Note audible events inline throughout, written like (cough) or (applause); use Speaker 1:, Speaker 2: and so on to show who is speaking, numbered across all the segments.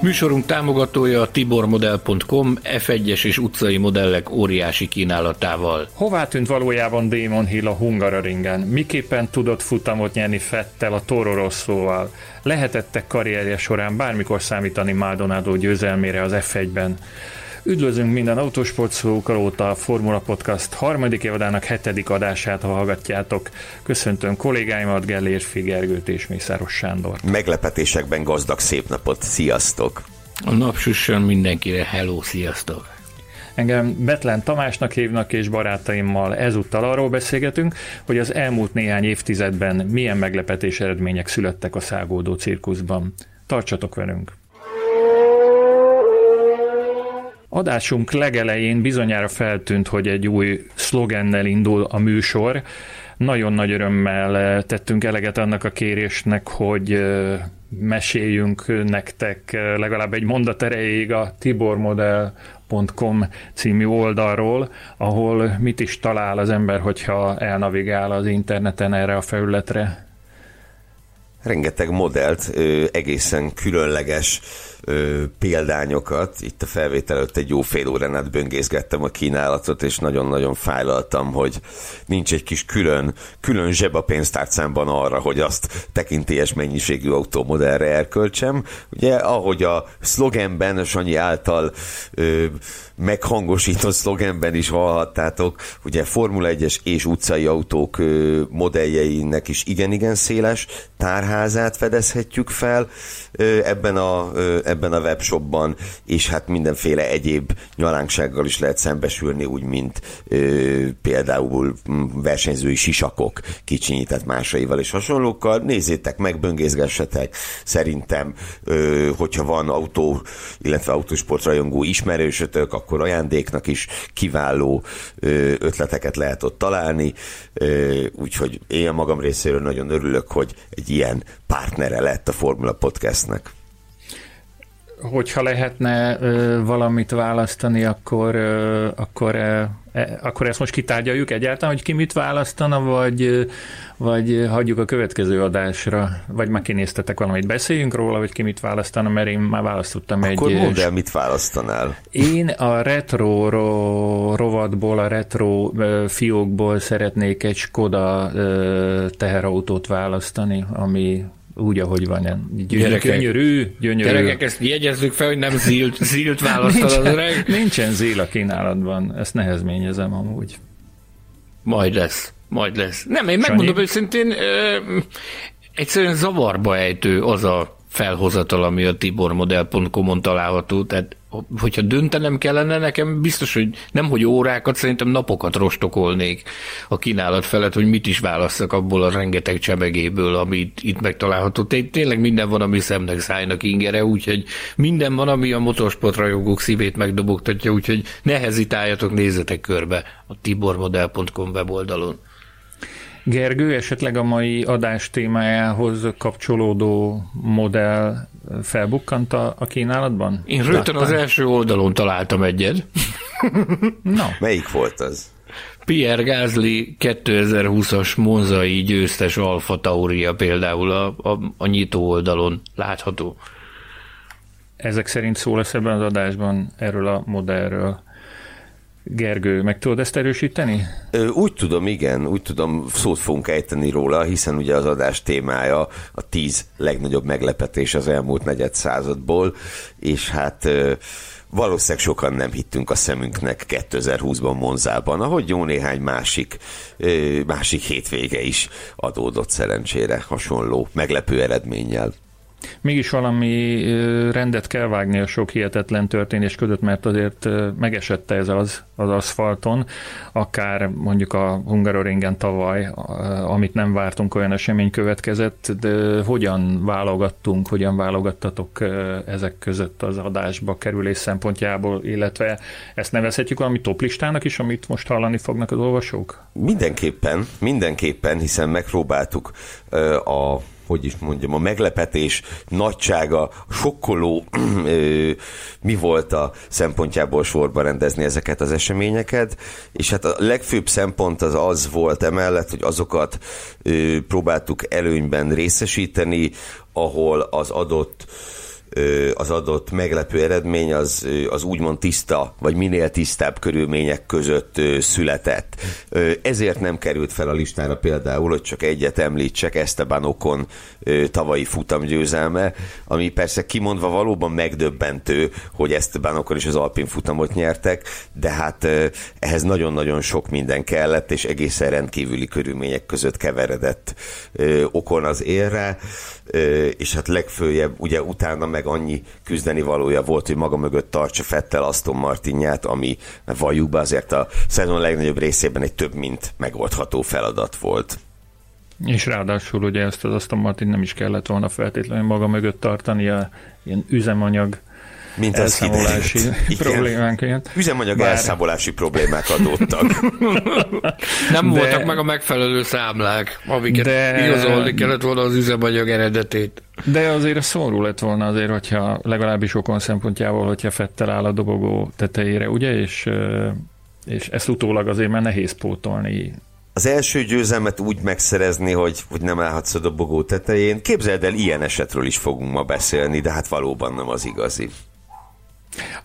Speaker 1: Műsorunk támogatója a tibormodel.com F1-es és utcai modellek óriási kínálatával.
Speaker 2: Hová tűnt valójában Damon Hill a Hungaroringen? Miképpen tudott futamot nyerni Fettel a Toro Rosszóval? Lehetette karrierje során bármikor számítani Maldonado győzelmére az F1-ben? Üdvözlünk minden autósport óta a Formula Podcast harmadik évadának hetedik adását, ha hallgatjátok. Köszöntöm kollégáimat, Gellér Figergőt és Mészáros Sándor.
Speaker 3: Meglepetésekben gazdag szép napot, sziasztok!
Speaker 1: A napsüssön mindenkire, hello, sziasztok!
Speaker 2: Engem Betlen Tamásnak hívnak, és barátaimmal ezúttal arról beszélgetünk, hogy az elmúlt néhány évtizedben milyen meglepetés eredmények születtek a szágódó cirkuszban. Tartsatok velünk! Adásunk legelején bizonyára feltűnt, hogy egy új szlogennel indul a műsor. Nagyon nagy örömmel tettünk eleget annak a kérésnek, hogy meséljünk nektek legalább egy mondat erejéig a tibormodel.com című oldalról, ahol mit is talál az ember, hogyha elnavigál az interneten erre a felületre.
Speaker 3: Rengeteg modellt, egészen különleges példányokat. Itt a felvétel előtt egy jó fél órán át böngészgettem a kínálatot, és nagyon-nagyon fájlaltam, hogy nincs egy kis külön, külön zseb a pénztárcámban arra, hogy azt tekintélyes mennyiségű automodellre elköltsem. Ugye, ahogy a szlogenben, Sanyi által ö, meghangosított szlogenben is hallhattátok, ugye Formula 1-es és utcai autók modelljeinek is igen-igen széles tárházát fedezhetjük fel ebben a, ebben a webshopban, és hát mindenféle egyéb nyalánksággal is lehet szembesülni, úgy, mint például versenyzői sisakok kicsinyített másaival és hasonlókkal. Nézzétek meg, böngészgessetek. Szerintem, hogyha van autó, illetve autósportrajongó ismerősötök, akkor ajándéknak is kiváló ötleteket lehet ott találni. Úgyhogy én magam részéről nagyon örülök, hogy egy ilyen partnere lett a Formula Podcastnek
Speaker 2: hogyha lehetne ö, valamit választani, akkor, ö, akkor, ö, e, akkor ezt most kitárgyaljuk egyáltalán, hogy ki mit választana, vagy, vagy hagyjuk a következő adásra, vagy már kinéztetek valamit, beszéljünk róla, hogy ki mit választana, mert én már választottam
Speaker 3: akkor
Speaker 2: egy...
Speaker 3: Akkor mondd el, mit választanál.
Speaker 2: Én a retro rovatból, a retro fiókból szeretnék egy Skoda teherautót választani, ami úgy, ahogy van. Gyönyörű, gyönyörű, gyönyörű.
Speaker 1: Gyerekek, ezt jegyezzük fel, hogy nem zilt, zilt választod az öreg.
Speaker 2: Nincsen zél a kínálatban, ezt nehezményezem amúgy.
Speaker 1: Majd lesz, majd lesz. Nem, én megmondom Sanyi? őszintén, ö, egyszerűen zavarba ejtő az a felhozatal, ami a tibormodel.com-on található, tehát hogyha döntenem kellene, nekem biztos, hogy nem, hogy órákat, szerintem napokat rostokolnék a kínálat felett, hogy mit is válasszak abból a rengeteg csemegéből, amit itt megtalálható. Tényleg minden van, ami szemnek, szájnak ingere, úgyhogy minden van, ami a motorsport rajongók szívét megdobogtatja, úgyhogy ne hezitáljatok, nézzetek körbe a tibormodel.com weboldalon.
Speaker 2: Gergő, esetleg a mai adás témájához kapcsolódó modell felbukkant a, a kínálatban?
Speaker 1: Én rögtön az első oldalon találtam egyet.
Speaker 3: no. Melyik volt az?
Speaker 1: Pierre Gasly 2020-as monzai győztes Alfa Tauria például a, a, a nyitó oldalon látható.
Speaker 2: Ezek szerint szó lesz ebben az adásban erről a modellről. Gergő, meg tudod ezt erősíteni?
Speaker 3: Úgy tudom, igen, úgy tudom, szót fogunk ejteni róla, hiszen ugye az adás témája a tíz legnagyobb meglepetés az elmúlt negyed századból, és hát valószínűleg sokan nem hittünk a szemünknek 2020-ban Monzában, ahogy jó néhány másik, másik hétvége is adódott szerencsére hasonló meglepő eredménnyel.
Speaker 2: Mégis valami rendet kell vágni a sok hihetetlen történés között, mert azért megesette ez az, az aszfalton, akár mondjuk a Hungaroringen tavaly, amit nem vártunk, olyan esemény következett, de hogyan válogattunk, hogyan válogattatok ezek között az adásba kerülés szempontjából, illetve ezt nevezhetjük valami toplistának is, amit most hallani fognak az olvasók?
Speaker 3: Mindenképpen, mindenképpen, hiszen megpróbáltuk a hogy is mondjam, a meglepetés nagysága, sokkoló (clears throat) mi volt a szempontjából sorba rendezni ezeket az eseményeket, és hát a legfőbb szempont az az volt emellett, hogy azokat próbáltuk előnyben részesíteni, ahol az adott az adott meglepő eredmény az, az úgymond tiszta, vagy minél tisztább körülmények között született. Ezért nem került fel a listára például, hogy csak egyet említsek, Esteban Ocon tavalyi futamgyőzelme, ami persze kimondva valóban megdöbbentő, hogy Esteban Ocon is az Alpin futamot nyertek, de hát ehhez nagyon-nagyon sok minden kellett, és egészen rendkívüli körülmények között keveredett Ocon az érre és hát legfőjebb, ugye utána meg annyi küzdeni valója volt, hogy maga mögött tartsa Fettel Aston Martinját, ami valljuk be azért a szezon legnagyobb részében egy több mint megoldható feladat volt.
Speaker 2: És ráadásul ugye ezt az Aston Martin nem is kellett volna feltétlenül maga mögött tartani, a ilyen üzemanyag mint elszámolási (laughs) problémánként.
Speaker 3: Üzemanyag Bár... elszámolási problémák adódtak. (laughs)
Speaker 1: Nem de... voltak meg a megfelelő számlák, amiket de... igazolni kellett volna az üzemanyag eredetét.
Speaker 2: De azért a szomorú lett volna azért, hogyha legalábbis okon szempontjából, hogyha Fettel áll a dobogó tetejére, ugye, és, és ezt utólag azért már nehéz pótolni
Speaker 3: az első győzelmet úgy megszerezni, hogy, hogy nem állhatsz a dobogó tetején. Képzeld el, ilyen esetről is fogunk ma beszélni, de hát valóban nem az igazi.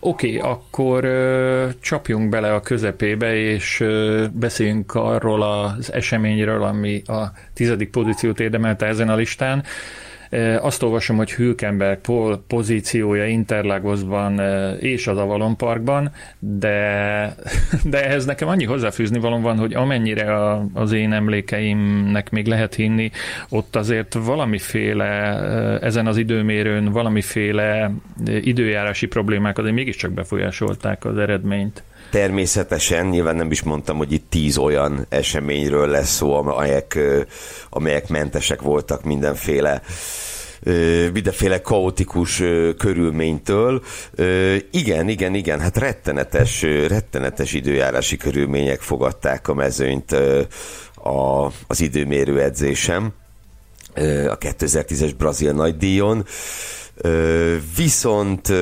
Speaker 2: Oké, okay, akkor ö, csapjunk bele a közepébe, és ö, beszéljünk arról az eseményről, ami a tizedik pozíciót érdemelte ezen a listán. Azt olvasom, hogy Hülkenberg Paul pozíciója Interlagosban és az Avalon Parkban, de, (laughs) de ehhez nekem annyi hozzáfűzni való van, hogy amennyire a, az én emlékeimnek még lehet hinni, ott azért valamiféle ezen az időmérőn valamiféle időjárási problémák azért mégiscsak befolyásolták az eredményt.
Speaker 3: Természetesen, nyilván nem is mondtam, hogy itt tíz olyan eseményről lesz szó, amelyek, amelyek mentesek voltak mindenféle mindenféle kaotikus körülménytől. Igen, igen, igen, hát rettenetes, rettenetes időjárási körülmények fogadták a mezőnyt a, az időmérő edzésem a 2010-es brazil nagydíjon. Viszont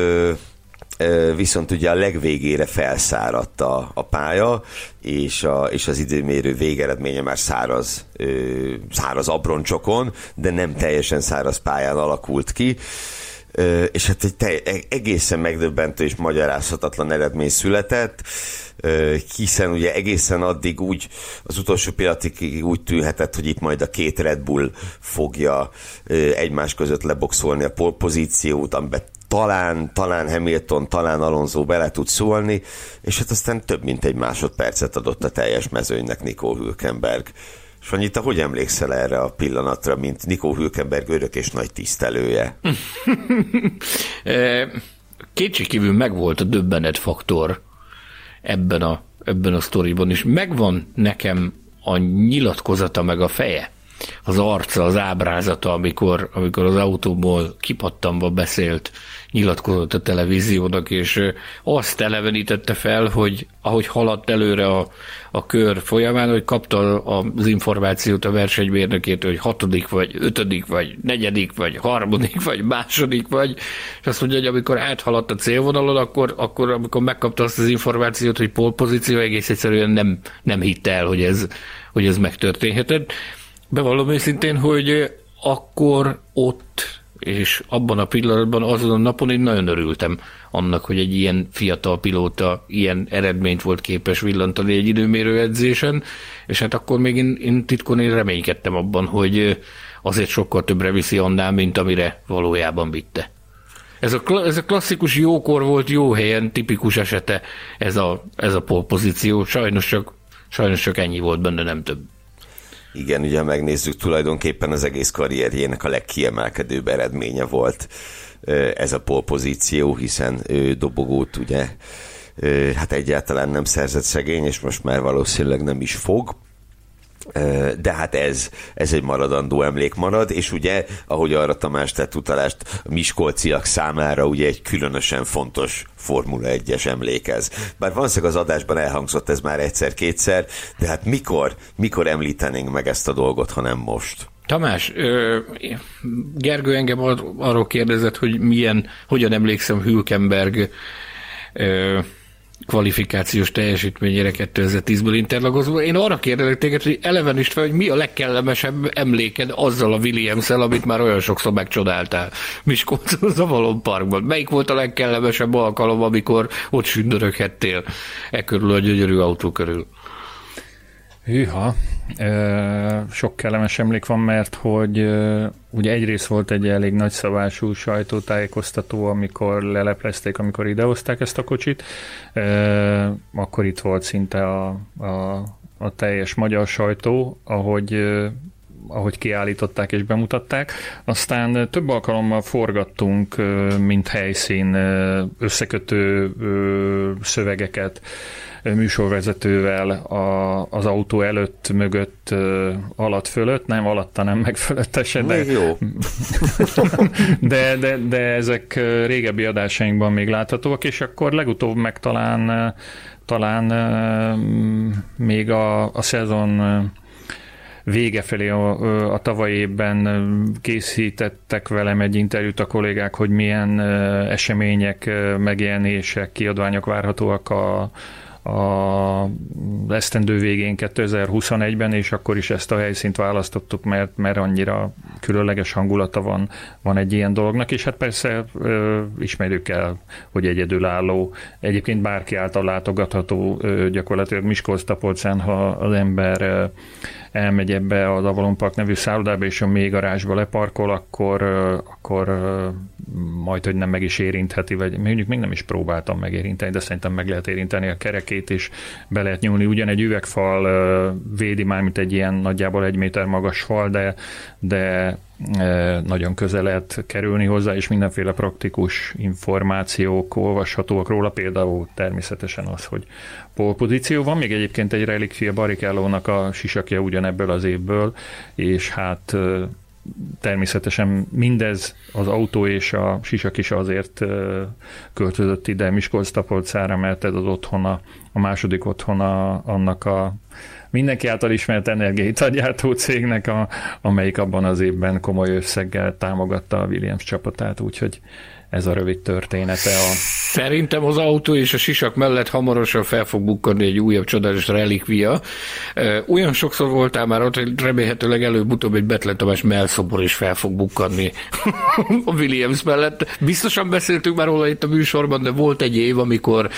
Speaker 3: viszont ugye a legvégére felszáradt a, a pálya, és, a, és az időmérő végeredménye már száraz, száraz abroncsokon, de nem teljesen száraz pályán alakult ki. És hát egy te, egészen megdöbbentő és magyarázhatatlan eredmény született, hiszen ugye egészen addig úgy, az utolsó pillanatig úgy tűnhetett, hogy itt majd a két Red Bull fogja egymás között leboxolni a polpozíciót, amiben talán, talán Hamilton, talán Alonso bele tud szólni, és hát aztán több mint egy másodpercet adott a teljes mezőnynek Nico Hülkenberg. És annyit, hogy emlékszel erre a pillanatra, mint Nico Hülkenberg örök és nagy tisztelője? (laughs)
Speaker 1: Kétségkívül megvolt a döbbenet faktor ebben a, ebben a sztoriban, és megvan nekem a nyilatkozata meg a feje az arca, az ábrázata, amikor, amikor az autóból kipattanva beszélt, nyilatkozott a televíziónak, és azt elevenítette fel, hogy ahogy haladt előre a, a kör folyamán, hogy kapta az információt a versenymérnökét, hogy hatodik, vagy ötödik, vagy negyedik, vagy harmadik, vagy második, vagy, és azt mondja, hogy amikor áthaladt a célvonalon, akkor, akkor amikor megkapta azt az információt, hogy polpozíció, egész egyszerűen nem, nem hitte el, hogy ez, hogy ez megtörténhetett. Bevallom őszintén, hogy akkor ott és abban a pillanatban, azon a napon én nagyon örültem annak, hogy egy ilyen fiatal pilóta ilyen eredményt volt képes villantani egy időmérő edzésen, és hát akkor még én, én titkon én reménykedtem abban, hogy azért sokkal többre viszi annál, mint amire valójában vitte. Ez a, ez a klasszikus jókor volt, jó helyen, tipikus esete ez a, ez a polpozíció. Sajnos csak, sajnos csak ennyi volt benne, nem több.
Speaker 3: Igen, ugye megnézzük, tulajdonképpen az egész karrierjének a legkiemelkedőbb eredménye volt ez a polpozíció, hiszen ő dobogót ugye hát egyáltalán nem szerzett szegény, és most már valószínűleg nem is fog de hát ez, ez egy maradandó emlék marad, és ugye, ahogy arra Tamás tett utalást, a miskolciak számára ugye egy különösen fontos Formula 1-es emlékez. Bár valószínűleg az adásban elhangzott ez már egyszer-kétszer, de hát mikor, mikor említenénk meg ezt a dolgot, ha nem most?
Speaker 1: Tamás, Gergő engem ar- arról kérdezett, hogy milyen, hogyan emlékszem Hülkenberg kvalifikációs teljesítményére 2010-ből interlagozva. Én arra kérdezek téged, hogy eleven is fel, hogy mi a legkellemesebb emléked azzal a williams amit már olyan sokszor megcsodáltál Miskolcon az Avalon Parkban. Melyik volt a legkellemesebb alkalom, amikor ott sündöröghettél e körül a gyönyörű autó körül?
Speaker 2: Hűha, sok kellemes emlék van, mert hogy ugye egyrészt volt egy elég nagyszabású sajtótájékoztató, amikor leleplezték, amikor idehozták ezt a kocsit, akkor itt volt szinte a, a, a teljes magyar sajtó, ahogy ahogy kiállították és bemutatták. Aztán több alkalommal forgattunk, mint helyszín összekötő szövegeket, műsorvezetővel a, az autó előtt, mögött, alatt, fölött, nem alatta, nem meg fölöttesen,
Speaker 3: de, jó. (laughs)
Speaker 2: de, de, de ezek régebbi adásainkban még láthatóak, és akkor legutóbb meg talán, talán még a, a szezon vége felé a, a tavalyi évben készítettek velem egy interjút a kollégák, hogy milyen események, megjelenések, kiadványok várhatóak a, a esztendő végén 2021-ben, és akkor is ezt a helyszínt választottuk, mert, mert annyira különleges hangulata van, van egy ilyen dolognak, és hát persze ö, ismerjük el, hogy egyedülálló, egyébként bárki által látogatható ö, gyakorlatilag Miskolc Tapolcán, ha az ember ö, elmegy ebbe az Avalon Park nevű szállodába, és a mély garázsba leparkol, akkor, akkor majd, hogy nem meg is érintheti, vagy mondjuk még nem is próbáltam megérinteni, de szerintem meg lehet érinteni a kerekét, és be lehet nyúlni. Ugyan egy üvegfal védi már, mint egy ilyen nagyjából egy méter magas fal, de, de nagyon közel lehet kerülni hozzá, és mindenféle praktikus információk olvashatóak róla, például természetesen az, hogy polpozíció van, még egyébként egy relikfia Barikellónak a sisakja ugyanebből az évből, és hát természetesen mindez az autó és a sisak is azért költözött ide Miskolc Tapolcára, mert ez az otthona, a második otthona annak a mindenki által ismert energiaitalgyártó cégnek, a, amelyik abban az évben komoly összeggel támogatta a Williams csapatát, úgyhogy ez a rövid története. A...
Speaker 1: Szerintem az autó és a sisak mellett hamarosan fel fog bukkanni egy újabb csodálatos relikvia. Olyan sokszor voltál már ott, hogy remélhetőleg előbb-utóbb egy Betlen Tamás melszobor is fel fog bukkanni (laughs) a Williams mellett. Biztosan beszéltünk már róla itt a műsorban, de volt egy év, amikor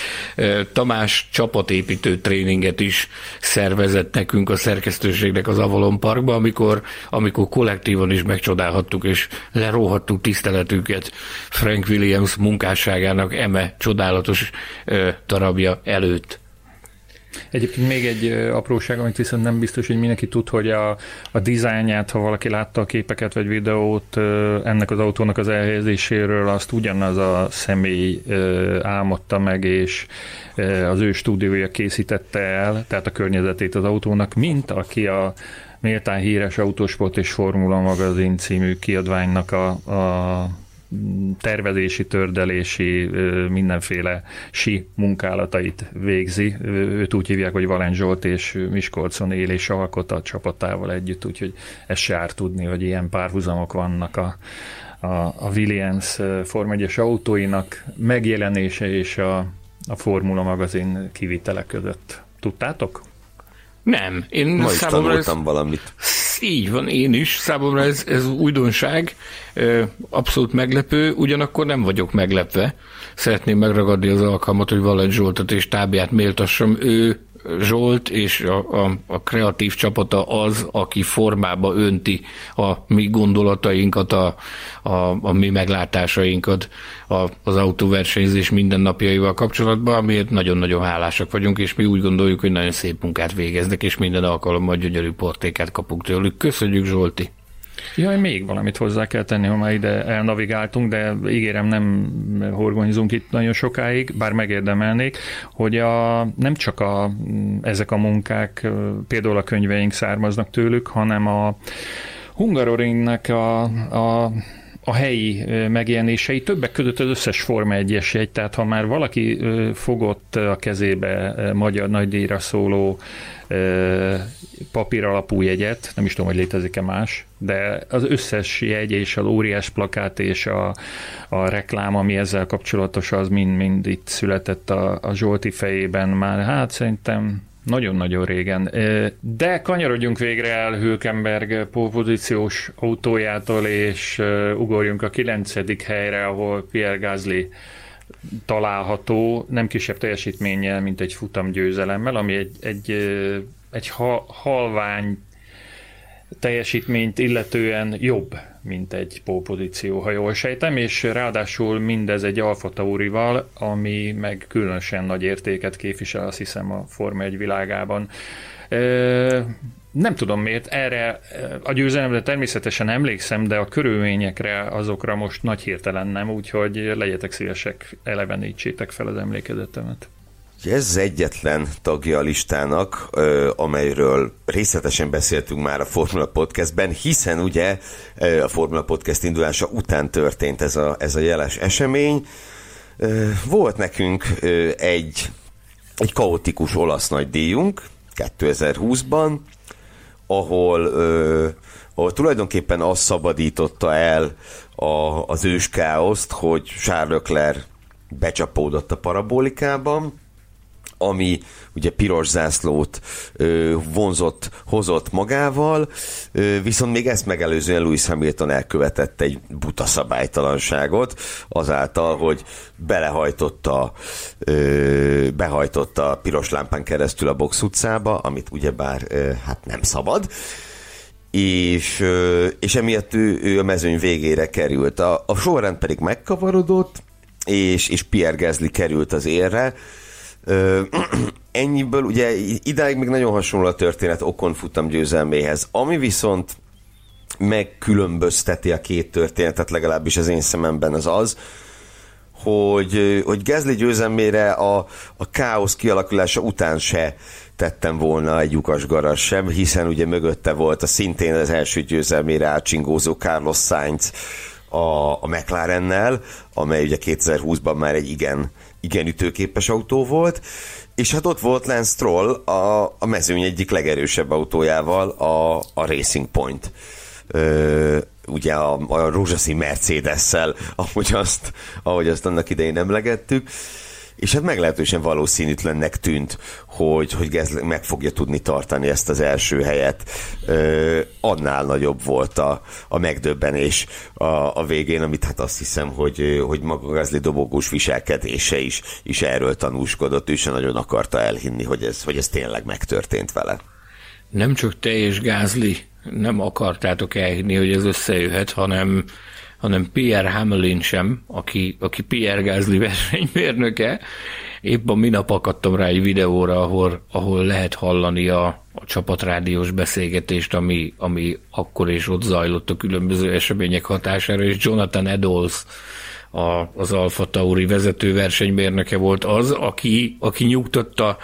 Speaker 1: Tamás csapatépítő tréninget is szervezett nekünk a szerkesztőségnek az Avalon Parkba, amikor, amikor kollektívan is megcsodálhattuk és leróhattuk tiszteletünket Frank Frank Williams munkásságának eme csodálatos darabja előtt.
Speaker 2: Egyébként még egy apróság, amit viszont nem biztos, hogy mindenki tud, hogy a, a dizájnját, ha valaki látta a képeket vagy videót ennek az autónak az elhelyezéséről, azt ugyanaz a személy álmodta meg, és az ő stúdiója készítette el, tehát a környezetét az autónak, mint aki a méltán híres Autosport és Formula magazin című kiadványnak a, a tervezési, tördelési, mindenféle si munkálatait végzi. Őt úgy hívják, hogy Valent Zsolt és Miskolcon él és alkot a csapatával együtt, úgyhogy ez se árt tudni, hogy ilyen párhuzamok vannak a, a, a Williams Form 1 autóinak megjelenése és a, a Formula magazin kivitele között. Tudtátok?
Speaker 1: Nem. Én
Speaker 3: Ma is számomra ez, valamit.
Speaker 1: Így van, én is. Számomra ez, ez újdonság, abszolút meglepő, ugyanakkor nem vagyok meglepve. Szeretném megragadni az alkalmat, hogy Valent Zsoltot és tábját méltassam. Ő Zsolt és a, a, a kreatív csapata az, aki formába önti a mi gondolatainkat, a, a, a mi meglátásainkat a, az autóversenyzés mindennapjaival kapcsolatban, amiért nagyon-nagyon hálásak vagyunk, és mi úgy gondoljuk, hogy nagyon szép munkát végeznek, és minden alkalommal gyönyörű portéket kapunk tőlük. Köszönjük, Zsolti!
Speaker 2: Ja, még valamit hozzá kell tenni, ha már ide elnavigáltunk, de ígérem nem horgonyzunk itt nagyon sokáig, bár megérdemelnék, hogy a, nem csak a, ezek a munkák, például a könyveink származnak tőlük, hanem a Hungaroringnek a, a a helyi megjelenései, többek között az összes Forma 1-es jegy, tehát ha már valaki fogott a kezébe magyar nagydíjra szóló papír alapú jegyet, nem is tudom, hogy létezik-e más, de az összes jegy és az óriás plakát és a, a reklám, ami ezzel kapcsolatos, az mind-mind itt született a, a Zsolti fejében már, hát szerintem nagyon-nagyon régen. De kanyarodjunk végre el Hülkenberg pozíciós autójától, és ugorjunk a kilencedik helyre, ahol Pierre Gasly található, nem kisebb teljesítménnyel, mint egy futam győzelemmel, ami egy, egy, egy halvány teljesítményt illetően jobb, mint egy pópozíció, ha jól sejtem, és ráadásul mindez egy Alfa Taurival, ami meg különösen nagy értéket képvisel, azt hiszem a Forma 1 világában. Nem tudom miért, erre a győzelemre természetesen emlékszem, de a körülményekre azokra most nagy hirtelen nem, úgyhogy legyetek szívesek, elevenítsétek fel az emlékezetemet.
Speaker 3: Ez egyetlen tagja a listának, amelyről részletesen beszéltünk már a Formula Podcastben, hiszen ugye a Formula Podcast indulása után történt ez a, ez a jeles esemény. Volt nekünk egy, egy kaotikus olasz nagydíjunk 2020-ban, ahol, ahol tulajdonképpen az szabadította el a, az ős káoszt, hogy Charles Leclerc becsapódott a parabolikában, ami ugye piros zászlót ö, vonzott, hozott magával, ö, viszont még ezt megelőzően Lewis Hamilton elkövetett egy buta szabálytalanságot, azáltal, hogy belehajtotta, ö, behajtotta a piros lámpán keresztül a box utcába, amit ugyebár ö, hát nem szabad, és, és emiatt ő, ő a mezőny végére került. A, a sorrend pedig megkavarodott, és, és Pierre Gasly került az érre, (clears throat) Ennyiből ugye idáig még nagyon hasonló a történet Okon futam győzelméhez. Ami viszont megkülönbözteti a két történetet, legalábbis az én szememben az az, hogy, hogy Gezli győzelmére a, a káosz kialakulása után se tettem volna egy lyukas garas sem, hiszen ugye mögötte volt a szintén az első győzelmére átcsingózó Carlos Sainz a, a McLarennel, amely ugye 2020-ban már egy igen igen ütőképes autó volt, és hát ott volt Lance Stroll a, a mezőny egyik legerősebb autójával, a, a Racing Point. Ö, ugye a, a rózsaszín Mercedes-szel, ahogy azt, ahogy azt annak idején emlegettük és hát meglehetősen valószínűtlennek tűnt, hogy, hogy Gezle meg fogja tudni tartani ezt az első helyet. Ö, annál nagyobb volt a, a megdöbbenés a, a végén, amit hát azt hiszem, hogy, hogy maga Gázli dobogós viselkedése is, is erről tanúskodott, ő sem nagyon akarta elhinni, hogy ez, hogy ez tényleg megtörtént vele.
Speaker 1: Nem csak te és Gázli nem akartátok elhinni, hogy ez összejöhet, hanem hanem Pierre Hamelin sem, aki, aki Pierre Gasly versenymérnöke. Épp a minap akadtam rá egy videóra, ahol, ahol lehet hallani a, a csapatrádiós beszélgetést, ami, ami akkor és ott zajlott a különböző események hatására, és Jonathan Eddles, a, az Alfa Tauri vezető versenymérnöke volt az, aki, aki nyugtatta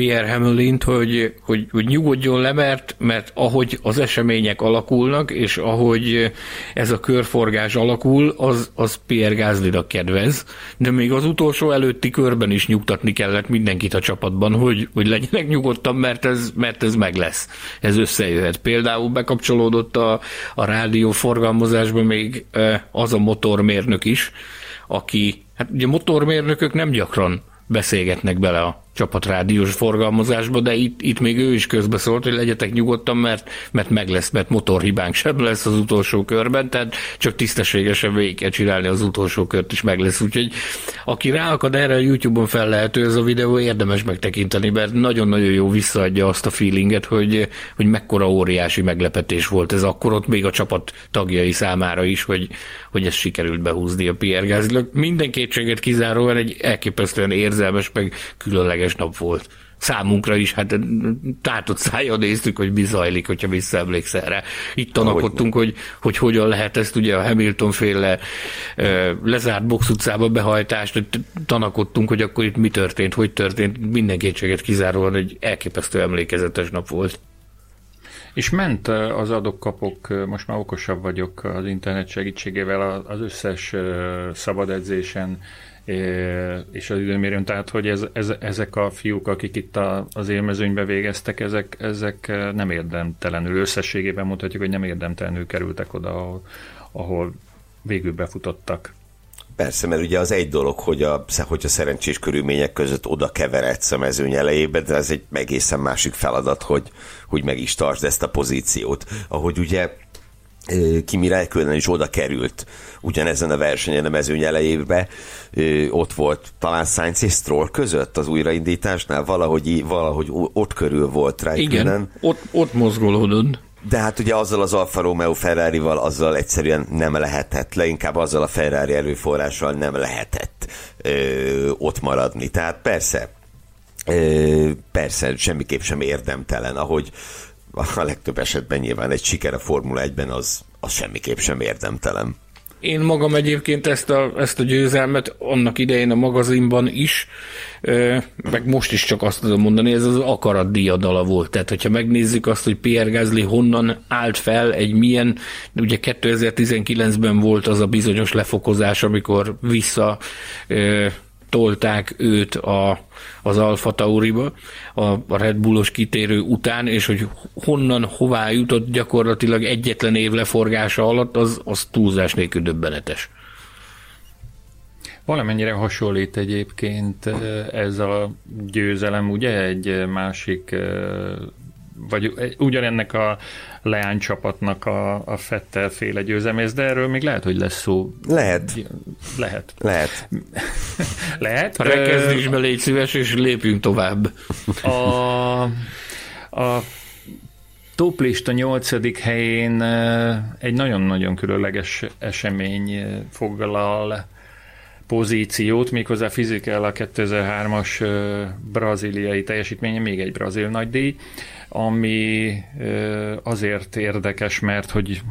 Speaker 1: Pierre Hamlint, hogy, hogy, hogy nyugodjon le, mert, mert ahogy az események alakulnak, és ahogy ez a körforgás alakul, az, az Pierre Gaslynak kedvez, de még az utolsó előtti körben is nyugtatni kellett mindenkit a csapatban, hogy, hogy legyenek nyugodtan, mert ez, mert ez meg lesz. Ez összejöhet. Például bekapcsolódott a, a rádió forgalmazásba még az a motormérnök is, aki, hát ugye motormérnökök nem gyakran beszélgetnek bele a csapatrádiós forgalmazásba, de itt, itt még ő is közbeszólt, hogy legyetek nyugodtan, mert, mert meg lesz, mert motorhibánk sem lesz az utolsó körben, tehát csak tisztességesen végig kell csinálni az utolsó kört is meg lesz. Úgyhogy aki ráakad erre a YouTube-on fel lehető ez a videó, érdemes megtekinteni, mert nagyon-nagyon jó visszaadja azt a feelinget, hogy, hogy mekkora óriási meglepetés volt ez akkor ott még a csapat tagjai számára is, hogy, hogy ez sikerült behúzni a Pierre Gasly. Minden kétséget kizáróan egy elképesztően érzelmes, meg különleges nap volt számunkra is, hát tátott szájjal néztük, hogy mi zajlik, hogyha visszaemlékszel rá. Itt tanakodtunk, hogy, hogy hogyan lehet ezt ugye a Hamilton féle lezárt box utcába behajtást, tanakodtunk, hogy akkor itt mi történt, hogy történt, minden kétséget kizáróan egy elképesztő emlékezetes nap volt.
Speaker 2: És ment az adok-kapok, most már okosabb vagyok az internet segítségével az összes szabad edzésen és az időmérőn, tehát hogy ez, ez, ezek a fiúk, akik itt a, az élmezőnybe végeztek, ezek, ezek nem érdemtelenül, összességében mondhatjuk, hogy nem érdemtelenül kerültek oda, ahol, ahol végül befutottak.
Speaker 3: Persze, mert ugye az egy dolog, hogy a, hogy a szerencsés körülmények között oda keveredsz a mezőny elejébe, de ez egy egészen másik feladat, hogy, hogy meg is tartsd ezt a pozíciót. Ahogy ugye Kimi Räikkönen is oda került ugyanezen a versenyen a mezőny elejébe, ott volt talán Sainz és Stroll között az újraindításnál, valahogy, valahogy ott körül volt Räikkönen.
Speaker 1: Igen, ott, ott mozgolódott.
Speaker 3: De hát ugye azzal az Alfa Romeo Ferrari-val azzal egyszerűen nem lehetett, inkább azzal a Ferrari erőforrással nem lehetett ö, ott maradni. Tehát persze, ö, persze semmiképp sem érdemtelen, ahogy a legtöbb esetben nyilván egy siker a Formula 1-ben az, az semmiképp sem érdemtelen.
Speaker 1: Én magam egyébként ezt a, ezt a győzelmet annak idején a magazinban is, meg most is csak azt tudom mondani, ez az akarat diadala volt. Tehát, hogyha megnézzük azt, hogy Pierre Gasly honnan állt fel, egy milyen, ugye 2019-ben volt az a bizonyos lefokozás, amikor vissza tolták őt a, az Alfa Tauriba a, Red Bullos kitérő után, és hogy honnan, hová jutott gyakorlatilag egyetlen év leforgása alatt, az, az túlzás nélkül döbbenetes.
Speaker 2: Valamennyire hasonlít egyébként ez a győzelem, ugye, egy másik vagy ugyanennek a leánycsapatnak a, a Fettel féle győzemész, de erről még lehet, hogy lesz szó.
Speaker 3: Lehet.
Speaker 2: Lehet.
Speaker 3: Lehet. (laughs)
Speaker 2: lehet.
Speaker 1: Rekezdésbe légy szíves, és lépjünk tovább.
Speaker 2: A, a toplista nyolcadik helyén egy nagyon-nagyon különleges esemény foglal pozíciót, méghozzá fizikál a 2003-as braziliai teljesítménye, még egy brazil nagydíj ami azért érdekes, mert hogy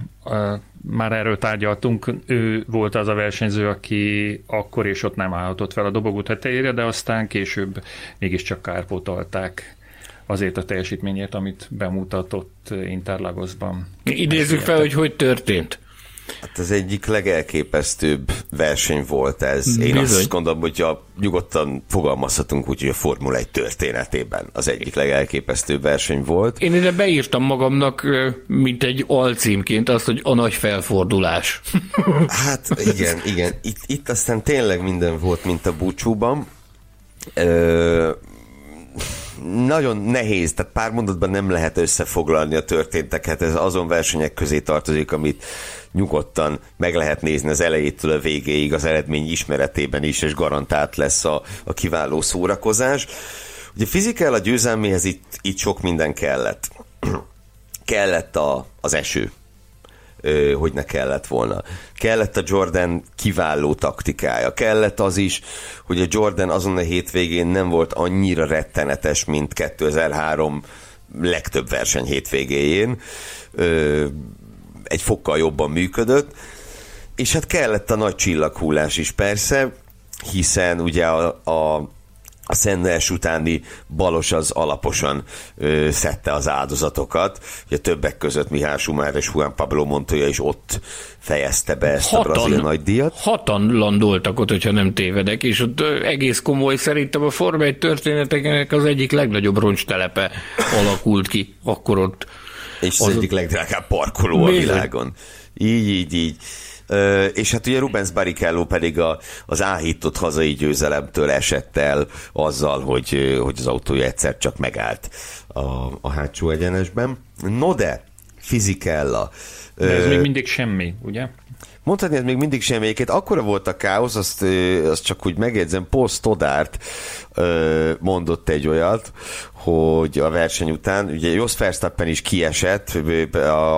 Speaker 2: már erről tárgyaltunk, ő volt az a versenyző, aki akkor és ott nem állhatott fel a dobogó tetejére, de aztán később mégiscsak kárpótolták azért a teljesítményért, amit bemutatott Interlagosban.
Speaker 1: Idézzük fel, hogy hogy történt.
Speaker 3: Hát az egyik legelképesztőbb verseny volt ez. Én Bizony. azt gondolom, hogy a, nyugodtan fogalmazhatunk úgy, hogy a Formula 1 történetében az egyik legelképesztőbb verseny volt.
Speaker 1: Én ide beírtam magamnak, mint egy alcímként azt, hogy a nagy felfordulás. (laughs)
Speaker 3: Hát igen, igen. Itt, itt aztán tényleg minden volt, mint a búcsúban. Ö, nagyon nehéz, tehát pár mondatban nem lehet összefoglalni a történteket, ez azon versenyek közé tartozik, amit nyugodtan meg lehet nézni az elejétől a végéig az eredmény ismeretében is, és garantált lesz a, a kiváló szórakozás. Ugye fizikál a győzelméhez itt, itt sok minden kellett. (clears throat) kellett a, az eső, ö, hogy ne kellett volna. Kellett a Jordan kiváló taktikája. Kellett az is, hogy a Jordan azon a hétvégén nem volt annyira rettenetes, mint 2003 legtöbb verseny hétvégéjén. Ö, egy fokkal jobban működött, és hát kellett a nagy csillaghullás is persze, hiszen ugye a, a a Szenders utáni balos az alaposan ö, szedte az áldozatokat. Ugye többek között Mihály Schumacher és Juan Pablo Montoya is ott fejezte be ezt hatan, a brazil nagydíjat.
Speaker 1: Hatan landoltak ott, hogyha nem tévedek, és ott egész komoly szerintem a Forma 1 történeteknek az egyik legnagyobb roncstelepe alakult ki akkor ott.
Speaker 3: És az, az egyik legdrágább parkoló Bizony. a világon. Így, így, így. és hát ugye Rubens Barrichello pedig a, az áhított hazai győzelemtől esett el azzal, hogy, hogy az autója egyszer csak megállt a, a hátsó egyenesben. No de, Fizikella.
Speaker 2: De ez még mindig semmi, ugye?
Speaker 3: Mondhatni, ez még mindig semmi. Egyébként akkora volt a káosz, azt, azt csak úgy megjegyzem, Paul Stoddart mondott egy olyat, hogy a verseny után, ugye Jos Verstappen is kiesett,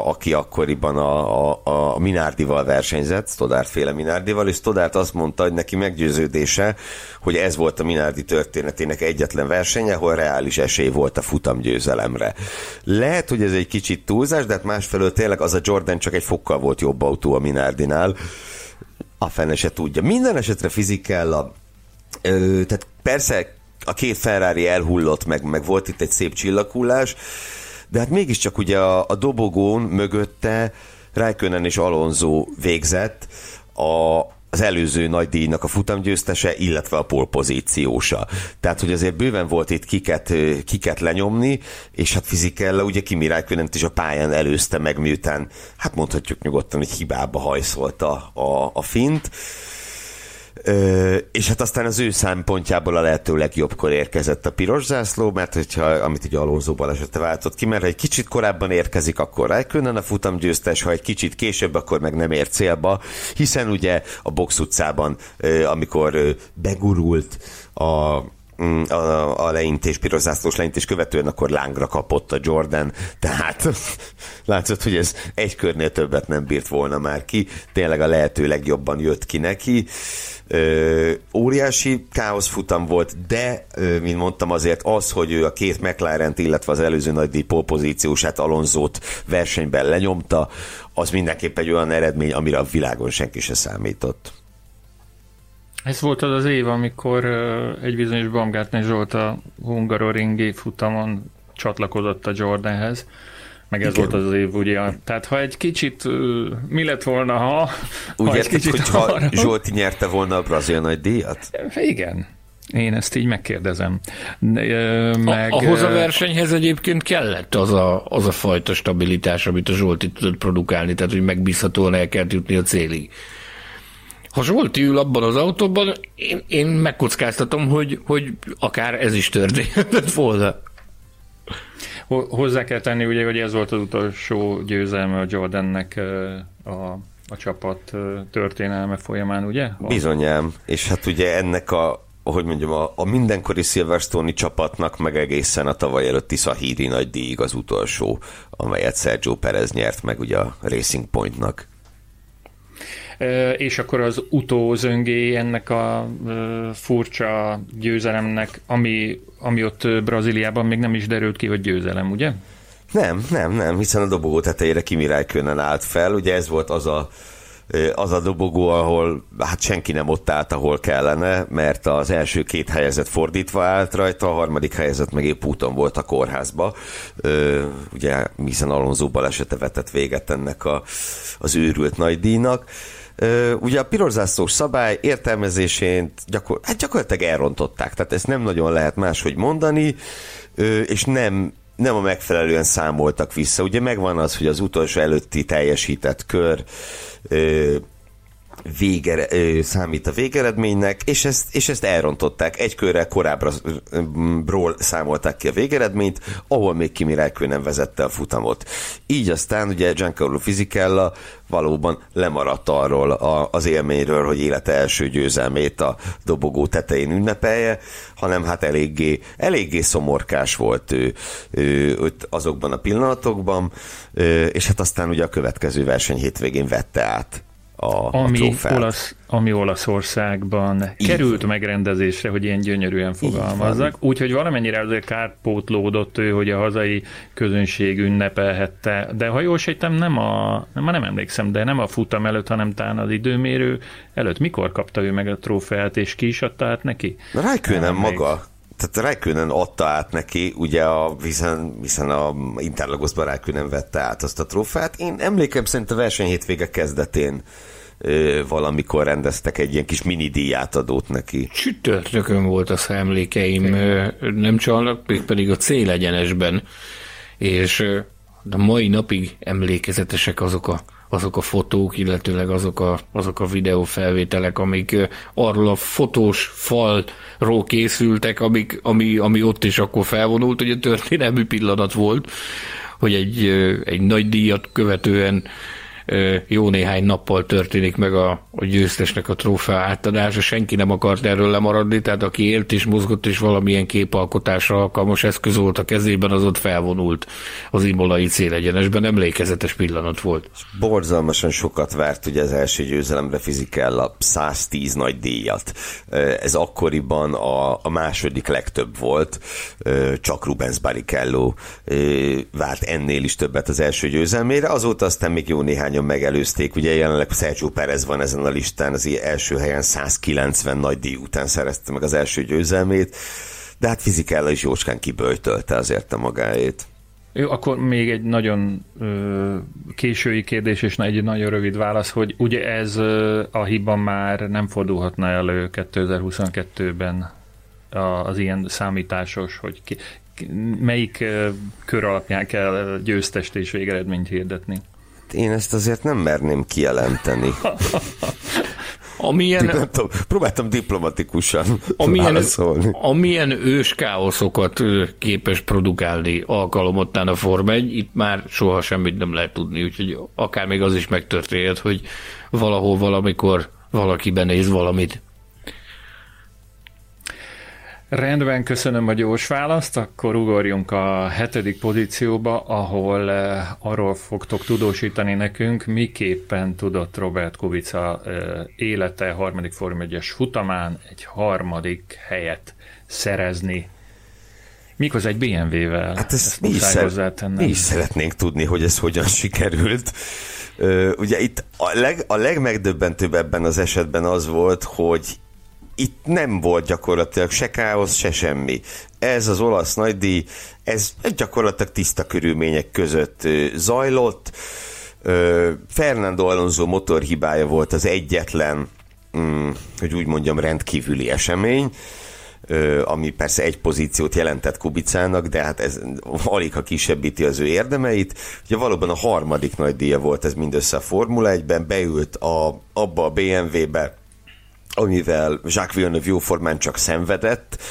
Speaker 3: aki akkoriban a, a, a Minardival versenyzett, Stoddart féle Minardival, és Stoddart azt mondta, hogy neki meggyőződése, hogy ez volt a Minardi történetének egyetlen versenye, ahol reális esély volt a futamgyőzelemre. Lehet, hogy ez egy kicsit túlzás, de hát másfelől tényleg az a Jordan csak egy fokkal volt jobb autó a Minardinál, a fene se tudja. Minden esetre fizikella, tehát persze a két Ferrari elhullott, meg, meg volt itt egy szép csillaghullás, de hát mégiscsak ugye a, a dobogón mögötte Raikkonen és Alonso végzett, a, az előző nagy díjnak a futamgyőztese, illetve a polpozíciósa. Tehát, hogy azért bőven volt itt kiket, kiket lenyomni, és hát fizikella ugye Kimi Räikkönen is a pályán előzte meg, miután, hát mondhatjuk nyugodtan, hogy hibába hajszolta a, a fint. És hát aztán az ő szempontjából a lehető legjobbkor érkezett a piros zászló, mert hogyha, amit ugye Alonso balesete váltott ki, mert ha egy kicsit korábban érkezik, akkor Räikkönen a futam győztes, ha egy kicsit később, akkor meg nem ér célba, hiszen ugye a box utcában, amikor begurult a a, a leintés, piros zászlós leintés követően akkor lángra kapott a Jordan, tehát (laughs) látszott, hogy ez egy körnél többet nem bírt volna már ki, tényleg a lehető legjobban jött ki neki. Ö, óriási futam volt, de, ö, mint mondtam, azért az, hogy ő a két mclaren illetve az előző nagy díj pozíciósát Alonzót versenyben lenyomta, az mindenképp egy olyan eredmény, amire a világon senki se számított.
Speaker 2: Ez volt az az év, amikor egy bizonyos Baumgartner Zsolt a Hungaroringi futamon csatlakozott a Jordanhez, meg ez Igen. volt az, az év, ugye. Tehát ha egy kicsit, mi lett volna, ha...
Speaker 3: Úgy ha érted, kicsit hogyha arra... Zsolti nyerte volna a brazil nagy díjat?
Speaker 2: Igen. Én ezt így megkérdezem.
Speaker 1: Meg... Ahhoz a versenyhez egyébként kellett az a, az a fajta stabilitás, amit a Zsolti tudott produkálni, tehát hogy megbízhatóan el kell jutni a célig. Ha Zsolti ül abban az autóban, én, én megkockáztatom, hogy, hogy akár ez is történhetett volna.
Speaker 2: Hozzá kell tenni, ugye, hogy ez volt az utolsó győzelme a Jordannek a, a csapat történelme folyamán, ugye?
Speaker 3: Bizonyám, és hát ugye ennek a hogy mondjam, a, a mindenkori Silverstone-i csapatnak, meg egészen a tavaly előtti Sahiri nagy díj az utolsó, amelyet Sergio Perez nyert meg ugye a Racing Pointnak
Speaker 2: és akkor az utózöngé ennek a furcsa győzelemnek, ami, ami ott Brazíliában még nem is derült ki, hogy győzelem, ugye?
Speaker 3: Nem, nem, nem, hiszen a dobogó tetejére Kimi Räikkönen állt fel, ugye ez volt az a az a dobogó, ahol hát senki nem ott állt, ahol kellene, mert az első két helyezet fordítva állt rajta, a harmadik helyezet meg épp úton volt a kórházba. Ugye, hiszen Alonso balesete vetett véget ennek a, az őrült nagy díjnak. Ugye a pirorzászlós szabály értelmezésén gyakor, hát gyakorlatilag elrontották, tehát ezt nem nagyon lehet máshogy mondani, és nem nem a megfelelően számoltak vissza. Ugye megvan az, hogy az utolsó előtti teljesített kör vége, számít a végeredménynek, és ezt, és ezt elrontották. Egy körrel korábbról számolták ki a végeredményt, ahol még Kimi Räikkönen vezette a futamot. Így aztán ugye Giancarlo Fisichella valóban lemaradt arról a, az élményről, hogy élete első győzelmét a dobogó tetején ünnepelje, hanem hát eléggé, eléggé szomorkás volt ő, ő, ő azokban a pillanatokban, és hát aztán ugye a következő verseny hétvégén vette át a,
Speaker 2: ami, a olasz, ami Olaszországban Így került megrendezésre, hogy ilyen gyönyörűen fogalmazzak. Úgyhogy valamennyire azért kárpótlódott ő, hogy a hazai közönség ünnepelhette. De ha jól sejtem, nem a, nem, nem emlékszem, de nem a futam előtt, hanem talán az időmérő előtt. Mikor kapta ő meg a trófeát, és ki is adta át neki?
Speaker 3: nem maga tehát Räikkönen adta át neki, ugye a, hiszen, hiszen a Interlagosban Räikkönen vette át azt a trófát. Én emlékem szerint a verseny hétvége kezdetén ö, valamikor rendeztek egy ilyen kis mini díjátadót neki.
Speaker 1: Csütörtökön volt az emlékeim, nem csalnak, pedig a célegyenesben, és a mai napig emlékezetesek azok a azok a fotók, illetőleg azok a, azok a videófelvételek, amik arról a fotós falról készültek, amik, ami, ami ott is akkor felvonult, hogy a történelmi pillanat volt, hogy egy, egy nagy díjat követően jó néhány nappal történik meg a, a győztesnek a trófea átadása, senki nem akart erről lemaradni, tehát aki élt és mozgott és valamilyen képalkotásra alkalmas eszköz volt a kezében, az ott felvonult az imolai célegyenesben, emlékezetes pillanat volt.
Speaker 3: Borzalmasan sokat várt ugye az első győzelemre a 110 nagy díjat. Ez akkoriban a, a második legtöbb volt, csak Rubens Barrichello várt ennél is többet az első győzelmére, azóta aztán még jó néhány néhányan megelőzték. Ugye jelenleg Sergio Perez van ezen a listán, az első helyen 190 nagy díj után szerezte meg az első győzelmét, de hát fizikella is jócskán kiböjtölte azért a magáét.
Speaker 2: Jó, akkor még egy nagyon ö, késői kérdés, és egy nagyon rövid válasz, hogy ugye ez ö, a hiba már nem fordulhatna elő 2022-ben az ilyen számításos, hogy ki, melyik kör alapján kell győztest és végeredményt hirdetni?
Speaker 3: Én ezt azért nem merném kijelenteni. (laughs)
Speaker 1: Amilyen,
Speaker 3: nem tudom, próbáltam diplomatikusan amilyen, válaszolni.
Speaker 1: Amilyen ős káoszokat képes produkálni alkalomottán a Form 1, itt már soha semmit nem lehet tudni, úgyhogy akár még az is megtörténhet, hogy valahol valamikor valaki benéz valamit.
Speaker 2: Rendben, köszönöm a gyors választ, akkor ugorjunk a hetedik pozícióba, ahol eh, arról fogtok tudósítani nekünk, miképpen tudott Robert Kubica eh, élete harmadik Form 1 futamán egy harmadik helyet szerezni. Mikor egy BMW-vel?
Speaker 3: Hát ezt, ezt mi, is szer- mi is szeretnénk tudni, hogy ez hogyan (laughs) sikerült. Ugye itt a, leg, a legmegdöbbentőbb ebben az esetben az volt, hogy itt nem volt gyakorlatilag se káosz, se semmi. Ez az olasz nagydíj, ez gyakorlatilag tiszta körülmények között zajlott. Fernando Alonso motorhibája volt az egyetlen, mm, hogy úgy mondjam, rendkívüli esemény ami persze egy pozíciót jelentett Kubicának, de hát ez alig ha kisebbíti az ő érdemeit. Ugye valóban a harmadik nagy díja volt ez mindössze a Formula 1-ben, beült a, abba a BMW-be, amivel Jacques Villeneuve jóformán csak szenvedett,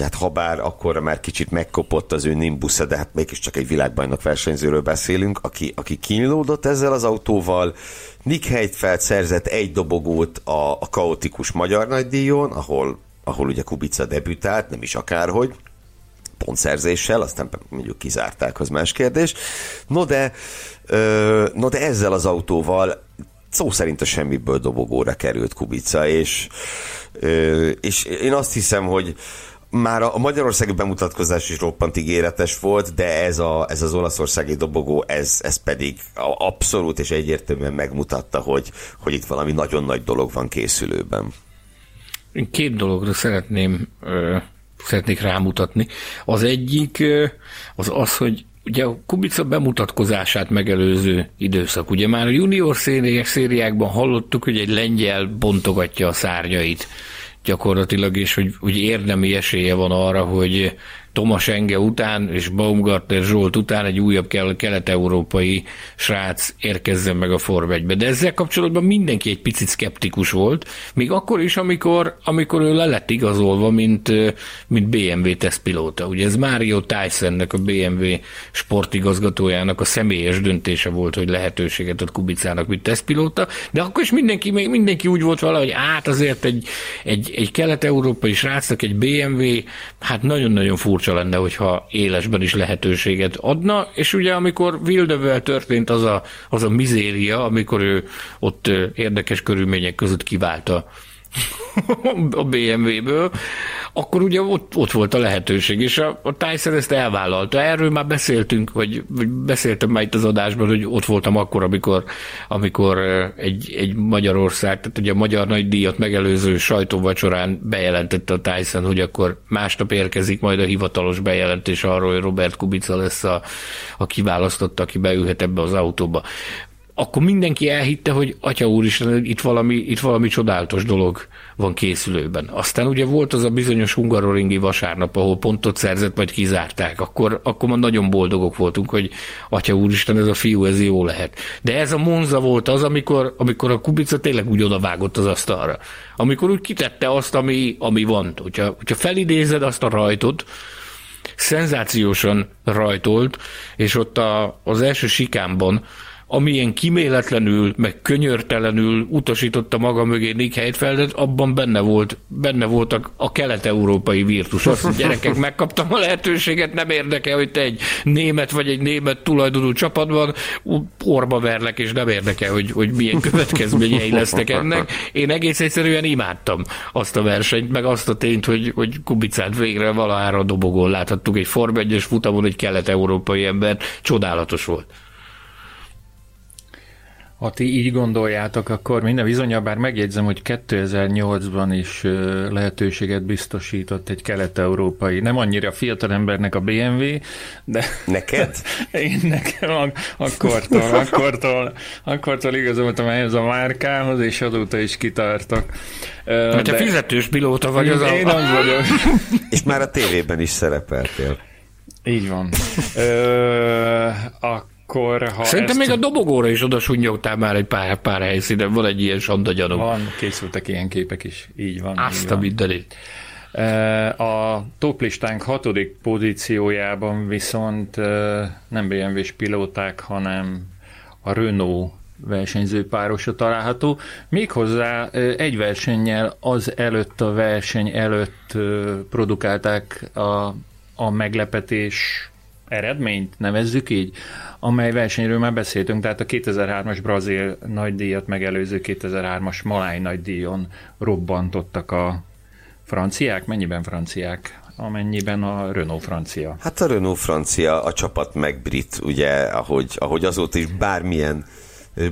Speaker 3: hát ha akkor már kicsit megkopott az ő nimbusza, de hát mégiscsak egy világbajnok versenyzőről beszélünk, aki, aki kínlódott ezzel az autóval. Nick Heidfeld szerzett egy dobogót a, a kaotikus magyar nagydíjon, ahol, ahol ugye Kubica debütált, nem is akárhogy, pontszerzéssel, aztán mondjuk kizárták, az más kérdés. No de, no de ezzel az autóval szó szerint a semmiből dobogóra került Kubica, és, és én azt hiszem, hogy már a magyarországi bemutatkozás is roppant ígéretes volt, de ez, a, ez az olaszországi dobogó, ez, ez pedig abszolút és egyértelműen megmutatta, hogy, hogy itt valami nagyon nagy dolog van készülőben.
Speaker 1: Én két dologra szeretném szeretnék rámutatni. Az egyik az az, hogy ugye a Kubica bemutatkozását megelőző időszak. Ugye már a junior szériák, szériákban hallottuk, hogy egy lengyel bontogatja a szárnyait gyakorlatilag, és hogy, hogy érdemi esélye van arra, hogy Tomas Enge után és Baumgartner Zsolt után egy újabb kelet-európai srác érkezzen meg a Form 1 De ezzel kapcsolatban mindenki egy picit szkeptikus volt, még akkor is, amikor, amikor ő le lett igazolva, mint, mint BMW tesztpilóta. Ugye ez Mario Tysonnek, a BMW sportigazgatójának a személyes döntése volt, hogy lehetőséget ad Kubicának, mint tesztpilóta, de akkor is mindenki, mindenki úgy volt valahogy, át azért egy, egy, egy kelet-európai srácnak egy BMW, hát nagyon-nagyon furcsa furcsa lenne, hogyha élesben is lehetőséget adna, és ugye amikor Vildövel történt az a, az a mizéria, amikor ő ott érdekes körülmények között kiválta (laughs) a BMW-ből, akkor ugye ott, ott volt a lehetőség, és a, a Tyson ezt elvállalta. Erről már beszéltünk, vagy, vagy beszéltem már itt az adásban, hogy ott voltam akkor, amikor, amikor egy, egy Magyarország, tehát ugye a Magyar Nagy Díjat megelőző sajtóvacsorán bejelentette a Tyson, hogy akkor másnap érkezik majd a hivatalos bejelentés arról, hogy Robert Kubica lesz a, a kiválasztott, aki beülhet ebbe az autóba akkor mindenki elhitte, hogy Atya úristen, itt valami, itt valami csodálatos dolog van készülőben. Aztán ugye volt az a bizonyos hungaroringi vasárnap, ahol pontot szerzett, majd kizárták. Akkor, akkor már nagyon boldogok voltunk, hogy Atya úristen, ez a fiú, ez jó lehet. De ez a Monza volt az, amikor, amikor a Kubica tényleg úgy odavágott az asztalra. Amikor úgy kitette azt, ami, ami van. Hogyha, hogyha felidézed azt a rajtot, szenzációsan rajtolt, és ott a, az első sikámban amilyen kiméletlenül, meg könyörtelenül utasította maga mögé Nick Heidfeldet, abban benne volt, benne voltak a kelet-európai virtus. Azt, (laughs) hogy gyerekek, megkaptam a lehetőséget, nem érdekel, hogy te egy német vagy egy német tulajdonú csapatban orba verlek, és nem érdekel, hogy, hogy milyen következményei lesznek ennek. Én egész egyszerűen imádtam azt a versenyt, meg azt a tényt, hogy, hogy Kubicát végre valahára a dobogón láthattuk egy Form 1 futamon egy kelet-európai ember. Csodálatos volt.
Speaker 2: Ha ti így gondoljátok, akkor minden bizonyal, bár megjegyzem, hogy 2008-ban is lehetőséget biztosított egy kelet-európai, nem annyira fiatal embernek a BMW, de...
Speaker 3: Neked? (laughs)
Speaker 2: Én nekem ak- akkortól, akkortól, akkortól igazoltam ehhez a márkához, és azóta is kitartok.
Speaker 1: Hát de... fizetős pilóta vagy az
Speaker 2: Én a... az vagyok. (laughs)
Speaker 3: és már a tévében is szerepeltél.
Speaker 2: Így van. Ö, a akkor,
Speaker 1: ha Szerintem ezt... még a dobogóra is oda sunnyogtál már egy pár, pár helyszínen, van egy ilyen sanda gyanú.
Speaker 2: Van, készültek ilyen képek is, így van.
Speaker 1: Azt a mindenit.
Speaker 2: A toplistánk hatodik pozíciójában viszont nem BMW-s pilóták, hanem a Renault versenyző párosa található. Méghozzá egy versennyel az előtt a verseny előtt produkálták a, a meglepetés eredményt, nevezzük így, amely versenyről már beszéltünk, tehát a 2003-as brazil nagydíjat megelőző 2003-as maláj nagydíjon robbantottak a franciák. Mennyiben franciák? amennyiben a Renault francia.
Speaker 3: Hát a Renault francia, a csapat meg brit, ugye, ahogy, ahogy azóta is bármilyen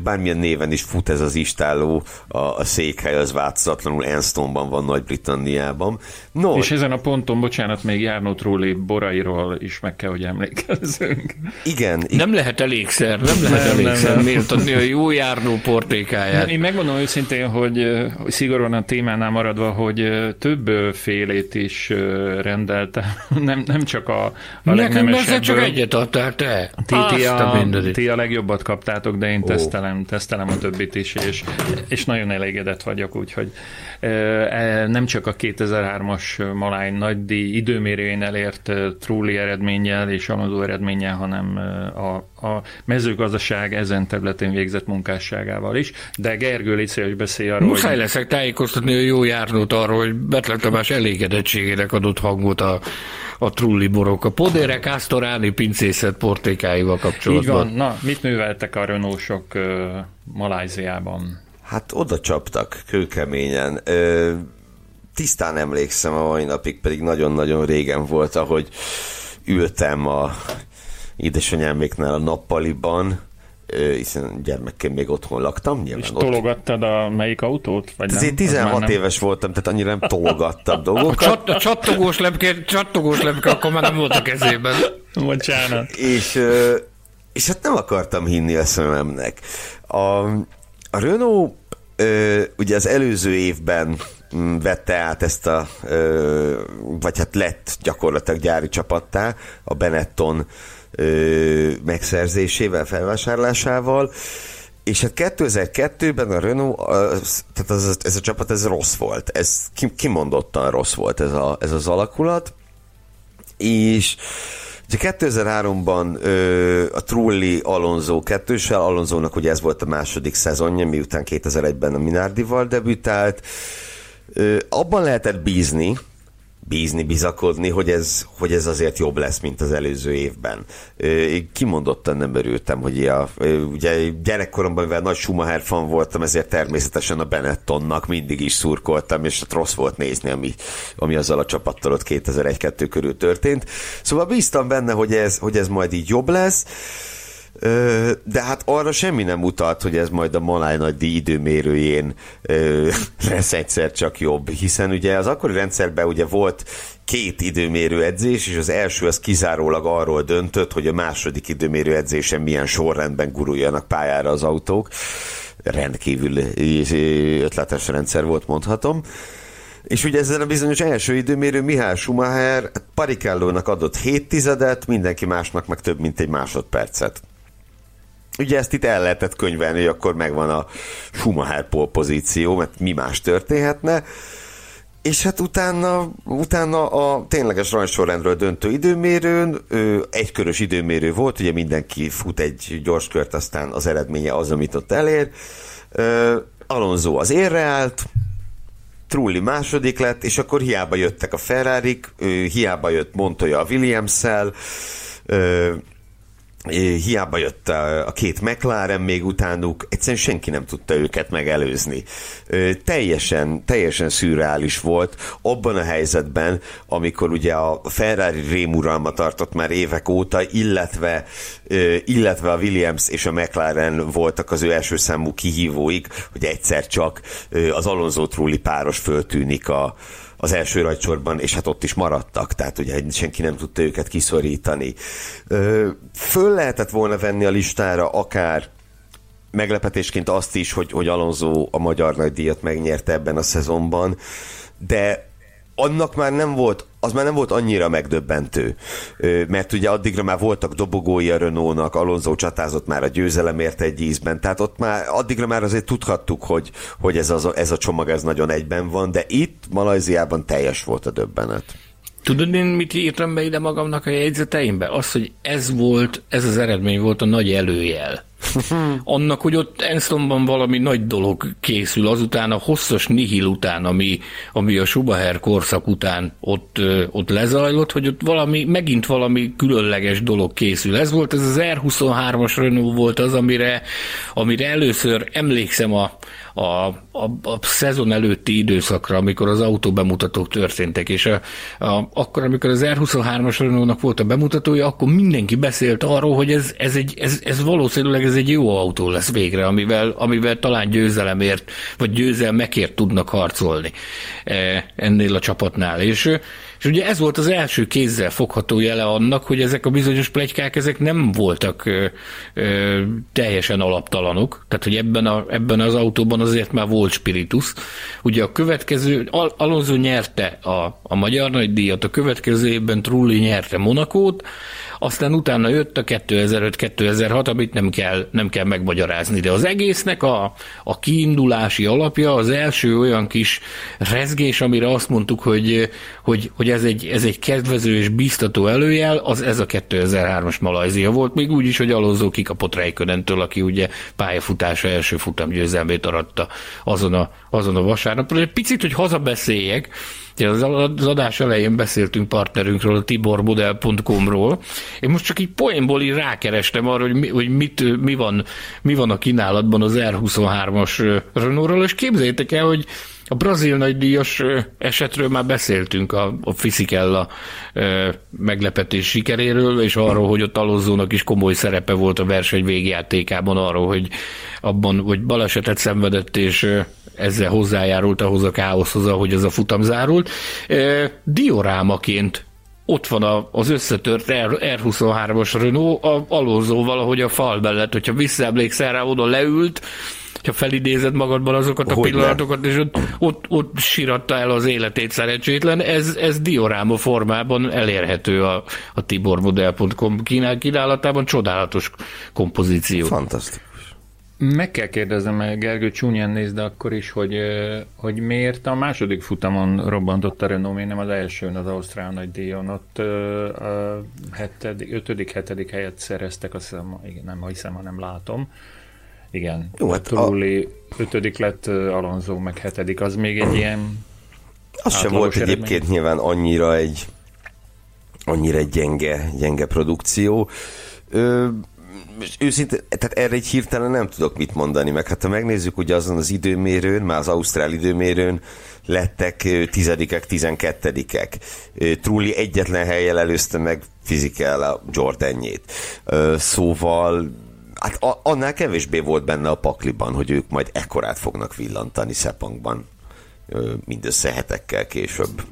Speaker 3: bármilyen néven is fut ez az istálló, a, a székhely az változatlanul Enstonban van Nagy-Britanniában.
Speaker 2: No, és ezen a ponton, bocsánat, még Járnó Tróli borairól is meg kell, hogy emlékezzünk.
Speaker 3: Igen.
Speaker 1: Nem lehet elégszer, nem lehet nem, elégszer méltatni a jó Járnó portékáját.
Speaker 2: Én megmondom őszintén, hogy, hogy szigorúan a témánál maradva, hogy több félét is rendelte, (laughs) nem, nem csak a, a
Speaker 1: Nekem csak egyet adtál te.
Speaker 2: Ti, ti, a, ti a legjobbat kaptátok, de én oh. teszt tesztelem, tesztelem a többit is, és, és nagyon elégedett vagyok, úgyhogy e, nem csak a 2003-as Malány nagydíj időmérőjén elért Trulli eredménnyel és Alonso eredménnyel, hanem a, a mezőgazdaság ezen területén végzett munkásságával is, de Gergő Licea is beszél arról,
Speaker 1: Muszáj hogy... leszek tájékoztatni a jó járnót arról, hogy Betlen Tamás elégedettségének adott hangot a a trulli borok, a Podere Castorani pincészet portékáival kapcsolatban.
Speaker 2: Így van. Na, mit műveltek a Renault-sok uh, Maláziában?
Speaker 3: Hát oda csaptak kőkeményen. Ö, tisztán emlékszem a mai napig, pedig nagyon-nagyon régen volt, ahogy ültem a édesanyáméknál a nappaliban, hiszen gyermekként még otthon laktam.
Speaker 2: Nyilván És ott... tologattad a melyik autót?
Speaker 3: Vagy nem? 16 nem... éves voltam, tehát annyira nem tologattam dolgokat. A, csat,
Speaker 1: a csattogós lemke, csattogós lemke akkor már nem volt a kezében.
Speaker 2: Bocsánat.
Speaker 3: És, és hát nem akartam hinni a szememnek. A, a Renault ugye az előző évben mm, vette át ezt a, vagy hát lett gyakorlatilag gyári csapattá a Benetton ö, megszerzésével, felvásárlásával, és hát 2002-ben a Renault, az, tehát az, ez a csapat ez rossz volt, ez kimondottan rossz volt ez, a, ez az alakulat, és Ugye 2003-ban ö, a Trulli Alonso kettőssel, Alonzónak ugye ez volt a második szezonja, miután 2001-ben a Minardival debütált. Ö, abban lehetett bízni, bízni, bizakodni, hogy ez, hogy ez azért jobb lesz, mint az előző évben. Én kimondottan nem örültem, hogy a, ugye gyerekkoromban, mivel nagy Schumacher fan voltam, ezért természetesen a Benettonnak mindig is szurkoltam, és hát rossz volt nézni, ami, ami azzal a csapattal ott 2001-2 körül történt. Szóval bíztam benne, hogy ez, hogy ez majd így jobb lesz, de hát arra semmi nem utalt, hogy ez majd a Maláj nagydíj időmérőjén (laughs) lesz egyszer csak jobb, hiszen ugye az akkori rendszerben ugye volt két időmérő edzés, és az első az kizárólag arról döntött, hogy a második időmérő edzésen milyen sorrendben guruljanak pályára az autók. Rendkívül ötletes rendszer volt, mondhatom. És ugye ezzel a bizonyos első időmérő Mihály Schumacher Parikellónak adott 7 tizedet, mindenki másnak meg több mint egy másodpercet. Ugye ezt itt el lehetett könyvelni, hogy akkor megvan a Schumacher pozíció, mert mi más történhetne. És hát utána, utána a tényleges rajsorrendről döntő időmérőn, egykörös időmérő volt, ugye mindenki fut egy gyors kört, aztán az eredménye az, amit ott elér. Alonso az érre állt, Trulli második lett, és akkor hiába jöttek a ferrari hiába jött Montoya a Williams-szel, hiába jött a, a két McLaren még utánuk, egyszerűen senki nem tudta őket megelőzni. Teljesen, teljesen szürreális volt abban a helyzetben, amikor ugye a Ferrari rémuralma tartott már évek óta, illetve, illetve a Williams és a McLaren voltak az ő első számú kihívóik, hogy egyszer csak az Alonso Trulli páros föltűnik a, az első rajtsorban, és hát ott is maradtak, tehát ugye senki nem tudta őket kiszorítani. Föl lehetett volna venni a listára akár meglepetésként azt is, hogy, hogy Alonso a magyar nagydíjat megnyerte ebben a szezonban, de annak már nem volt, az már nem volt annyira megdöbbentő, mert ugye addigra már voltak dobogói a Renault-nak, Alonso csatázott már a győzelemért egy ízben, tehát ott már addigra már azért tudhattuk, hogy, hogy ez, az, ez a csomag ez nagyon egyben van, de itt Malajziában teljes volt a döbbenet.
Speaker 1: Tudod, én mit írtam be ide magamnak a jegyzeteimbe? Az, hogy ez volt, ez az eredmény volt a nagy előjel. (laughs) Annak, hogy ott Enstonban valami nagy dolog készül, azután a hosszas nihil után, ami, ami a Schumacher korszak után ott, ott lezajlott, hogy ott valami, megint valami különleges dolog készül. Ez volt, ez az R23-as Renault volt az, amire, amire először emlékszem a, a, a, a szezon előtti időszakra, amikor az autó bemutatók történtek, és a, a, akkor, amikor az R23-as Renault-nak volt a bemutatója, akkor mindenki beszélt arról, hogy ez, ez, egy, ez, ez valószínűleg ez egy jó autó lesz végre, amivel, amivel talán győzelemért, vagy győzelmekért tudnak harcolni e, ennél a csapatnál. És és ugye ez volt az első kézzel fogható jele annak, hogy ezek a bizonyos plegykák, ezek nem voltak ö, ö, teljesen alaptalanok, tehát hogy ebben, a, ebben az autóban azért már volt spiritus. Ugye a következő, Al- Alonso nyerte a, a magyar nagydíjat, a következő évben Trulli nyerte Monakót, aztán utána jött a 2005-2006, amit nem kell, nem kell megmagyarázni, de az egésznek a, a kiindulási alapja az első olyan kis rezgés, amire azt mondtuk, hogy, hogy, hogy ez, egy, ez egy kedvező és biztató előjel, az ez a 2003-as Malajzia volt, még úgy is, hogy Alonso kikapott Reikönentől, aki ugye pályafutása első futam győzelmét aratta azon a, azon a vasárnapon. Egy picit, hogy hazabeszéljek, az adás elején beszéltünk partnerünkről, a tibormodel.com-ról. Én most csak így poénból így rákerestem arra, hogy, mi, hogy mit, mi, van, mi van a kínálatban az R23-as Renault-ról, és képzeljétek el, hogy a brazil nagydíjas esetről már beszéltünk, a, a Fisichella meglepetés sikeréről, és arról, hogy ott Alonzónak is komoly szerepe volt a verseny végjátékában arról, hogy abban, hogy balesetet szenvedett, és ezzel hozzájárult ahhoz a káoszhoz, ahogy ez a futam zárult. Diorámaként ott van az összetört R23-as Renault a Alonsoval, ahogy a fal mellett, hogyha visszaemlékszel rá, oda leült, ha felidézed magadban azokat a hogy pillanatokat, nem. és ott, ott, ott síratta el az életét szerencsétlen, ez, ez dioráma formában elérhető a, a tibormodel.com kínál, kínálatában, csodálatos kompozíció.
Speaker 3: Fantasztikus.
Speaker 2: Meg kell kérdeznem, meg Gergő csúnyán nézd akkor is, hogy, hogy miért a második futamon robbantott a Renault, nem az elsőn az Ausztrál nagy díjon. Ott a hetedik, ötödik, hetedik helyet szereztek, azt hiszem, igen, nem hiszem, hanem látom. Igen, Jó, hát Trulli a... ötödik lett, Alonso meg hetedik, az még egy ilyen
Speaker 3: Az sem volt eredmény. egyébként nyilván annyira egy annyira egy gyenge, gyenge produkció. Ö, őszintén, tehát erre egy hirtelen nem tudok mit mondani, meg hát ha megnézzük, ugye azon az időmérőn, már az Ausztrál időmérőn lettek tizedikek, tizenkettedikek. Trulli egyetlen helyen előzte meg fizikál a Jordanjét. Szóval hát annál kevésbé volt benne a pakliban, hogy ők majd ekkorát fognak villantani Szepangban mindössze hetekkel később.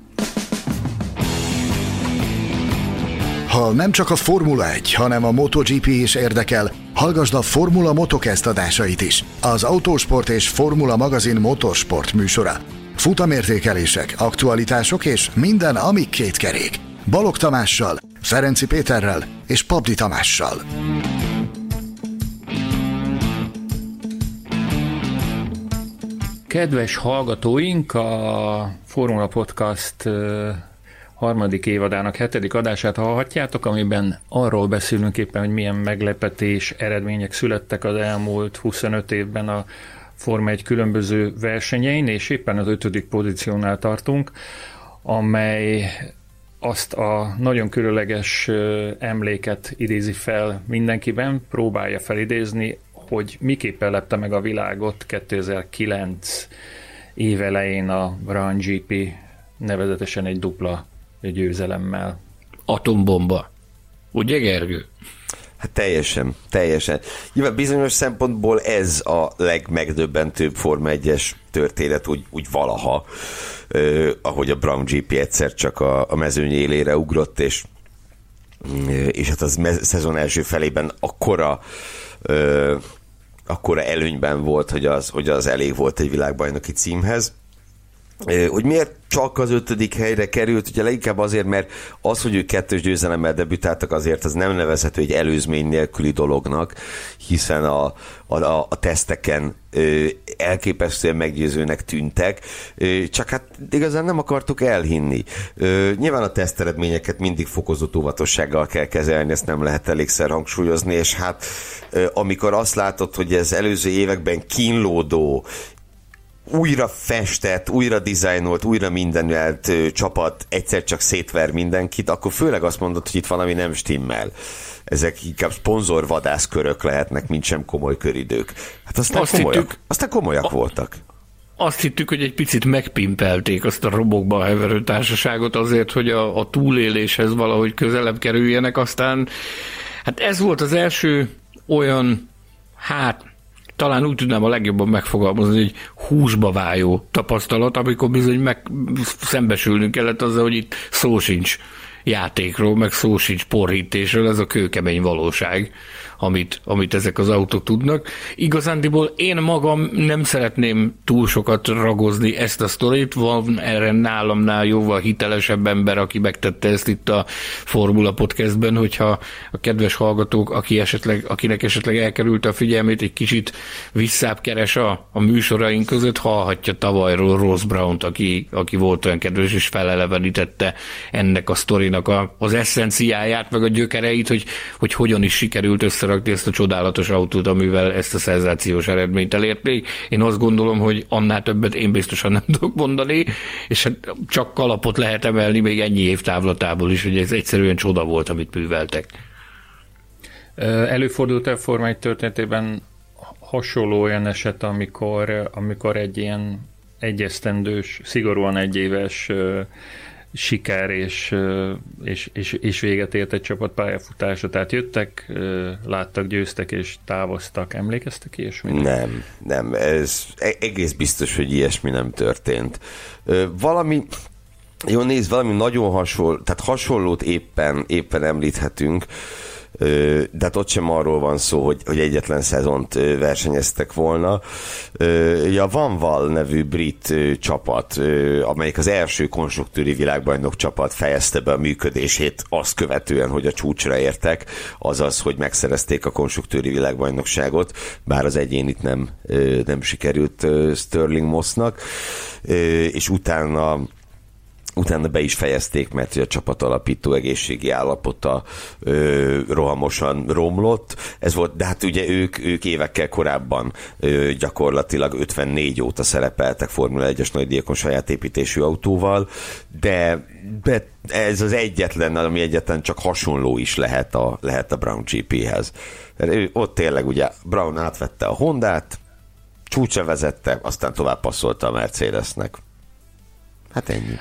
Speaker 4: Ha nem csak a Formula 1, hanem a MotoGP is érdekel, hallgasd a Formula Motocast adásait is. Az Autósport és Formula magazin motorsport műsora. Futamértékelések, aktualitások és minden, ami két kerék. Balog Tamással, Ferenci Péterrel és Pabdi Tamással.
Speaker 2: Kedves hallgatóink, a Formula Podcast harmadik évadának hetedik adását hallhatjátok, amiben arról beszélünk éppen, hogy milyen meglepetés eredmények születtek az elmúlt 25 évben a Forma egy különböző versenyein, és éppen az ötödik pozíciónál tartunk, amely azt a nagyon különleges emléket idézi fel mindenkiben, próbálja felidézni, hogy miképpen lepte meg a világot 2009 évelején a Brown GP nevezetesen egy dupla győzelemmel.
Speaker 1: Atombomba. Ugye, Gergő?
Speaker 3: Hát teljesen, teljesen. Nyilván bizonyos szempontból ez a legmegdöbbentőbb Forma 1-es történet úgy, úgy valaha, eh, ahogy a Brown GP egyszer csak a, a mezőny élére ugrott, és és hát az mez- szezon első felében akkora eh, akkora előnyben volt, hogy az, hogy az elég volt egy világbajnoki címhez. Hogy miért csak az ötödik helyre került, ugye leginkább azért, mert az, hogy ők kettős győzelemmel debütáltak, azért az nem nevezhető egy előzmény nélküli dolognak, hiszen a, a, a, a teszteken ö, elképesztően meggyőzőnek tűntek, ö, csak hát igazán nem akartuk elhinni. Ö, nyilván a teszteredményeket mindig fokozott óvatossággal kell kezelni, ezt nem lehet elégszer hangsúlyozni, és hát ö, amikor azt látod, hogy ez előző években kínlódó, újra festett, újra dizájnolt, újra mindenelt csapat egyszer csak szétver mindenkit, akkor főleg azt mondod, hogy itt valami nem stimmel. Ezek inkább szponzorvadászkörök lehetnek, mint sem komoly köridők. Hát aztán, azt komolyak, hittük, aztán komolyak a, voltak.
Speaker 1: Azt hittük, hogy egy picit megpimpelték azt a robokba heverő társaságot azért, hogy a, a túléléshez valahogy közelebb kerüljenek, aztán hát ez volt az első olyan, hát talán úgy tudnám a legjobban megfogalmazni, hogy húsba vájó tapasztalat, amikor bizony meg szembesülnünk kellett azzal, hogy itt szó sincs játékról, meg szó sincs porhítésről, ez a kőkemény valóság amit, amit ezek az autók tudnak. Igazándiból én magam nem szeretném túl sokat ragozni ezt a sztorit, van erre nálamnál jóval hitelesebb ember, aki megtette ezt itt a Formula Podcastben, hogyha a kedves hallgatók, aki esetleg, akinek esetleg elkerült a figyelmét, egy kicsit visszább keres a, a műsoraink között, hallhatja tavalyról Rose Brown-t, aki, aki volt olyan kedves és felelevenítette ennek a sztorinak a, az eszenciáját, meg a gyökereit, hogy, hogy hogyan is sikerült össze összerakni ezt a csodálatos autót, amivel ezt a szenzációs eredményt elérték. Én azt gondolom, hogy annál többet én biztosan nem tudok mondani, és hát csak kalapot lehet emelni még ennyi év távlatából is, hogy ez egyszerűen csoda volt, amit műveltek.
Speaker 2: Előfordult a Forma 1 történetében hasonló olyan eset, amikor, amikor egy ilyen egyesztendős, szigorúan egyéves siker és, és, és, és véget ért egy csapat pályafutása. Tehát jöttek, láttak, győztek és távoztak. Emlékeztek ilyesmi?
Speaker 3: Nem, nem. Ez e-, egész biztos, hogy ilyesmi nem történt. Valami, jó nézd, valami nagyon hasonló, tehát hasonlót éppen, éppen említhetünk de hát ott sem arról van szó, hogy, hogy egyetlen szezont versenyeztek volna. Ja, Van Val nevű brit csapat, amelyik az első konstruktúri világbajnok csapat fejezte be a működését azt követően, hogy a csúcsra értek, azaz, hogy megszerezték a konstruktúri világbajnokságot, bár az egyénit nem, nem sikerült Sterling Mossnak, és utána utána be is fejezték, mert a csapat alapító egészségi állapota ö, rohamosan romlott. Ez volt, de hát ugye ők, ők évekkel korábban ö, gyakorlatilag 54 óta szerepeltek Formula 1-es nagydíjakon saját építésű autóval, de, de ez az egyetlen, ami egyetlen csak hasonló is lehet a, lehet a Brown GP-hez. Ő, ott tényleg ugye Brown átvette a Hondát, csúcsa vezette, aztán tovább passzolta a Mercedesnek. Hát (laughs) ennyi.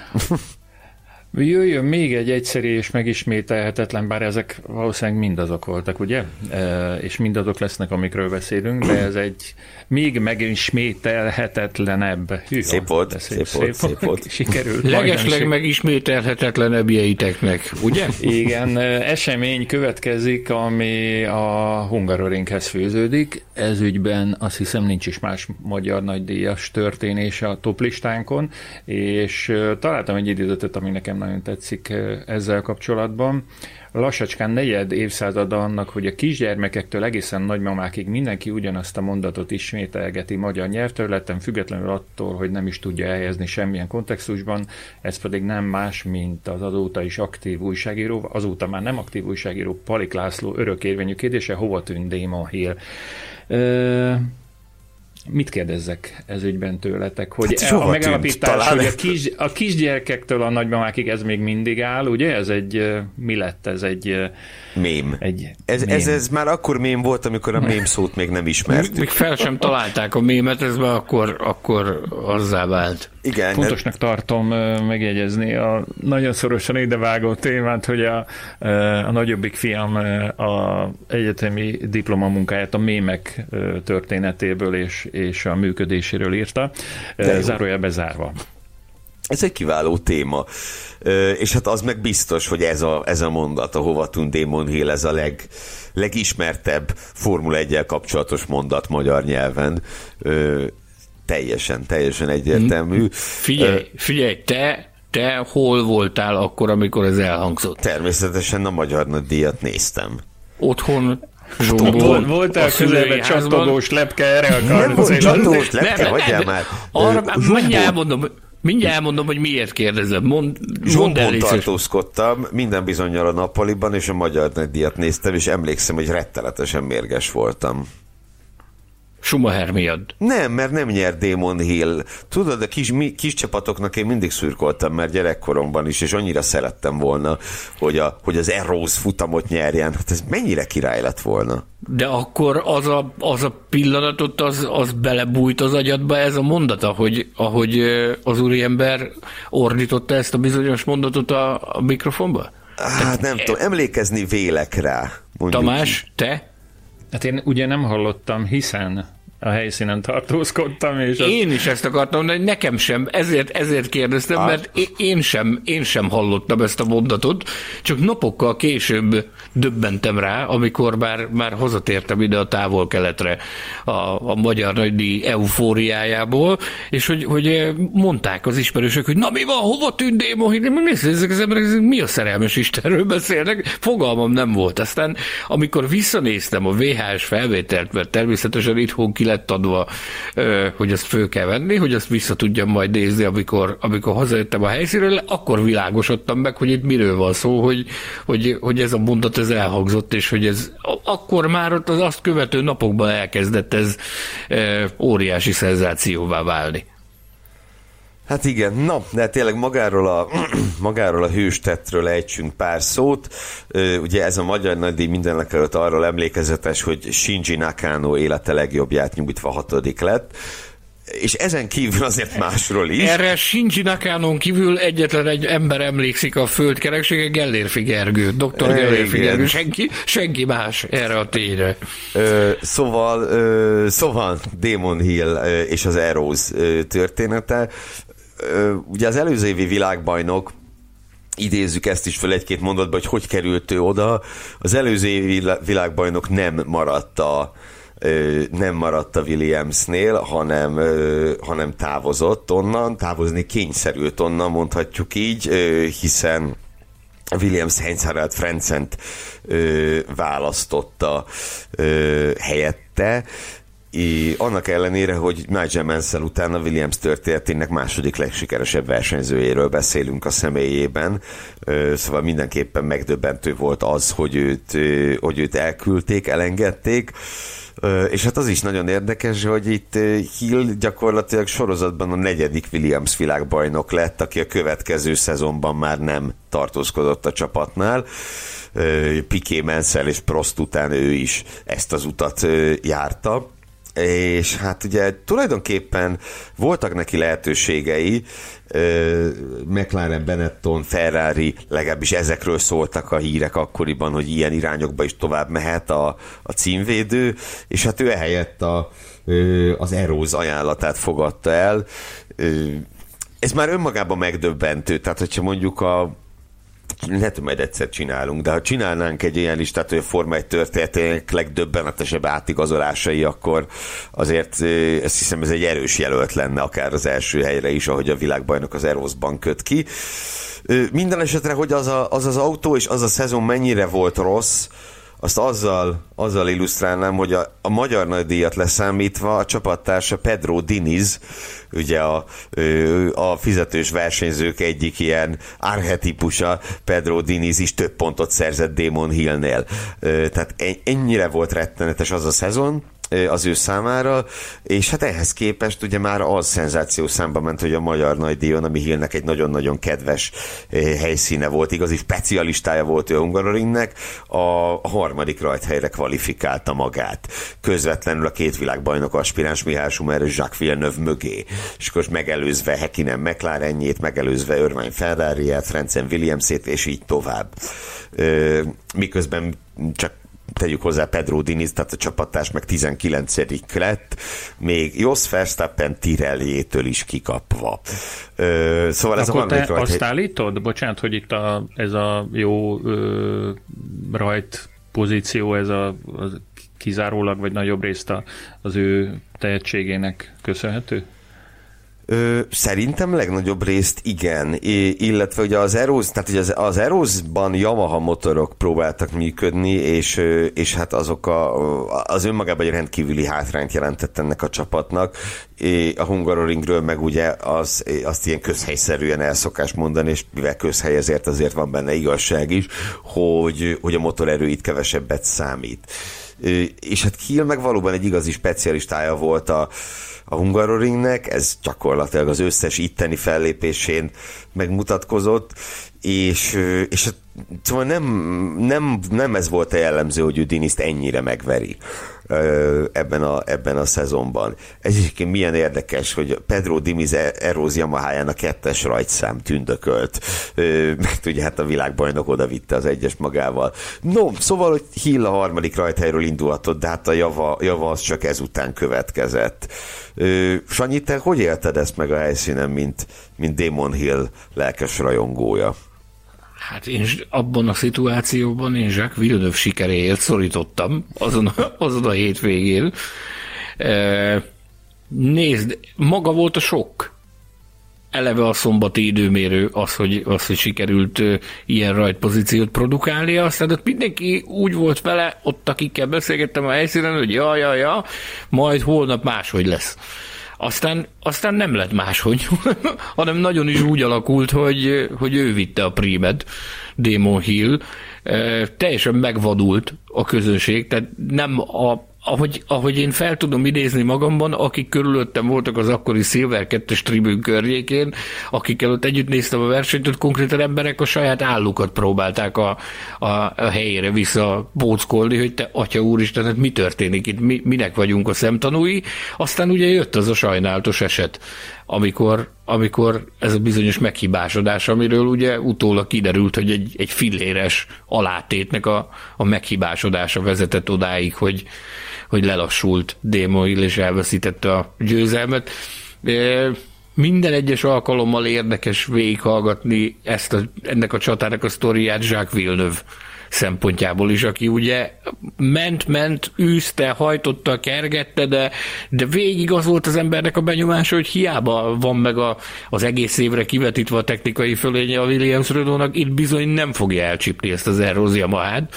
Speaker 2: Jöjjön még egy egyszerű és megismételhetetlen, bár ezek valószínűleg mindazok voltak, ugye? E, és mindazok lesznek, amikről beszélünk, de ez egy még megismételhetetlenebb.
Speaker 3: Hű, szép volt, szép, szép, volt, szép volt.
Speaker 2: Sikerült.
Speaker 1: Legesleg megismételhetetlenebb jeiteknek, ugye?
Speaker 2: Igen, esemény következik, ami a Hungarorinkhez főződik. Ez ügyben azt hiszem nincs is más magyar nagydíjas történés a toplistánkon, és találtam egy idézetet, ami nekem nagyon tetszik ezzel kapcsolatban. Lassacskán negyed évszázada annak, hogy a kisgyermekektől egészen nagymamákig mindenki ugyanazt a mondatot ismételgeti magyar nyelvterületen, függetlenül attól, hogy nem is tudja elhelyezni semmilyen kontextusban, ez pedig nem más, mint az azóta is aktív újságíró, azóta már nem aktív újságíró Palik László örökérvényű kérdése, hova tűnt Déma Hill. Mit kérdezzek ez ügyben tőletek? Hogy hát a megállapítás, hogy a, kis, a kisgyerekektől a nagymamákig ez még mindig áll, ugye? Ez egy, mi lett? Ez egy...
Speaker 3: Mém. Egy ez, mém. Ez, ez már akkor mém volt, amikor a mém szót még nem ismertük.
Speaker 1: Még fel sem találták a mémet, ez már akkor, akkor azzá vált.
Speaker 2: Igen. Fontosnak tartom megjegyezni a nagyon szorosan idevágó témát, hogy a, a nagyobbik fiam a egyetemi diplomamunkáját a mémek történetéből és, és a működéséről írta, zárója bezárva.
Speaker 3: Ez egy kiváló téma. És hát az meg biztos, hogy ez a, ez a mondat, a hova tűnt Démon Hill, ez a leg, legismertebb Formula 1 kapcsolatos mondat magyar nyelven teljesen, teljesen egyértelmű.
Speaker 1: Figyelj, figyelj, te te hol voltál akkor, amikor ez elhangzott?
Speaker 3: Természetesen a Magyar Nagydíjat néztem.
Speaker 1: Otthon
Speaker 2: Zsombor, Voltál közelben csatogós lepke, erre akarsz?
Speaker 3: Nem volt csatogós lepke, hagyjál már.
Speaker 1: Arra, mindjárt elmondom, Mindjárt elmondom, hogy miért kérdezem. Mond,
Speaker 3: mond el tartózkodtam, minden bizonyal a nappaliban, és a Magyar Nagydíjat néztem, és emlékszem, hogy rettenetesen mérges voltam.
Speaker 1: Schumacher miatt.
Speaker 3: Nem, mert nem nyert Damon Hill. Tudod, a kis, mi, kis csapatoknak én mindig szürkoltam, mert gyerekkoromban is, és annyira szerettem volna, hogy, a, hogy az Eros futamot nyerjen. Hát ez mennyire király lett volna.
Speaker 1: De akkor az a, az a pillanatot, az, az belebújt az agyadba ez a mondata, hogy ahogy az úriember ordította ezt a bizonyos mondatot a, a mikrofonba?
Speaker 3: Hát Tehát, nem e... tudom, emlékezni vélek rá.
Speaker 1: Tamás, te?
Speaker 2: Hát én ugye nem hallottam, hiszen a helyszínen tartózkodtam. És
Speaker 1: az... Én is ezt akartam de nekem sem, ezért, ezért kérdeztem, ah. mert én sem, én sem hallottam ezt a mondatot, csak napokkal később döbbentem rá, amikor már, már hazatértem ide a távol-keletre a, a magyar nagydíj eufóriájából, és hogy, hogy mondták az ismerősök, hogy na mi van, hova tűnt Démo, hogy mi ezek az emberek, mi a szerelmes Istenről beszélnek, fogalmam nem volt. Aztán amikor visszanéztem a VHS felvételt, mert természetesen itthon ki lett adva, hogy azt föl kell venni, hogy azt vissza tudjam majd nézni, amikor, amikor hazajöttem a helyszínről, akkor világosodtam meg, hogy itt miről van szó, hogy, hogy, hogy ez a mondat ez elhangzott, és hogy ez akkor már ott az azt követő napokban elkezdett ez óriási szenzációvá válni.
Speaker 3: Hát igen, na, de tényleg magáról a, (clears throat) magáról a hőstettről ejtsünk pár szót. Ugye ez a magyar nagydíj mindenek előtt arról emlékezetes, hogy Shinji Nakano élete legjobbját nyújtva hatodik lett és ezen kívül azért másról is.
Speaker 1: Erre Shinji Nakanon kívül egyetlen egy ember emlékszik a földkereksége, Gellérfi Gergő, dr. Gellérfi Gergő, senki, senki más erre a tényre.
Speaker 3: Ö, szóval, ö, szóval Demon Hill és az Eros története ugye az előző évi világbajnok idézzük ezt is fel egy-két mondatban, hogy hogy került ő oda. Az előző évi világbajnok nem maradt a, nem maradt a Williamsnél, hanem, hanem távozott onnan, távozni kényszerült onnan, mondhatjuk így, hiszen Williams Heinz Harald Frencent választotta helyette, I, annak ellenére, hogy Nigel Mansell után a Williams történetének második legsikeresebb versenyzőjéről beszélünk a személyében, szóval mindenképpen megdöbbentő volt az, hogy őt, hogy őt elküldték, elengedték, és hát az is nagyon érdekes, hogy itt Hill gyakorlatilag sorozatban a negyedik Williams világbajnok lett, aki a következő szezonban már nem tartózkodott a csapatnál. Piqué Mansell és Prost után ő is ezt az utat járta és hát ugye tulajdonképpen voltak neki lehetőségei, McLaren, Benetton, Ferrari, legalábbis ezekről szóltak a hírek akkoriban, hogy ilyen irányokba is tovább mehet a, a címvédő, és hát ő ehelyett a, az Eróz ajánlatát fogadta el. Ez már önmagában megdöbbentő, tehát hogyha mondjuk a lehet, majd egyszer csinálunk, de ha csinálnánk egy ilyen listát, hogy a Forma 1 történetének legdöbbenetesebb átigazolásai, akkor azért ezt hiszem ez egy erős jelölt lenne, akár az első helyre is, ahogy a világbajnok az Eroszban köt ki. Minden esetre, hogy az, a, az az autó és az a szezon mennyire volt rossz, azt azzal, azzal illusztrálnám, hogy a, a magyar nagydíjat leszámítva a csapattársa Pedro Diniz, ugye a, a fizetős versenyzők egyik ilyen archetipusa, Pedro Diniz is több pontot szerzett Damon Hillnél. Tehát ennyire volt rettenetes az a szezon, az ő számára, és hát ehhez képest ugye már az szenzáció számba ment, hogy a Magyar Nagydíjon, ami Hillnek egy nagyon-nagyon kedves helyszíne volt, igazi specialistája volt ő Hungaroringnek, a harmadik rajthelyre kvalifikálta magát. Közvetlenül a két világbajnok aspiráns Mihály Schumer és Jacques Villeneuve mögé. És akkor megelőzve Hekinen McLarenjét, megelőzve Örvány Ferrari-et, Francen Williams-ét, és így tovább. Miközben csak tegyük hozzá Pedro Diniz, tehát a csapatás meg 19 lett, még Jos Verstappen Tirelliétől is kikapva.
Speaker 2: Ö, szóval ez Akkor a te rajt, azt állítod? Bocsánat, hogy itt a, ez a jó ö, rajt pozíció, ez a, a kizárólag, vagy nagyobb részt a, az ő tehetségének köszönhető?
Speaker 3: Ö, szerintem legnagyobb részt igen, I, illetve ugye az Eros, tehát ugye az, az Erosban Yamaha motorok próbáltak működni, és, és hát azok a, az önmagában egy rendkívüli hátrányt jelentett ennek a csapatnak. A Hungaroringről meg ugye az, azt ilyen közhelyszerűen elszokás mondani, és mivel közhely ezért azért van benne igazság is, hogy, hogy a motorerő itt kevesebbet számít. És hát Kiel meg valóban egy igazi specialistája volt a, a Hungaroringnek, ez gyakorlatilag az összes itteni fellépésén megmutatkozott, és, és szóval nem, nem, nem ez volt a jellemző, hogy ő Diniszt ennyire megveri ebben a, ebben a szezonban. Ez egyébként milyen érdekes, hogy Pedro Dimiz Eróz Yamaháján a kettes rajtszám tündökölt, mert ugye hát a világbajnok oda vitte az egyes magával. No, szóval, hogy Hill a harmadik rajthelyről indulhatott, de hát a java, java az csak ezután következett. Sanyi, te hogy élted ezt meg a helyszínen, mint, mint Damon Hill lelkes rajongója?
Speaker 1: Hát én abban a szituációban én Jacques Villeneuve sikeréért szorítottam azon a, (laughs) azon a hétvégén. Nézd, maga volt a sok. Eleve a szombati időmérő az, hogy, az, hogy sikerült ilyen rajtpozíciót produkálni, aztán ott mindenki úgy volt vele, ott akikkel beszélgettem a helyszínen, hogy ja, ja, ja, majd holnap máshogy lesz. Aztán, aztán nem lett máshogy, (laughs) hanem nagyon is úgy alakult, hogy, hogy ő vitte a prímet, Demon Hill. Teljesen megvadult a közönség, tehát nem a, ahogy, ahogy én fel tudom idézni magamban, akik körülöttem voltak az akkori Silver 2-es tribűn környékén, akikkel ott együtt néztem a versenyt, ott konkrétan emberek a saját állukat próbálták a, a, a helyére visszapóckolni, hogy te, atya úristen, hát mi történik itt, mi, minek vagyunk a szemtanúi. Aztán ugye jött az a sajnálatos eset, amikor, amikor ez a bizonyos meghibásodás, amiről ugye utólag kiderült, hogy egy, egy filléres alátétnek a, a meghibásodása vezetett odáig, hogy, hogy lelassult Démoil és elveszítette a győzelmet. Minden egyes alkalommal érdekes végighallgatni ezt a, ennek a csatának a sztoriát Jacques Villeneuve szempontjából is, aki ugye ment, ment, űzte, hajtotta, kergette, de, de végig az volt az embernek a benyomása, hogy hiába van meg a, az egész évre kivetítve a technikai fölénye a Williams Renault-nak, itt bizony nem fogja elcsípni ezt az Erózia Mahát.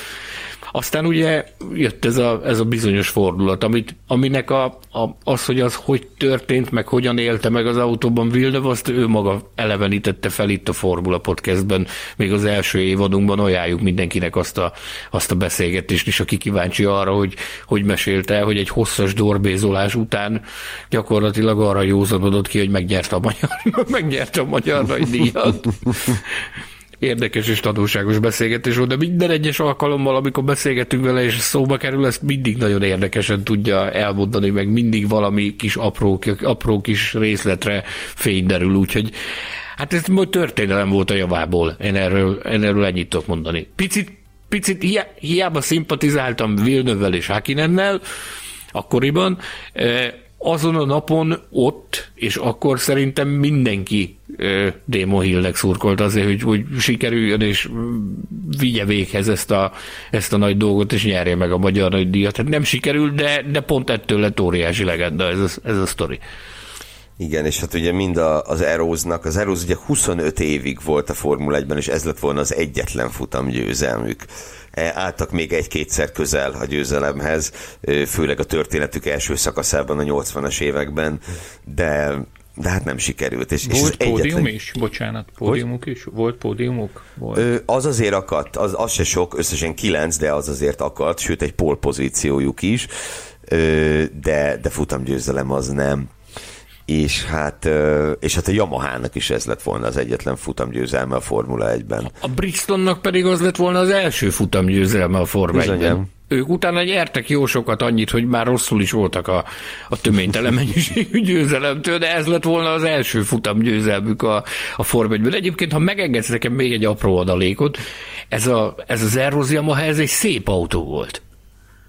Speaker 1: Aztán ugye jött ez a, ez a bizonyos fordulat, amit, aminek a, a, az, hogy az hogy történt, meg hogyan élte meg az autóban Villeneuve, azt ő maga elevenítette fel itt a Formula Podcastben, még az első évadunkban ajánljuk mindenkinek azt a, azt a beszélgetést is, aki kíváncsi arra, hogy, hogy mesélte, hogy egy hosszas dorbézolás után gyakorlatilag arra józanodott ki, hogy megnyerte a magyar, (laughs) megnyerte a magyar díjat. (laughs) érdekes és tanulságos beszélgetés volt, de minden egyes alkalommal, amikor beszélgetünk vele, és szóba kerül, ezt mindig nagyon érdekesen tudja elmondani, meg mindig valami kis apró, apró kis részletre fény derül, úgyhogy hát ez majd történelem volt a javából. Én erről, én erről ennyit tudok mondani. Picit, picit hiába szimpatizáltam Vilnövel és Hakinennel akkoriban, eh, azon a napon ott, és akkor szerintem mindenki Démon Hillnek szurkolt azért, hogy, hogy sikerüljön, és vigye véghez ezt a, ezt a nagy dolgot, és nyerje meg a magyar nagy díjat. Hát nem sikerült, de, de pont ettől lett óriási legenda ez a, ez a sztori.
Speaker 3: Igen, és hát ugye mind a, az Eróznak, az Eróz ugye 25 évig volt a Formula 1-ben, és ez lett volna az egyetlen futam. E, álltak még egy-kétszer közel a győzelemhez, főleg a történetük első szakaszában a 80-as években, de de hát nem sikerült. És,
Speaker 2: volt és pódium egyetlen... is? Bocsánat, pódiumuk hogy? is? Volt pódiumuk? Volt.
Speaker 3: Ö, az azért akadt, az, az se sok, összesen kilenc, de az azért akadt, sőt egy polpozíciójuk is, ö, de, de futamgyőzelem az nem és hát, és hát a Yamaha-nak is ez lett volna az egyetlen futamgyőzelme a Formula 1-ben.
Speaker 1: A Brixtonnak pedig az lett volna az első futamgyőzelme a Formula 1-ben. Ők utána nyertek jó sokat annyit, hogy már rosszul is voltak a, a töménytelen (laughs) mennyiségű győzelemtől, de ez lett volna az első futamgyőzelmük a, a Forma 1 Egyébként, ha megengedsz nekem még egy apró adalékot, ez, a, ez az Eros Yamaha, ez egy szép autó volt.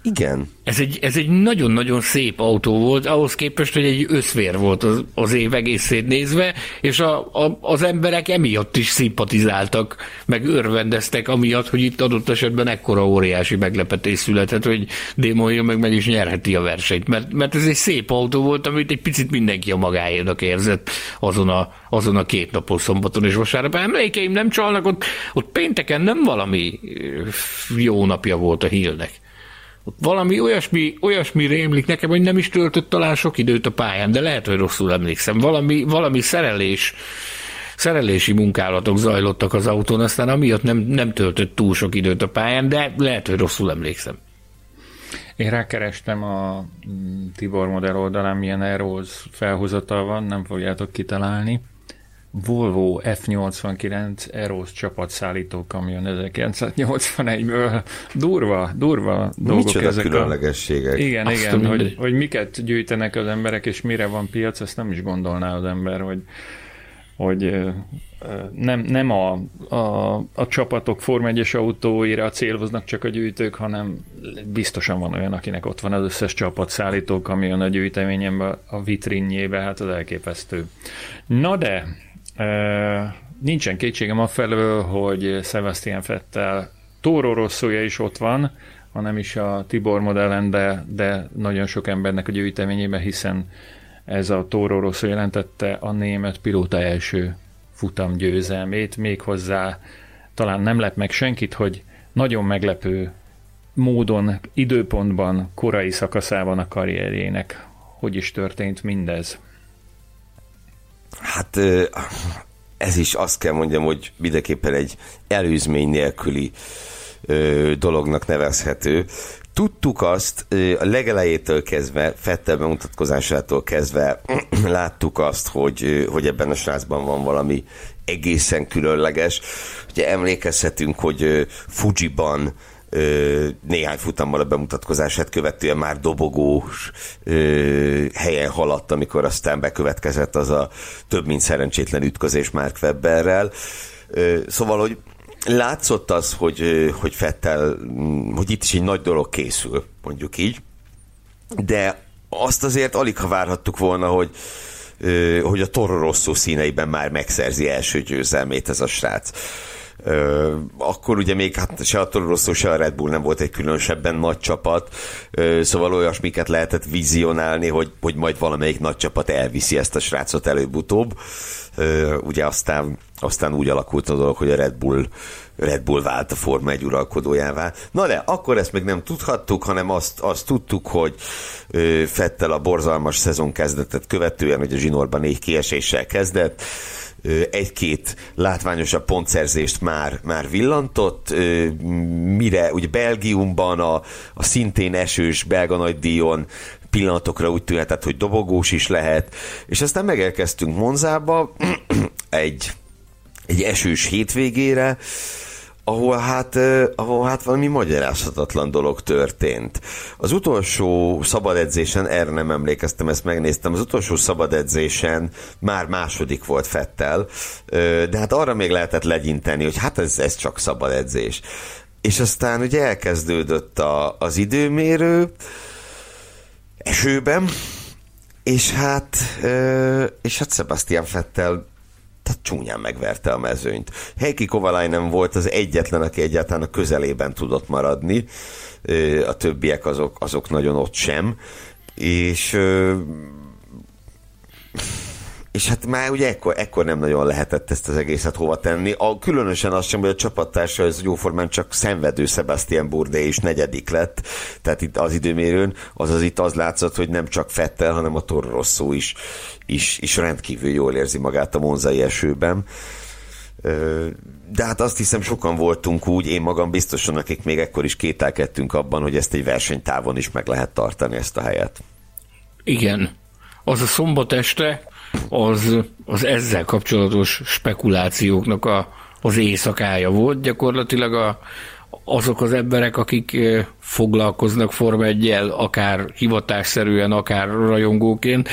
Speaker 3: Igen.
Speaker 1: Ez egy, ez egy nagyon-nagyon szép autó volt, ahhoz képest, hogy egy összvér volt az, az év egészét nézve, és a, a, az emberek emiatt is szimpatizáltak, meg örvendeztek, amiatt, hogy itt adott esetben ekkora óriási meglepetés született, hogy Démonja meg meg is nyerheti a versenyt, mert, mert ez egy szép autó volt, amit egy picit mindenki a magáénak érzett azon a, azon a két napos szombaton és vasárnap. Emlékeim nem csalnak, ott, ott pénteken nem valami jó napja volt a hílnek. Valami olyasmi, olyasmi rémlik nekem, hogy nem is töltött talán sok időt a pályán, de lehet, hogy rosszul emlékszem. Valami, valami szerelés, szerelési munkálatok zajlottak az autón, aztán amiatt nem, nem töltött túl sok időt a pályán, de lehet, hogy rosszul emlékszem.
Speaker 2: Én rákerestem a mm, Tibor modell oldalán, milyen Aeros felhozatal van, nem fogjátok kitalálni. Volvo F89 Eros csapatszállító kamion 1981-ből. Durva, durva dolgok
Speaker 3: Micsoda
Speaker 2: ezek
Speaker 3: különlegességek.
Speaker 2: A... Igen, Azt igen, hogy, hogy miket gyűjtenek az emberek, és mire van piac, ezt nem is gondolná az ember, hogy, hogy nem, nem a, a, a csapatok Form 1 autóira céloznak csak a gyűjtők, hanem biztosan van olyan, akinek ott van az összes csapat szállító kamion a gyűjteményemben, a vitrinjébe, hát az elképesztő. Na de, Nincsen kétségem afelől, hogy Sebastian Fettel Toro Rosszója is ott van, hanem is a Tibor modellen, de, de nagyon sok embernek a gyűjteményében, hiszen ez a Toro Rosso jelentette a német pilóta első futam győzelmét, méghozzá talán nem lep meg senkit, hogy nagyon meglepő módon, időpontban, korai szakaszában a karrierjének hogy is történt mindez.
Speaker 3: Hát ez is azt kell mondjam, hogy mindenképpen egy előzmény nélküli dolognak nevezhető. Tudtuk azt, a legelejétől kezdve, Fettel bemutatkozásától kezdve (clears throat) láttuk azt, hogy, hogy ebben a srácban van valami egészen különleges. Ugye emlékezhetünk, hogy Fujiban néhány futammal a bemutatkozását követően már dobogós helyen haladt, amikor aztán bekövetkezett az a több mint szerencsétlen ütközés Mark Webberrel. Szóval, hogy látszott az, hogy, hogy Fettel, hogy itt is egy nagy dolog készül, mondjuk így, de azt azért alig ha várhattuk volna, hogy, hogy a Toro Rosso színeiben már megszerzi első győzelmét ez a srác akkor ugye még hát se a Toro Rosso, se a Red Bull nem volt egy különösebben nagy csapat, szóval olyasmiket lehetett vizionálni, hogy, hogy majd valamelyik nagy csapat elviszi ezt a srácot előbb-utóbb. Ugye aztán, aztán úgy alakult a dolog, hogy a Red Bull Red Bull vált a Forma 1 uralkodójává. Na de, akkor ezt még nem tudhattuk, hanem azt, azt tudtuk, hogy Fettel a borzalmas szezon kezdetet követően, hogy a zsinórban négy kieséssel kezdett, egy-két látványosabb pontszerzést már, már villantott, mire ugye Belgiumban a, a szintén esős belga nagydíjon pillanatokra úgy tűnhetett, hogy dobogós is lehet, és aztán megelkezdtünk Monzába, (clears throat) egy egy esős hétvégére, ahol hát, ahol hát valami magyarázhatatlan dolog történt. Az utolsó szabad edzésen, erre nem emlékeztem, ezt megnéztem, az utolsó szabad edzésen már második volt Fettel, de hát arra még lehetett legyinteni, hogy hát ez, ez csak szabad edzés. És aztán ugye elkezdődött a, az időmérő esőben, és hát, és hát Sebastian Fettel tehát csúnyán megverte a mezőnyt. Heikki Kovalainen volt az egyetlen, aki egyáltalán a közelében tudott maradni, a többiek azok, azok nagyon ott sem, és és hát már ugye ekkor, ekkor nem nagyon lehetett ezt az egészet hova tenni. A, különösen az sem, hogy a csapattársa az jóformán csak szenvedő Sebastian Bourdais is negyedik lett, tehát itt az időmérőn, azaz itt az látszott, hogy nem csak Fettel, hanem a Toro Rosso is, is, is rendkívül jól érzi magát a monzai esőben. De hát azt hiszem sokan voltunk úgy, én magam biztosan, akik még ekkor is kételkedtünk abban, hogy ezt egy versenytávon is meg lehet tartani ezt a helyet.
Speaker 1: Igen. Az a szombat este, az, az ezzel kapcsolatos spekulációknak a, az éjszakája volt. Gyakorlatilag a, azok az emberek, akik foglalkoznak Forma 1 akár hivatásszerűen, akár rajongóként,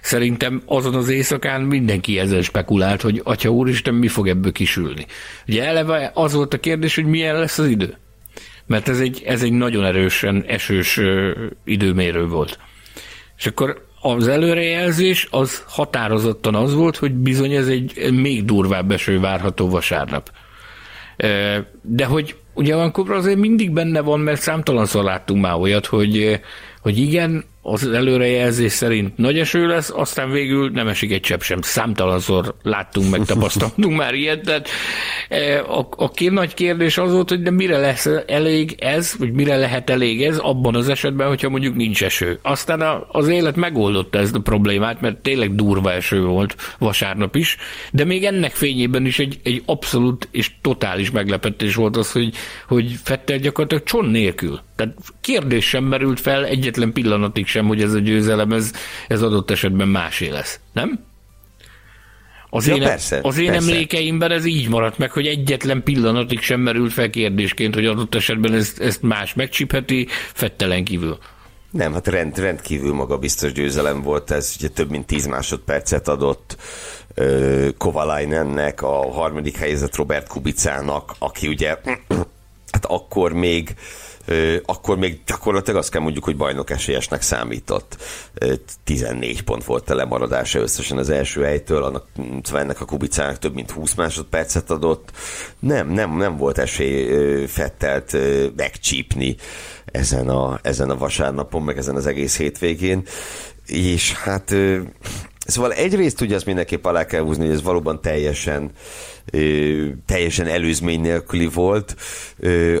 Speaker 1: szerintem azon az éjszakán mindenki ezzel spekulált, hogy Atya Úristen, mi fog ebből kisülni. Ugye eleve az volt a kérdés, hogy milyen lesz az idő. Mert ez egy, ez egy nagyon erősen esős időmérő volt. És akkor az előrejelzés az határozottan az volt, hogy bizony ez egy még durvább eső várható vasárnap. De hogy ugye Vancouver azért mindig benne van, mert számtalanszor láttunk már olyat, hogy, hogy igen, az előrejelzés szerint nagy eső lesz, aztán végül nem esik egy csepp sem. Számtalanszor láttunk meg, tapasztaltunk már ilyet, tehát e, a, a nagy kérdés az volt, hogy de mire lesz elég ez, vagy mire lehet elég ez abban az esetben, hogyha mondjuk nincs eső. Aztán a, az élet megoldotta ezt a problémát, mert tényleg durva eső volt vasárnap is, de még ennek fényében is egy, egy abszolút és totális meglepetés volt az, hogy, hogy Fettel gyakorlatilag cson nélkül. Tehát kérdés sem merült fel egyetlen pillanatig sem, hogy ez a győzelem, ez, ez adott esetben másé lesz. Nem? Az, ja, én, persze, az én persze. emlékeimben ez így maradt meg, hogy egyetlen pillanatig sem merült fel kérdésként, hogy adott esetben ezt, ezt más megcsipheti, fettelen kívül.
Speaker 3: Nem, hát rend, rendkívül magabiztos győzelem volt ez, ugye több mint 10 másodpercet adott uh, Kovalainennek, a harmadik helyzet Robert Kubicának, aki ugye (clears throat) hát akkor még akkor még gyakorlatilag azt kell mondjuk, hogy bajnok esélyesnek számított. 14 pont volt a lemaradása összesen az első helytől, annak szóval ennek a Kubicának több mint 20 másodpercet adott. Nem, nem, nem volt esély Fettelt megcsípni ezen a, ezen a vasárnapon, meg ezen az egész hétvégén. És hát Szóval egyrészt ugye azt mindenképp alá kell húzni, hogy ez valóban teljesen teljesen előzmény nélküli volt,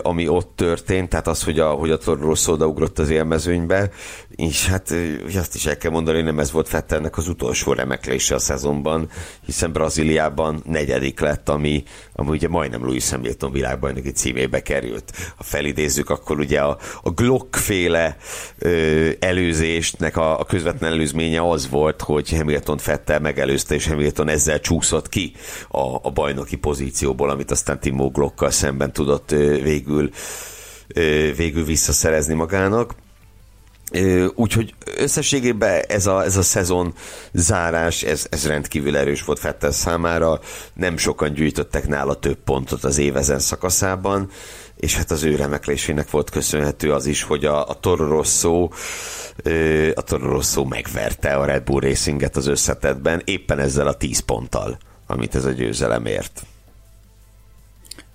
Speaker 3: ami ott történt, tehát az, hogy a, hogy a Torrosz odaugrott az élmezőnybe, és hát azt is el kell mondani, nem ez volt Fettelnek az utolsó remeklése a szezonban, hiszen Brazíliában negyedik lett, ami, ami ugye majdnem Louis Hamilton világbajnoki címébe került. Ha felidézzük, akkor ugye a, a Glock féle ö, a, a közvetlen előzménye az volt, hogy Hamilton Fettel megelőzte, és Hamilton ezzel csúszott ki a, a bajnoki pozícióból, amit aztán Timo Glockkal szemben tudott végül végül visszaszerezni magának. Úgyhogy összességében ez a, ez a szezon zárás, ez, ez rendkívül erős volt Fettel számára. Nem sokan gyűjtöttek nála több pontot az évezen szakaszában, és hát az ő remeklésének volt köszönhető az is, hogy a, a Toro Rosso a Toro Rosso megverte a Red Bull Racinget az összetetben, éppen ezzel a 10 ponttal, amit ez a győzelem ért.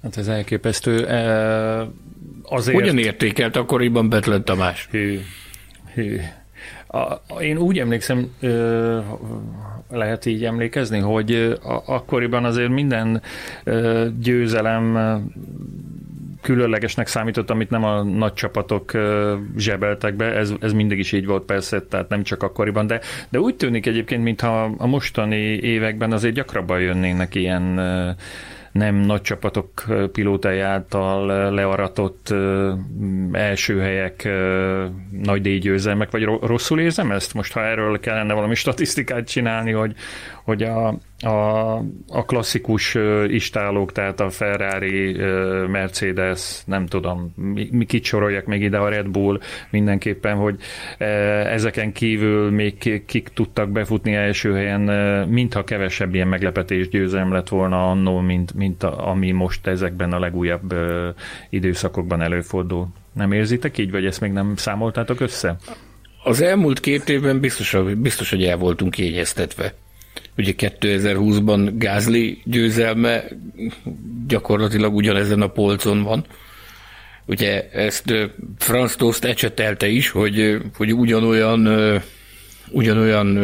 Speaker 2: Hát ez elképesztő.
Speaker 1: Azért... Hogyan értékelt akkoriban Betlen Tamás?
Speaker 2: Hű. Hű. A, én úgy emlékszem, ö, lehet így emlékezni, hogy a, akkoriban azért minden ö, győzelem különlegesnek számított, amit nem a nagy csapatok zsebeltek be, ez, ez mindig is így volt persze, tehát nem csak akkoriban, de, de úgy tűnik egyébként, mintha a mostani években azért gyakrabban jönnének ilyen nem nagy csapatok pilótai által learatott első helyek nagy díjgyőzelmek, vagy rosszul érzem ezt? Most ha erről kellene valami statisztikát csinálni, hogy, hogy a, a, a klasszikus istálók, tehát a Ferrari, Mercedes, nem tudom, mi, mi kit soroljak még ide, a Red Bull mindenképpen, hogy ezeken kívül még kik, tudtak befutni első helyen, mintha kevesebb ilyen meglepetés győzelem lett volna annó, mint, mint a, ami most ezekben a legújabb időszakokban előfordul. Nem érzitek így, vagy ezt még nem számoltátok össze?
Speaker 1: Az elmúlt két évben biztos, biztos hogy el voltunk kényeztetve. Ugye 2020-ban Gázli győzelme gyakorlatilag ugyanezen a polcon van. Ugye ezt Franz Tost ecsetelte is, hogy, hogy ugyanolyan, ugyanolyan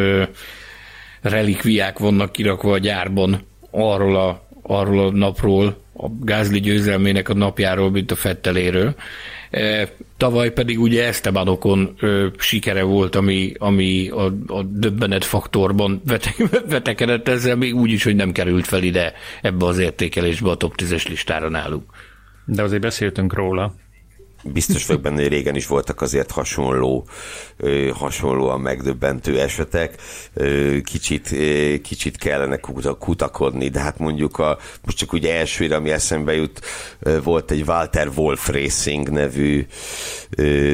Speaker 1: relikviák vannak kirakva a gyárban arról a, arról a napról, a Gázli győzelmének a napjáról, mint a Fetteléről. Tavaly pedig ugye Estebanokon ö, sikere volt, ami, ami a, a döbbenet faktorban (laughs) vete, vetekedett ezzel, még úgy is, hogy nem került fel ide ebbe az értékelésbe a top 10-es listára nálunk.
Speaker 2: De azért beszéltünk róla
Speaker 3: biztos vagyok benne, hogy régen is voltak azért hasonló, hasonlóan megdöbbentő esetek. Kicsit, kicsit kellene kutakodni, de hát mondjuk a, most csak ugye elsőre, ami eszembe jut, volt egy Walter Wolf Racing nevű,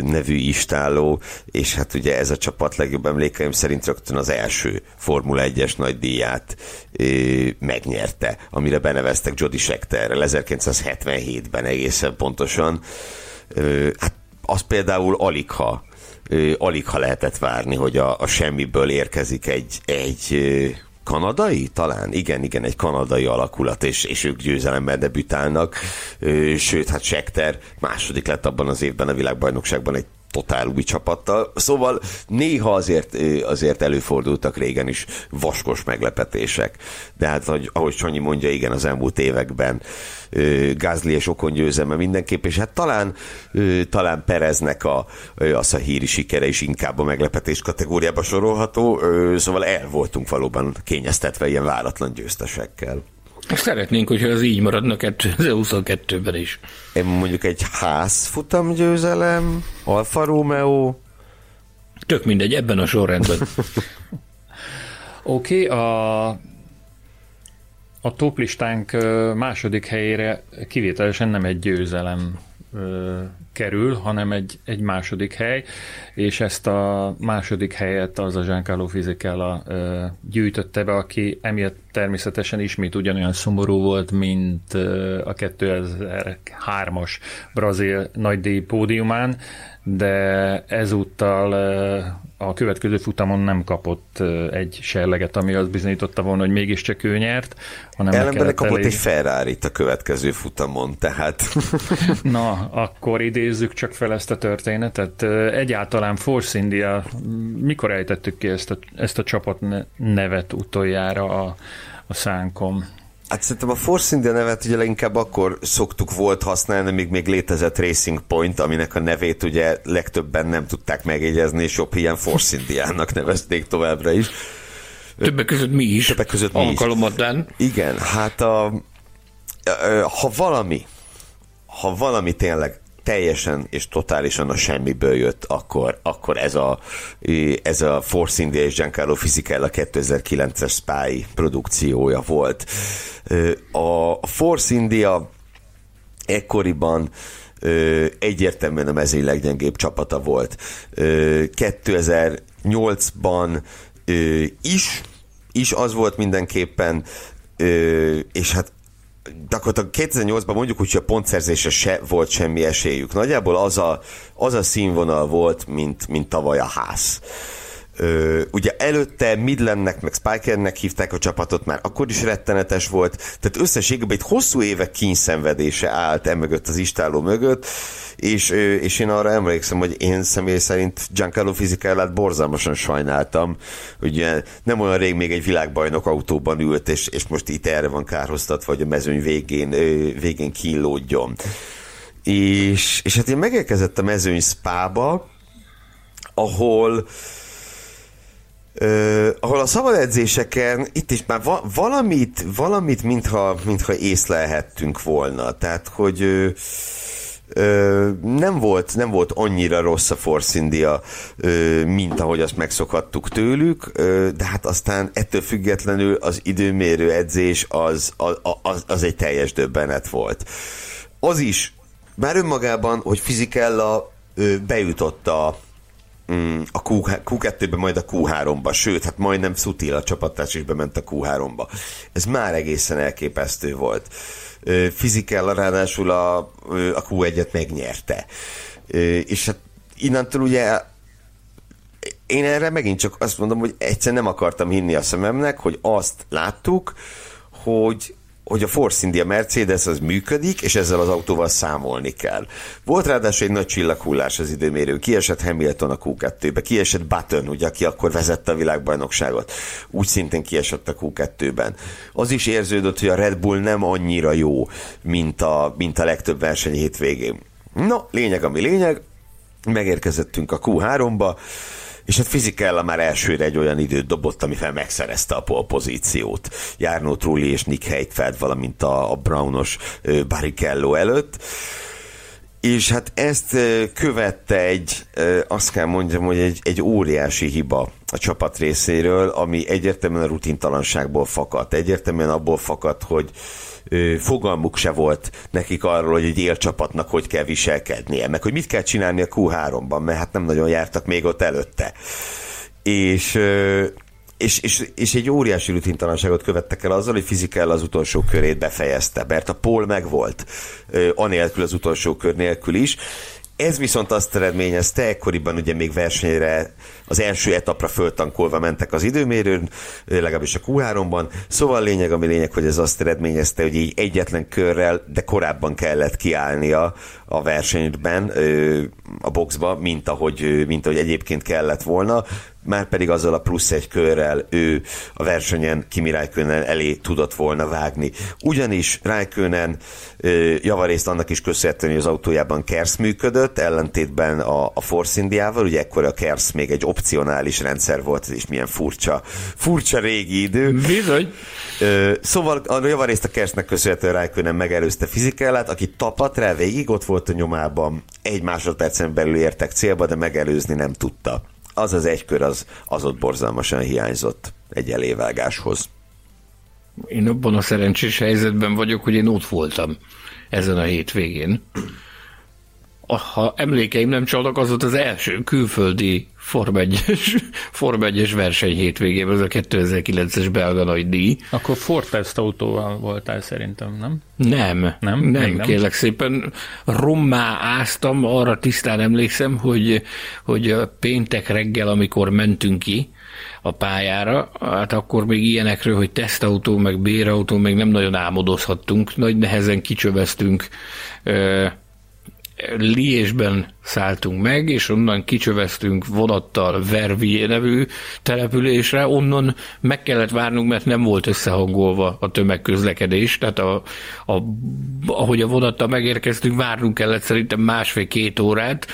Speaker 3: nevű istáló, és hát ugye ez a csapat legjobb emlékeim szerint rögtön az első Formula 1-es nagy díját megnyerte, amire beneveztek Jody Schechterrel 1977-ben egészen pontosan hát az például alig ha, alig ha lehetett várni, hogy a, a semmiből érkezik egy, egy kanadai talán? Igen, igen, egy kanadai alakulat, és, és ők győzelemben debütálnak. Sőt, hát Sekter második lett abban az évben a világbajnokságban egy totál új csapattal. Szóval néha azért, azért előfordultak régen is vaskos meglepetések. De hát, ahogy, ahogy Sanyi mondja, igen, az elmúlt években Gázli és Okon győzelme mindenképp, és hát talán, talán Pereznek a, az a híri sikere is inkább a meglepetés kategóriába sorolható, szóval el voltunk valóban kényeztetve ilyen váratlan győztesekkel.
Speaker 1: Szeretnénk, hogyha ez így maradna 2022-ben is.
Speaker 3: Én mondjuk egy házfutam győzelem, Alfa Romeo.
Speaker 1: Tök mindegy, ebben a sorrendben. (laughs)
Speaker 2: Oké, okay, a, a toplistánk második helyére kivételesen nem egy győzelem kerül, hanem egy, egy második hely, és ezt a második helyet az a Giancarlo Fisichella gyűjtötte be, aki emiatt természetesen ismét ugyanolyan szomorú volt, mint a 2003-as brazil nagydíj pódiumán, de ezúttal a következő futamon nem kapott egy serleget, ami az bizonyította volna, hogy mégiscsak ő nyert.
Speaker 3: Hanem Ellenben kapott elég... egy ferrari a következő futamon, tehát... (laughs)
Speaker 2: Na, akkor idézzük csak fel ezt a történetet. Egyáltalán Force India, mikor ejtettük ki ezt a, ezt a csapat nevet utoljára a, a szánkom?
Speaker 3: Hát szerintem a Force India nevet ugye leginkább akkor szoktuk volt használni, még még létezett Racing Point, aminek a nevét ugye legtöbben nem tudták megjegyezni, és jobb ilyen Force Indiának nevezték továbbra is.
Speaker 1: Többek között mi is. Többek között mi is.
Speaker 3: Igen, hát a, ha valami, ha valami tényleg teljesen és totálisan a semmiből jött, akkor, akkor ez, a, ez a Force India és Giancarlo Fisichella 2009-es Spy produkciója volt. A Force India ekkoriban egyértelműen a mezőny leggyengébb csapata volt. 2008-ban is, is az volt mindenképpen, és hát gyakorlatilag 2008-ban mondjuk úgy, hogy a pontszerzésre se volt semmi esélyük. Nagyjából az a, az a színvonal volt, mint, mint tavaly a ház. Ugye előtte Midlandnek, meg Spikernek hívták a csapatot, már akkor is rettenetes volt, tehát összességében egy hosszú évek kényszenvedése állt emögött az istáló mögött, és, és én arra emlékszem, hogy én személy szerint Giancarlo Fizikellát borzalmasan sajnáltam, ugye nem olyan rég még egy világbajnok autóban ült, és, és most itt erre van kárhoztatva, hogy a mezőny végén, végén kínlódjon. És, és hát én megérkezett a mezőny spába, ahol Uh, ahol a szabad edzéseken itt is már va- valamit, valamit mintha, mintha észlelhettünk volna. Tehát, hogy uh, nem volt, nem volt annyira rossz a Force India, mint ahogy azt megszokhattuk tőlük, de hát aztán ettől függetlenül az időmérő edzés az, az, az, az egy teljes döbbenet volt. Az is, már önmagában, hogy Fizikella bejutott a, mm, a Q2-be, majd a Q3-ba, sőt, hát majdnem Sutil a csapattárs is bement a Q3-ba. Ez már egészen elképesztő volt. Fizikella ráadásul a, a Q1-et megnyerte. És hát innentől ugye én erre megint csak azt mondom, hogy egyszer nem akartam hinni a szememnek, hogy azt láttuk, hogy hogy a Force India Mercedes az működik, és ezzel az autóval számolni kell. Volt ráadásul egy nagy csillaghullás az időmérő. Kiesett Hamilton a Q2-be, kiesett Button, ugye, aki akkor vezette a világbajnokságot. Úgy szintén kiesett a Q2-ben. Az is érződött, hogy a Red Bull nem annyira jó, mint a, mint a legtöbb verseny hétvégén. No, lényeg, ami lényeg, megérkezettünk a Q3-ba, és hát Fizikella már elsőre egy olyan időt dobott, amivel megszerezte a pozíciót. Járnó Trulli és Nick Heidfeld, valamint a, a Brownos Barrichello előtt. És hát ezt követte egy, azt kell mondjam, hogy egy, egy óriási hiba a csapat részéről, ami egyértelműen a rutintalanságból fakadt. Egyértelműen abból fakadt, hogy fogalmuk se volt nekik arról, hogy egy élcsapatnak hogy kell viselkednie, meg hogy mit kell csinálni a Q3-ban, mert hát nem nagyon jártak még ott előtte. És és, és, és egy óriási rutintalanságot követtek el azzal, hogy Fizikál az utolsó körét befejezte, mert a pól megvolt, anélkül az utolsó kör nélkül is, ez viszont azt eredményezte, ekkoriban ugye még versenyre az első etapra föltankolva mentek az időmérőn, legalábbis a Q3-ban. Szóval lényeg, ami lényeg, hogy ez azt eredményezte, hogy így egyetlen körrel, de korábban kellett kiállnia a versenyben, a boxba, mint ahogy, mint ahogy egyébként kellett volna már pedig azzal a plusz egy körrel ő a versenyen Kimi Räikkönen elé tudott volna vágni. Ugyanis Räikkönen javarészt annak is köszönhetően, hogy az autójában KERS működött, ellentétben a, a Force Indiával, ugye ekkor a KERS még egy opcionális rendszer volt, is milyen furcsa, furcsa régi idő.
Speaker 1: Bizony.
Speaker 3: Szóval a javarészt a KERS-nek köszönhetően Räikkönen megelőzte fizikálát, aki tapadt rá végig, ott volt a nyomában, egy másodpercen belül értek célba, de megelőzni nem tudta az az egy kör az, az ott borzalmasan hiányzott egy elévágáshoz.
Speaker 1: Én abban a szerencsés helyzetben vagyok, hogy én ott voltam ezen a hétvégén. Ha emlékeim nem csalnak, az volt az első külföldi Form 1-es, (laughs) Form 1-es verseny hétvégében, ez a 2009-es belga nagy díj.
Speaker 2: Akkor Ford Test autóval voltál szerintem, nem?
Speaker 1: Nem, nem, nem, nem kérlek szépen. Rommá áztam, arra tisztán emlékszem, hogy, hogy a péntek reggel, amikor mentünk ki, a pályára, hát akkor még ilyenekről, hogy tesztautó, meg bérautó, meg nem nagyon álmodozhattunk, nagy nehezen kicsöveztünk Liésben szálltunk meg, és onnan kicsöveztünk vonattal Verviers nevű településre, onnan meg kellett várnunk, mert nem volt összehangolva a tömegközlekedés, tehát a, a, ahogy a vonattal megérkeztünk, várnunk kellett szerintem másfél-két órát,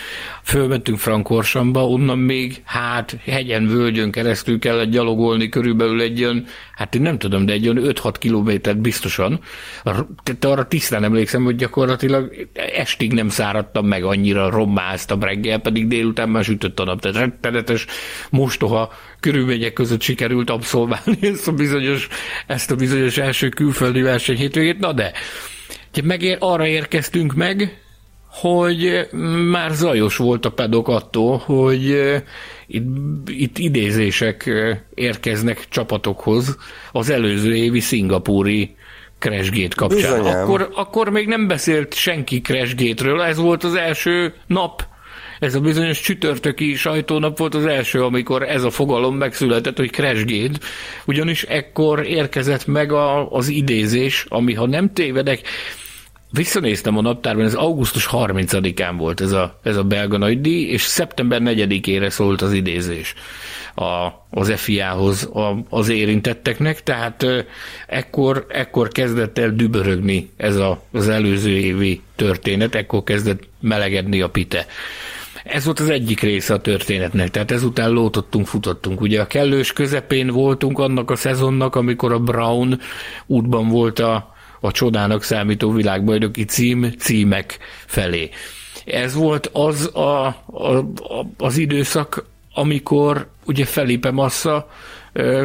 Speaker 1: fölmentünk Frankorsamba, onnan még hát hegyen, völgyön keresztül kellett gyalogolni körülbelül egy olyan, hát én nem tudom, de egy olyan 5-6 kilométert biztosan. Tehát arra tisztán emlékszem, hogy gyakorlatilag estig nem száradtam meg annyira rom máztam reggel, pedig délután már sütött a nap. Tehát rettenetes mostoha körülmények között sikerült abszolválni ezt a bizonyos, ezt a bizonyos első külföldi verseny hétvégét. Na de, meg arra érkeztünk meg, hogy már zajos volt a pedok attól, hogy eh, itt, itt idézések eh, érkeznek csapatokhoz az előző évi szingapúri Crashgate kapcsán. Akkor, akkor még nem beszélt senki Crashgate-ről, ez volt az első nap, ez a bizonyos csütörtöki sajtónap volt az első, amikor ez a fogalom megszületett, hogy Crashgate, ugyanis ekkor érkezett meg a, az idézés, ami ha nem tévedek, Visszanéztem a naptárban, ez augusztus 30-án volt ez a, ez a belga nagydíj, és szeptember 4-ére szólt az idézés a, az FIA-hoz az érintetteknek, tehát ekkor, ekkor kezdett el dübörögni ez a, az előző évi történet, ekkor kezdett melegedni a pite. Ez volt az egyik része a történetnek, tehát ezután lótottunk, futottunk. Ugye a kellős közepén voltunk annak a szezonnak, amikor a Brown útban volt a, a csodának számító világbajnoki cím címek felé. Ez volt az a, a, a, az időszak, amikor ugye Felipe Massa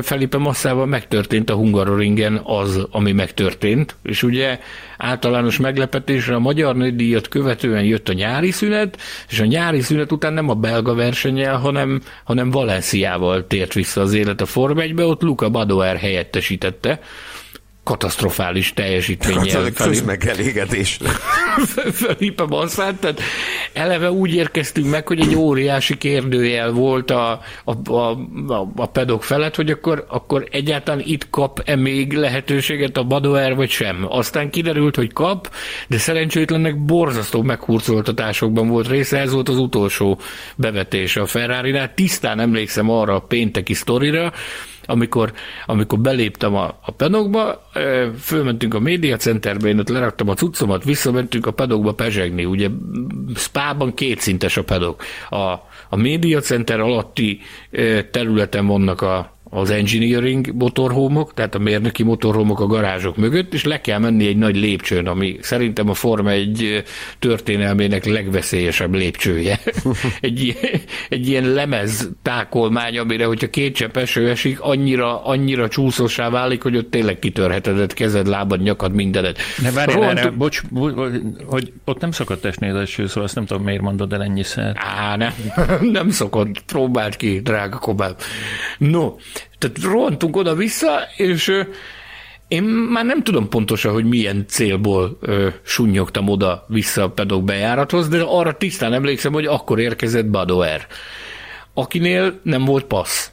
Speaker 1: Felipe Masszával megtörtént a Hungaroringen az, ami megtörtént, és ugye általános meglepetésre a magyar nődíjat követően jött a nyári szünet, és a nyári szünet után nem a belga versenyel, hanem, hanem Valenciával tért vissza az élet a Form 1-be, ott Luca Badoer helyettesítette, katasztrofális teljesítménnyel.
Speaker 3: Közmegelégedés. (laughs)
Speaker 1: Felipe Masszát, tehát eleve úgy érkeztünk meg, hogy egy óriási kérdőjel volt a, a, a, a pedok felett, hogy akkor, akkor egyáltalán itt kap-e még lehetőséget a Badoer, vagy sem. Aztán kiderült, hogy kap, de szerencsétlennek borzasztó meghurcoltatásokban volt része, ez volt az utolsó bevetése a Ferrari-nál. Tisztán emlékszem arra a pénteki sztorira, amikor, amikor beléptem a, a pedokba, fölmentünk a média centerbe, én ott leraktam a cuccomat, visszamentünk a pedokba pezsegni. Ugye Spában kétszintes a pedok. A, a média center alatti területen vannak a, az engineering motorhómok, tehát a mérnöki motorhómok a garázsok mögött, és le kell menni egy nagy lépcsőn, ami szerintem a Forma egy történelmének legveszélyesebb lépcsője. (laughs) egy, egy ilyen lemez tákolmány, amire, hogyha két csepp eső esik, annyira, annyira csúszossá válik, hogy ott tényleg kitörheted kezed, lábad, nyakad, mindenet.
Speaker 2: Ne várj, Rohant... erre, bocs, hogy ott nem szokott esni az eső, szóval azt nem tudom, miért mondod el ennyiszer.
Speaker 1: Á, nem, (laughs) nem szokott. Próbáld ki, drága kobám. No, tehát rohantunk oda-vissza, és én már nem tudom pontosan, hogy milyen célból ö, sunnyogtam oda-vissza a pedok bejárathoz, de arra tisztán emlékszem, hogy akkor érkezett Badoer, akinél nem volt passz.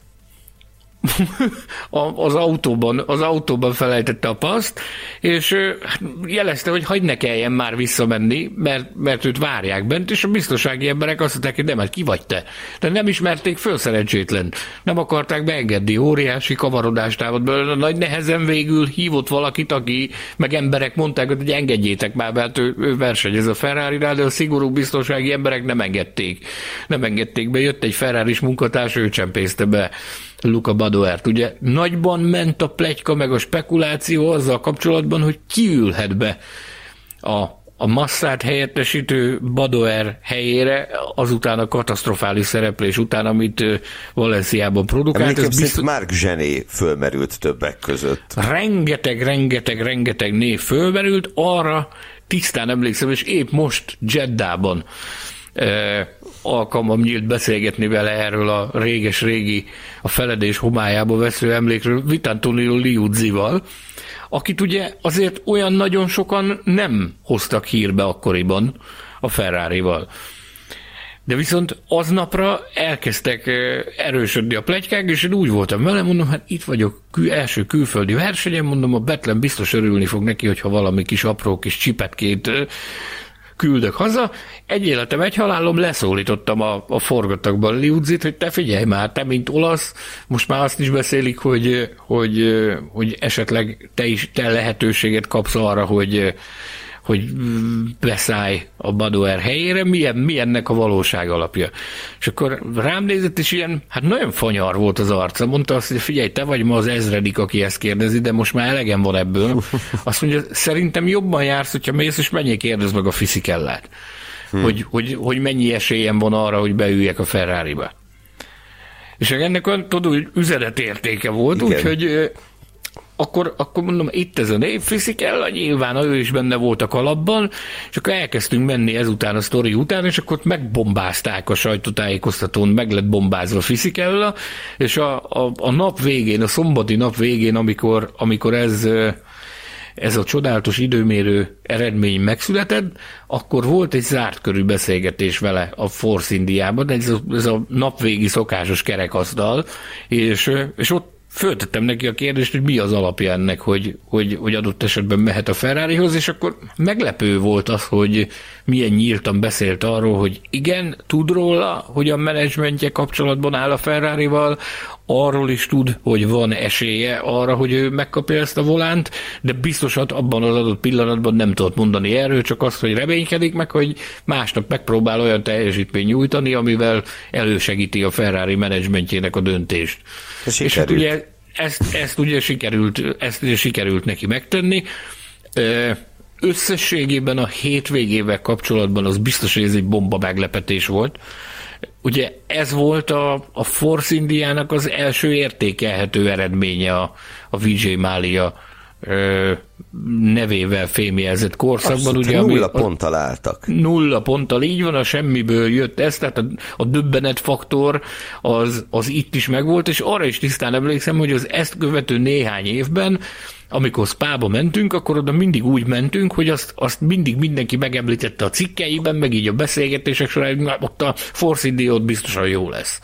Speaker 1: Az autóban, az autóban felejtette a paszt, és hát jelezte, hogy hagyd ne kelljen már visszamenni, mert, mert őt várják bent, és a biztonsági emberek azt mondták, hogy nem, hát ki vagy te? De nem ismerték föl szerencsétlen. Nem akarták beengedni, óriási kavarodást támad belőle. Nagy nehezen végül hívott valakit, aki, meg emberek mondták, hogy engedjétek már, mert ő, ő versenyez a ferrari de a szigorú biztonsági emberek nem engedték. Nem engedték be, jött egy ferrari munkatárs, ő csempészte be Luca Badoert. Ugye nagyban ment a plegyka meg a spekuláció azzal kapcsolatban, hogy kiülhet be a, a masszát helyettesítő Badoer helyére azután a katasztrofális szereplés után, amit Valenciában produkált.
Speaker 3: Ez biztos... Mark Zsené fölmerült többek között.
Speaker 1: Rengeteg, rengeteg, rengeteg név fölmerült, arra tisztán emlékszem, és épp most Jeddában alkalmam nyílt beszélgetni vele erről a réges-régi, a feledés homályába vesző emlékről, Vitantonio Liuzzival, akit ugye azért olyan nagyon sokan nem hoztak hírbe akkoriban a Ferrari-val. De viszont aznapra elkezdtek erősödni a plegykák, és én úgy voltam vele, mondom, hát itt vagyok kül, első külföldi versenyen, mondom, a Betlen biztos örülni fog neki, hogyha valami kis apró kis csipetkét küldök haza. Egy életem, egy halálom, leszólítottam a, a forgatagban Liudzit, hogy te figyelj már, te mint olasz, most már azt is beszélik, hogy, hogy, hogy esetleg te is te lehetőséget kapsz arra, hogy hogy beszállj a Badoer helyére, milyen, milyennek a valóság alapja. És akkor rám nézett, és ilyen, hát nagyon fanyar volt az arca. Mondta azt, hogy figyelj, te vagy ma az ezredik, aki ezt kérdezi, de most már elegem van ebből. Azt mondja, szerintem jobban jársz, hogyha mész, és menjél kérdezd meg a fiszikellát. Hmm. Hogy, hogy, hogy mennyi esélyem van arra, hogy beüljek a Ferrari-ba. És ennek a tudod, üzenetértéke volt, úgyhogy akkor, akkor mondom, itt ez a név, el, nyilván ő is benne volt a kalapban, és akkor elkezdtünk menni ezután a sztori után, és akkor megbombázták a sajtótájékoztatón, meg lett bombázva Fiszikella, és a, a, a nap végén, a szombati nap végén, amikor, amikor ez ez a csodálatos időmérő eredmény megszületett, akkor volt egy zárt körű beszélgetés vele a Force Indiában, ez a, ez a napvégi szokásos kerekasztal, és, és ott föltettem neki a kérdést, hogy mi az alapja ennek, hogy, hogy, hogy adott esetben mehet a Ferrarihoz, és akkor meglepő volt az, hogy milyen nyíltan beszélt arról, hogy igen, tud róla, hogy a menedzsmentje kapcsolatban áll a Ferrarival, arról is tud, hogy van esélye arra, hogy ő megkapja ezt a volánt, de biztosan abban az adott pillanatban nem tudott mondani erről, csak azt, hogy reménykedik meg, hogy másnap megpróbál olyan teljesítmény nyújtani, amivel elősegíti a Ferrari menedzsmentjének a döntést. És hát ugye ezt, ezt ugye sikerült, ezt ugye sikerült neki megtenni, Összességében a hétvégével kapcsolatban az biztos, hogy ez egy bomba meglepetés volt. Ugye ez volt a, a Force Indiának az első értékelhető eredménye a, a Vijay Mália ö, nevével fémjelzett korszakban.
Speaker 3: Abszolút, ugye, nulla ami, ponttal álltak.
Speaker 1: Nulla ponttal, így van, a semmiből jött ez, tehát a, a döbbenet faktor az, az itt is megvolt, és arra is tisztán emlékszem, hogy az ezt követő néhány évben amikor Spába mentünk, akkor oda mindig úgy mentünk, hogy azt, azt mindig mindenki megemlítette a cikkeiben, meg így a beszélgetések során, ott a Force India ott biztosan jó lesz.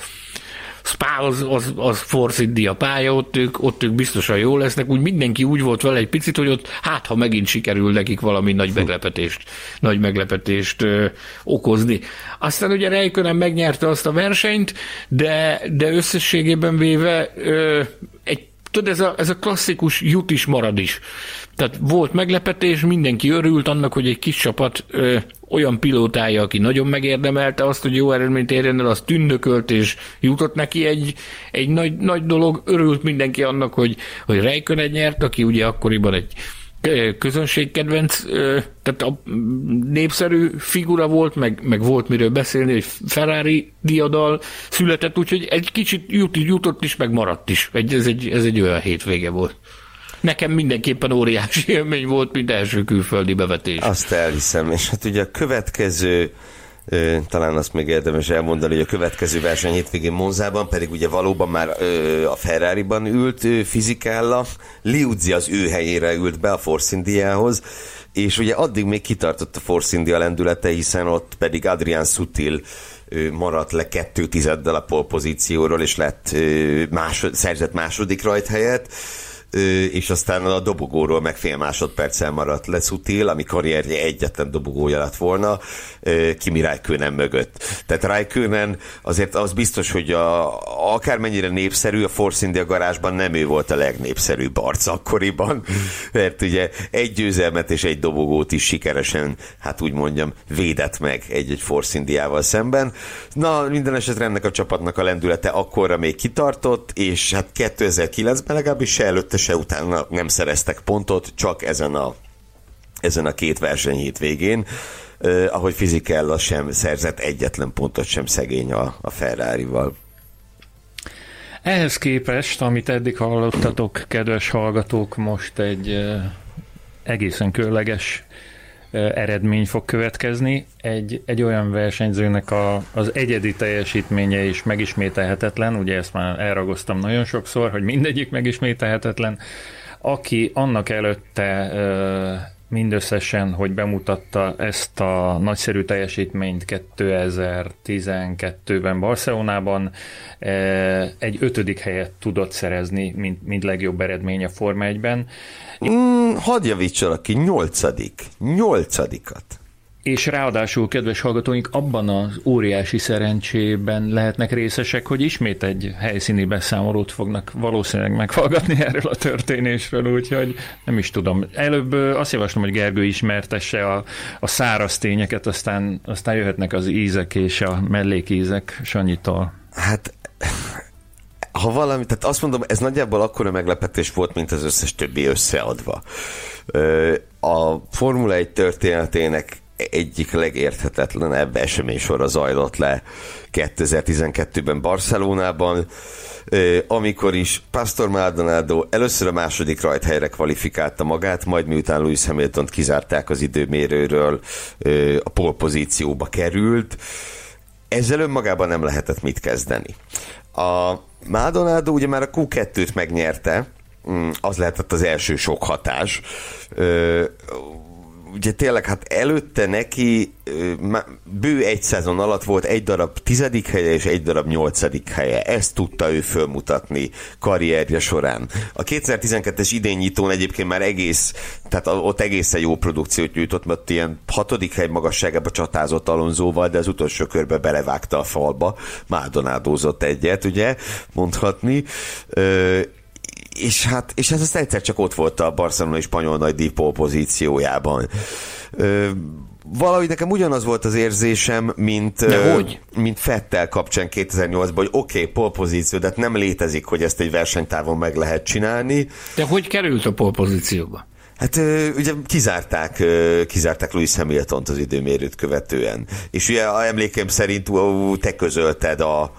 Speaker 1: Spa az, az, az Force India pálya, ott ők, ott ők biztosan jó lesznek, úgy mindenki úgy volt vele egy picit, hogy ott hát, ha megint sikerül nekik valami nagy meglepetést, nagy meglepetést ö, okozni. Aztán ugye Reikönen megnyerte azt a versenyt, de, de összességében véve ö, egy tudod, ez a, ez a klasszikus jut is marad is. Tehát volt meglepetés, mindenki örült annak, hogy egy kis csapat ö, olyan pilótája, aki nagyon megérdemelte azt, hogy jó eredményt érjen el, az tündökölt, és jutott neki egy, egy nagy, nagy dolog. Örült mindenki annak, hogy, hogy Rijkönen nyert, aki ugye akkoriban egy közönségkedvenc, tehát a népszerű figura volt, meg, meg volt miről beszélni, hogy Ferrari diadal született, úgyhogy egy kicsit jut, jutott is, meg maradt is. Egy, ez, egy, ez egy olyan hétvége volt. Nekem mindenképpen óriási élmény volt, mint első külföldi bevetés.
Speaker 3: Azt elhiszem, és hát ugye a következő talán azt még érdemes elmondani, hogy a következő verseny hétvégén Monzában pedig ugye valóban már a Ferrari-ban ült Fizikálla, Liuzzi az ő helyére ült be a Force Indiához, és ugye addig még kitartott a Force India lendülete, hiszen ott pedig Adrian Sutil maradt le kettő tizeddel a polpozícióról, és lett másod, szerzett második rajt helyet és aztán a dobogóról meg fél másodperccel maradt le Sutil, ami karrierje egyetlen dobogója lett volna, Kimi Räikkönen mögött. Tehát Räikkönen azért az biztos, hogy a, akármennyire népszerű, a Force India garázsban nem ő volt a legnépszerűbb arc akkoriban, mert ugye egy győzelmet és egy dobogót is sikeresen, hát úgy mondjam, védett meg egy-egy Force Indiával szemben. Na, minden esetre ennek a csapatnak a lendülete akkorra még kitartott, és hát 2009-ben legalábbis se előtte, se utána nem szereztek pontot, csak ezen a, ezen a két verseny hétvégén. Uh, ahogy Fizikella sem szerzett egyetlen pontot sem szegény a, a Ferrari-val.
Speaker 2: Ehhez képest, amit eddig hallottatok, kedves hallgatók, most egy uh, egészen különleges eredmény fog következni. Egy, egy olyan versenyzőnek a, az egyedi teljesítménye is megismételhetetlen, ugye ezt már elragoztam nagyon sokszor, hogy mindegyik megismételhetetlen, aki annak előtte mindösszesen, hogy bemutatta ezt a nagyszerű teljesítményt 2012-ben Barcelonában, eh, egy ötödik helyet tudott szerezni, mint, mint legjobb eredmény a Forma 1-ben.
Speaker 3: Mm, hadd javítsalak ki, nyolcadik. Nyolcadikat
Speaker 2: és ráadásul, kedves hallgatóink, abban az óriási szerencsében lehetnek részesek, hogy ismét egy helyszíni beszámolót fognak valószínűleg meghallgatni (laughs) erről a történésről, úgyhogy nem is tudom. Előbb azt javaslom, hogy Gergő ismertesse a, a száraz tényeket, aztán, aztán jöhetnek az ízek és a mellékízek Sanyitól.
Speaker 3: Hát (sighs) ha valami, tehát azt mondom, ez nagyjából akkora meglepetés volt, mint az összes többi összeadva. A Formula 1 történetének egyik legérthetetlenebb eseménysora zajlott le 2012-ben Barcelonában, amikor is Pastor Maldonado először a második rajthelyre kvalifikálta magát, majd miután Lewis hamilton kizárták az időmérőről, a polpozícióba került. Ezzel önmagában nem lehetett mit kezdeni. A Maldonado ugye már a Q2-t megnyerte, mm, az lehetett az első sok hatás ugye tényleg hát előtte neki bő egy szezon alatt volt egy darab tizedik helye és egy darab nyolcadik helye. Ezt tudta ő fölmutatni karrierje során. A 2012-es idénynyitón egyébként már egész, tehát ott egészen jó produkciót nyújtott, mert ilyen hatodik hely magasságába csatázott Alonzóval, de az utolsó körbe belevágta a falba, mádonádózott egyet, ugye, mondhatni és hát, és ez az egyszer csak ott volt a barcelonai spanyol nagy díj pozíciójában. Ö, valahogy nekem ugyanaz volt az érzésem, mint,
Speaker 1: hogy?
Speaker 3: mint Fettel kapcsán 2008-ban, hogy oké, okay, polpozíció, de hát nem létezik, hogy ezt egy versenytávon meg lehet csinálni.
Speaker 1: De hogy került a polpozícióba?
Speaker 3: Hát ugye kizárták, kizárták Louis hamilton az időmérőt követően. És ugye a emlékem szerint te közölted a,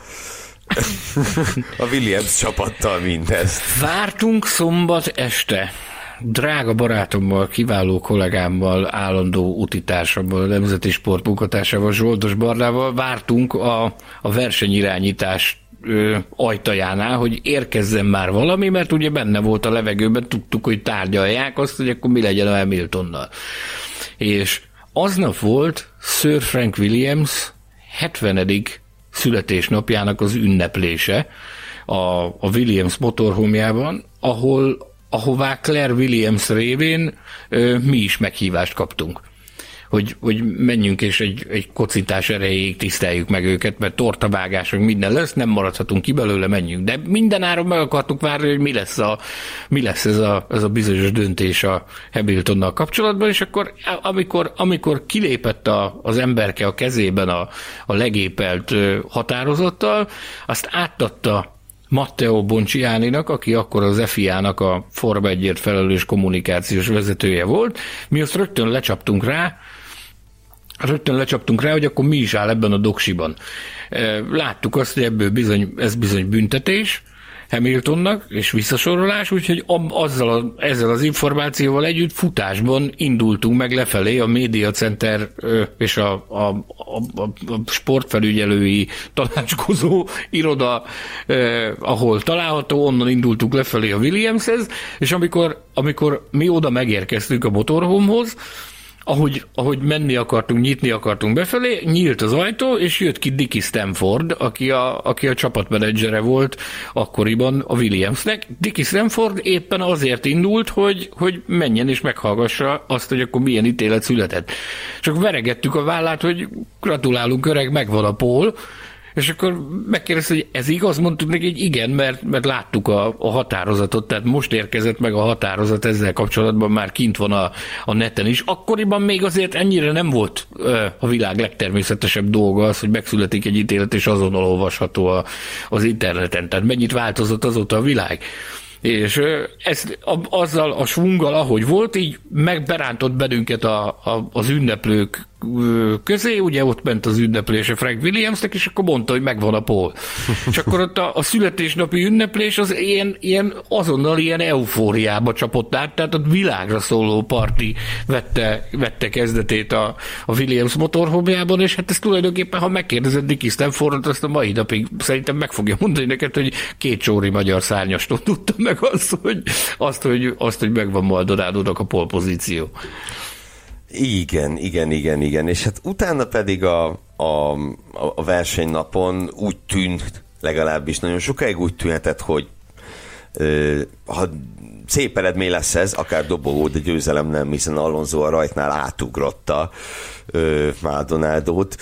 Speaker 3: a Williams csapattal mindezt.
Speaker 1: Vártunk szombat este drága barátommal, kiváló kollégámmal, állandó utitársammal, a Nemzeti Sport munkatársával, Zsoldos Bardával vártunk a, a versenyirányítás ajtajánál, hogy érkezzen már valami, mert ugye benne volt a levegőben, tudtuk, hogy tárgyalják azt, hogy akkor mi legyen a Hamiltonnal. És aznap volt Sir Frank Williams 70. születésnapjának az ünneplése a, a Williams motorhomjában, ahol ahová Claire Williams révén ö, mi is meghívást kaptunk. Hogy, hogy menjünk és egy, egy kocintás erejéig tiszteljük meg őket, mert tortavágások minden lesz, nem maradhatunk ki belőle, menjünk. De minden áron meg akartuk várni, hogy mi lesz, a, mi lesz ez, a, ez a bizonyos döntés a Hamiltonnal kapcsolatban, és akkor amikor, amikor kilépett a, az emberke a kezében a, a legépelt határozattal, azt átadta Matteo Bonciáninak, aki akkor az FIA-nak a Forma 1 felelős kommunikációs vezetője volt. Mi azt rögtön lecsaptunk rá, rögtön lecsaptunk rá, hogy akkor mi is áll ebben a doksiban. Láttuk azt, hogy ebből bizony, ez bizony büntetés, Hamiltonnak, és visszasorolás, úgyhogy azzal a, ezzel az információval együtt futásban indultunk meg lefelé a Media Center és a, a, a, a sportfelügyelői tanácskozó iroda, eh, ahol található, onnan indultunk lefelé a Williamshez, és amikor, amikor mi oda megérkeztünk a motorhomhoz, ahogy, ahogy menni akartunk, nyitni akartunk befelé, nyílt az ajtó, és jött ki Dicky Stanford, aki a, aki a csapatmenedzsere volt akkoriban a Williamsnek. Dicky Stanford éppen azért indult, hogy, hogy menjen és meghallgassa azt, hogy akkor milyen ítélet született. Csak veregettük a vállát, hogy gratulálunk, öreg, megvan a pól, és akkor megkérdezte, hogy ez igaz, mondtuk neki, hogy igen, mert, mert láttuk a, a határozatot, tehát most érkezett meg a határozat ezzel kapcsolatban, már kint van a, a neten is. Akkoriban még azért ennyire nem volt ö, a világ legtermészetesebb dolga az, hogy megszületik egy ítélet, és azonnal olvasható a, az interneten. Tehát mennyit változott azóta a világ. És ez, azzal a svunggal, ahogy volt, így megberántott bennünket a, a, az ünneplők közé, ugye ott ment az ünneplése Frank Williamsnek, és akkor mondta, hogy megvan a pól. (laughs) és akkor ott a, a születésnapi ünneplés az ilyen, ilyen azonnal ilyen eufóriába csapott át, tehát a világra szóló parti vette, vette kezdetét a, a Williams motorhomjában, és hát ez tulajdonképpen, ha megkérdezed Dicky Stanfordot, azt a mai napig szerintem meg fogja mondani neked, hogy két csóri magyar szárnyastól tudta meg azt, hogy, azt, hogy, azt, hogy megvan Maldonádónak a polpozíció.
Speaker 3: Igen, igen, igen, igen. És hát utána pedig a, a, a versenynapon úgy tűnt, legalábbis nagyon sokáig úgy tűnhetett, hogy ha szép eredmény lesz ez, akár dobogó, de győzelem nem, hiszen Alonso a rajtnál átugrotta Maldonádót,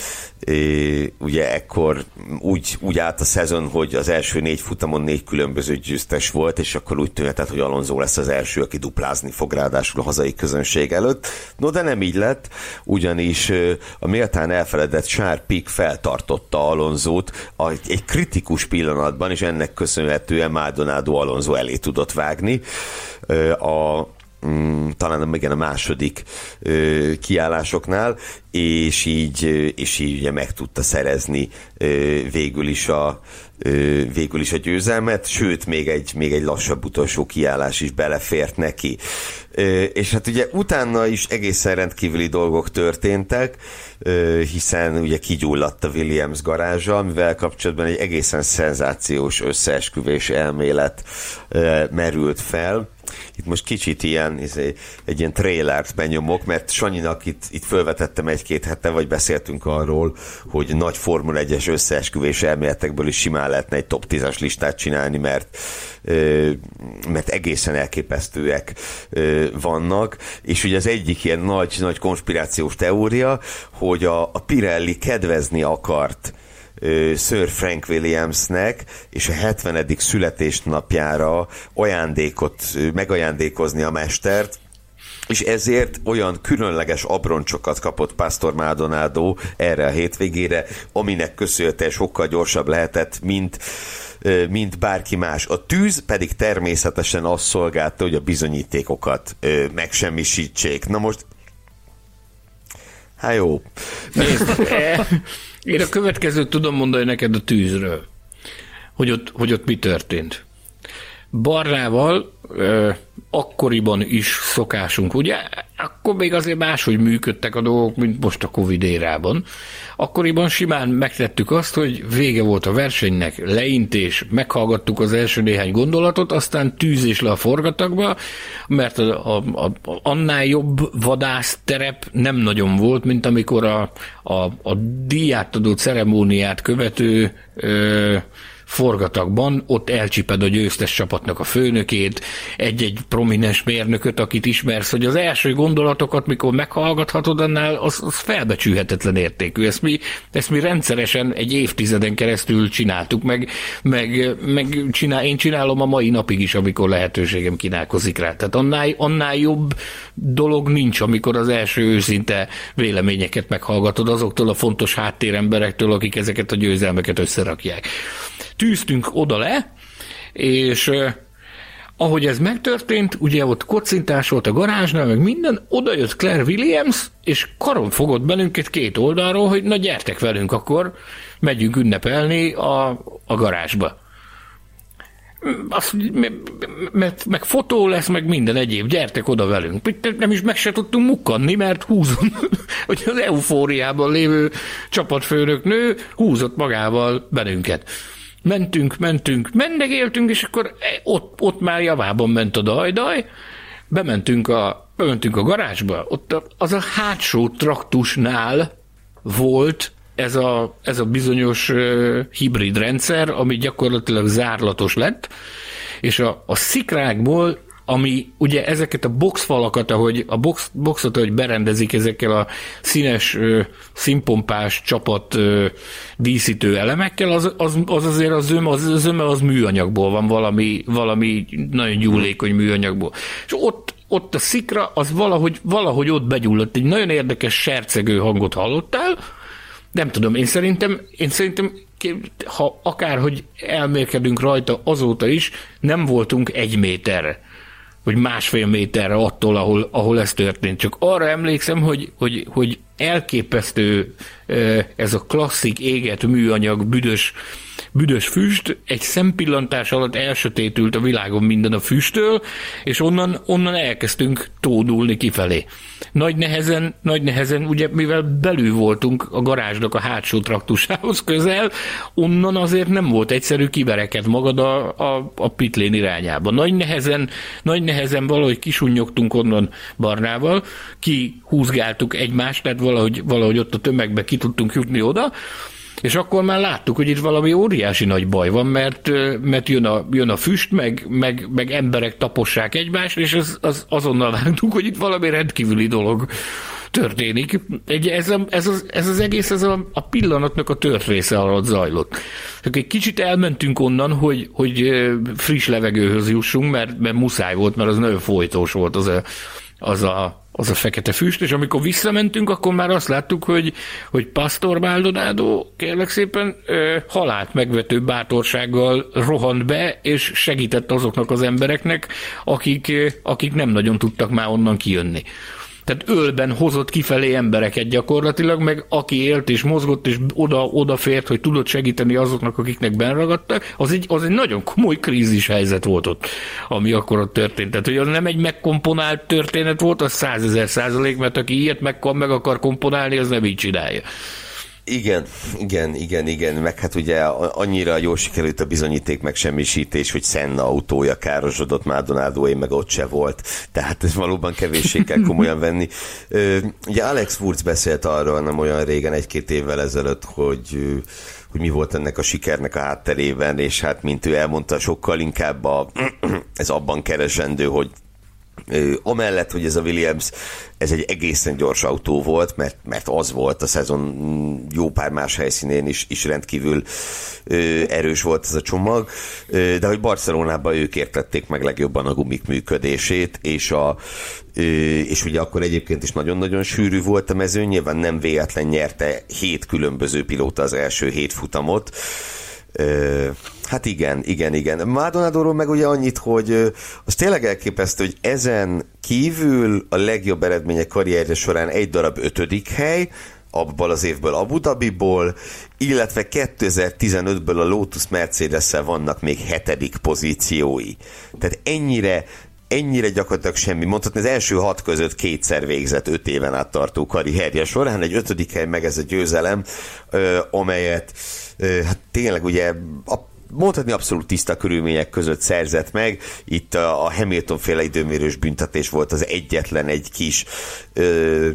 Speaker 3: ugye ekkor úgy, úgy állt a szezon, hogy az első négy futamon négy különböző győztes volt, és akkor úgy tűnhetett, hogy Alonso lesz az első, aki duplázni fog ráadásul a hazai közönség előtt. No, de nem így lett, ugyanis a méltán elfeledett Sárpik feltartotta Alonzót egy kritikus pillanatban, és ennek köszönhetően Maldonado Alonso elé tudott vágni. A, mm, talán igen a második ö, kiállásoknál, és így, és így ugye meg tudta szerezni ö, végül is a végül is a győzelmet, sőt, még egy, még egy lassabb utolsó kiállás is belefért neki. És hát ugye utána is egészen rendkívüli dolgok történtek, hiszen ugye kigyulladt a Williams garázsa, amivel kapcsolatban egy egészen szenzációs összeesküvés elmélet merült fel, itt most kicsit ilyen, izé, egy ilyen trailert benyomok, mert Sanyinak itt, itt felvetettem egy-két hete, vagy beszéltünk arról, hogy nagy Formula 1-es összeesküvés elméletekből is simán lehetne egy top 10-es listát csinálni, mert mert egészen elképesztőek vannak, és ugye az egyik ilyen nagy, nagy konspirációs teória, hogy a, a Pirelli kedvezni akart Sir Frank Williamsnek és a 70. születésnapjára ajándékot, megajándékozni a mestert, és ezért olyan különleges abroncsokat kapott Pastor Maldonado erre a hétvégére, aminek köszönhetően sokkal gyorsabb lehetett, mint mint bárki más. A tűz pedig természetesen azt szolgálta, hogy a bizonyítékokat megsemmisítsék. Na most Hát jó.
Speaker 1: Nézd, (laughs) én a következőt tudom mondani neked a tűzről, hogy ott, hogy ott mi történt. Barnával akkoriban is szokásunk, ugye? Akkor még azért máshogy működtek a dolgok, mint most a Covid érában. Akkoriban simán megtettük azt, hogy vége volt a versenynek, leintés, meghallgattuk az első néhány gondolatot, aztán tűzés le a forgatagba, mert a, a, a, annál jobb vadász terep nem nagyon volt, mint amikor a, a, a díjátadó ceremóniát követő ö, forgatagban, ott elcsiped a győztes csapatnak a főnökét, egy-egy prominens mérnököt, akit ismersz, hogy az első gondolatokat, mikor meghallgathatod, annál az, az felbecsülhetetlen értékű. Ezt mi, ezt mi rendszeresen egy évtizeden keresztül csináltuk, meg, meg, meg csinál, én csinálom a mai napig is, amikor lehetőségem kínálkozik rá. Tehát annál, annál jobb dolog nincs, amikor az első őszinte véleményeket meghallgatod azoktól a fontos háttéremberektől, akik ezeket a győzelmeket összerakják tűztünk oda le, és ahogy ez megtörtént, ugye ott kocintás volt a garázsnál, meg minden, oda jött Claire Williams, és karon fogott bennünket két oldalról, hogy na gyertek velünk, akkor megyünk ünnepelni a, a garázsba. Azt, mert meg fotó lesz, meg minden egyéb, gyertek oda velünk. Nem is meg se tudtunk mukkanni, mert húzunk, (laughs) hogy az eufóriában lévő csapatfőnök nő húzott magával bennünket mentünk, mentünk, mendegéltünk, és akkor ott, ott már javában ment a dajdaj, bementünk a, bementünk a garázsba, ott az a hátsó traktusnál volt ez a, ez a bizonyos uh, hibrid rendszer, ami gyakorlatilag zárlatos lett, és a, a szikrákból ami ugye ezeket a boxfalakat, ahogy a box, boxot, ahogy berendezik ezekkel a színes, színpompás csapat díszítő elemekkel, az, az, az azért az zöme, az zöme az műanyagból van, valami, valami nagyon gyúlékony műanyagból. És ott ott a szikra, az valahogy, valahogy ott begyulladt. Egy nagyon érdekes sercegő hangot hallottál, nem tudom, én szerintem, én szerintem ha akárhogy elmérkedünk rajta azóta is, nem voltunk egy méterre vagy másfél méterre attól, ahol, ahol ez történt. Csak arra emlékszem, hogy, hogy, hogy elképesztő ez a klasszik éget műanyag büdös büdös füst, egy szempillantás alatt elsötétült a világon minden a füsttől, és onnan, onnan elkezdtünk tódulni kifelé. Nagy nehezen, nagy nehezen, ugye mivel belül voltunk a garázsnak a hátsó traktusához közel, onnan azért nem volt egyszerű kivereked magad a, a, a pitlén irányába. Nagy nehezen, nagy nehezen valahogy kisunyogtunk onnan Barnával, kihúzgáltuk egymást, tehát valahogy, valahogy ott a tömegbe ki tudtunk jutni oda, és akkor már láttuk, hogy itt valami óriási nagy baj van, mert, mert jön, a, jön a füst, meg, meg, meg emberek tapossák egymást, és az, az azonnal láttuk, hogy itt valami rendkívüli dolog történik. Egy, ez, a, ez, az, ez az egész ez a, a pillanatnak a tört része alatt zajlott. Csak egy kicsit elmentünk onnan, hogy, hogy friss levegőhöz jussunk, mert, mert muszáj volt, mert az nagyon folytós volt az a, az a az a fekete füst, és amikor visszamentünk, akkor már azt láttuk, hogy, hogy Pastor Maldonado kérlek szépen halált megvető bátorsággal rohant be, és segített azoknak az embereknek, akik, akik nem nagyon tudtak már onnan kijönni. Tehát ölben hozott kifelé embereket gyakorlatilag, meg aki élt és mozgott és oda, odafért, hogy tudott segíteni azoknak, akiknek benragadtak, az egy, az egy nagyon komoly krízis helyzet volt ott, ami akkor ott történt. Tehát, hogy az nem egy megkomponált történet volt, az százezer százalék, mert aki ilyet meg, meg akar komponálni, az nem így csinálja.
Speaker 3: Igen, igen, igen, igen, meg hát ugye annyira jól sikerült a bizonyíték megsemmisítés, hogy Senna autója károsodott, Maldonado meg ott se volt, tehát ez valóban kevéssé kell komolyan venni. Ugye Alex Wurz beszélt arról nem olyan régen, egy-két évvel ezelőtt, hogy hogy mi volt ennek a sikernek a hátterében, és hát mint ő elmondta, sokkal inkább a, (clears throat) ez abban keresendő, hogy Amellett, hogy ez a Williams, ez egy egészen gyors autó volt, mert, mert az volt a szezon jó pár más helyszínén is, is rendkívül erős volt ez a csomag, de hogy Barcelonában ők értették meg legjobban a gumik működését, és a és ugye akkor egyébként is nagyon-nagyon sűrű volt a mező, nyilván nem véletlen nyerte hét különböző pilóta az első hét futamot, Hát igen, igen, igen. Maldonadóról meg ugye annyit, hogy az tényleg elképesztő, hogy ezen kívül a legjobb eredménye karrierje során egy darab ötödik hely, abból az évből Abu Dhabiból, illetve 2015-ből a Lotus mercedes vannak még hetedik pozíciói. Tehát ennyire ennyire gyakorlatilag semmi. Mondhatni, az első hat között kétszer végzett öt éven át tartó karrierje során, egy ötödik hely meg ez a győzelem, amelyet hát tényleg ugye a mondhatni abszolút tiszta körülmények között szerzett meg. Itt a, Hamilton féle időmérős büntetés volt az egyetlen egy kis ö,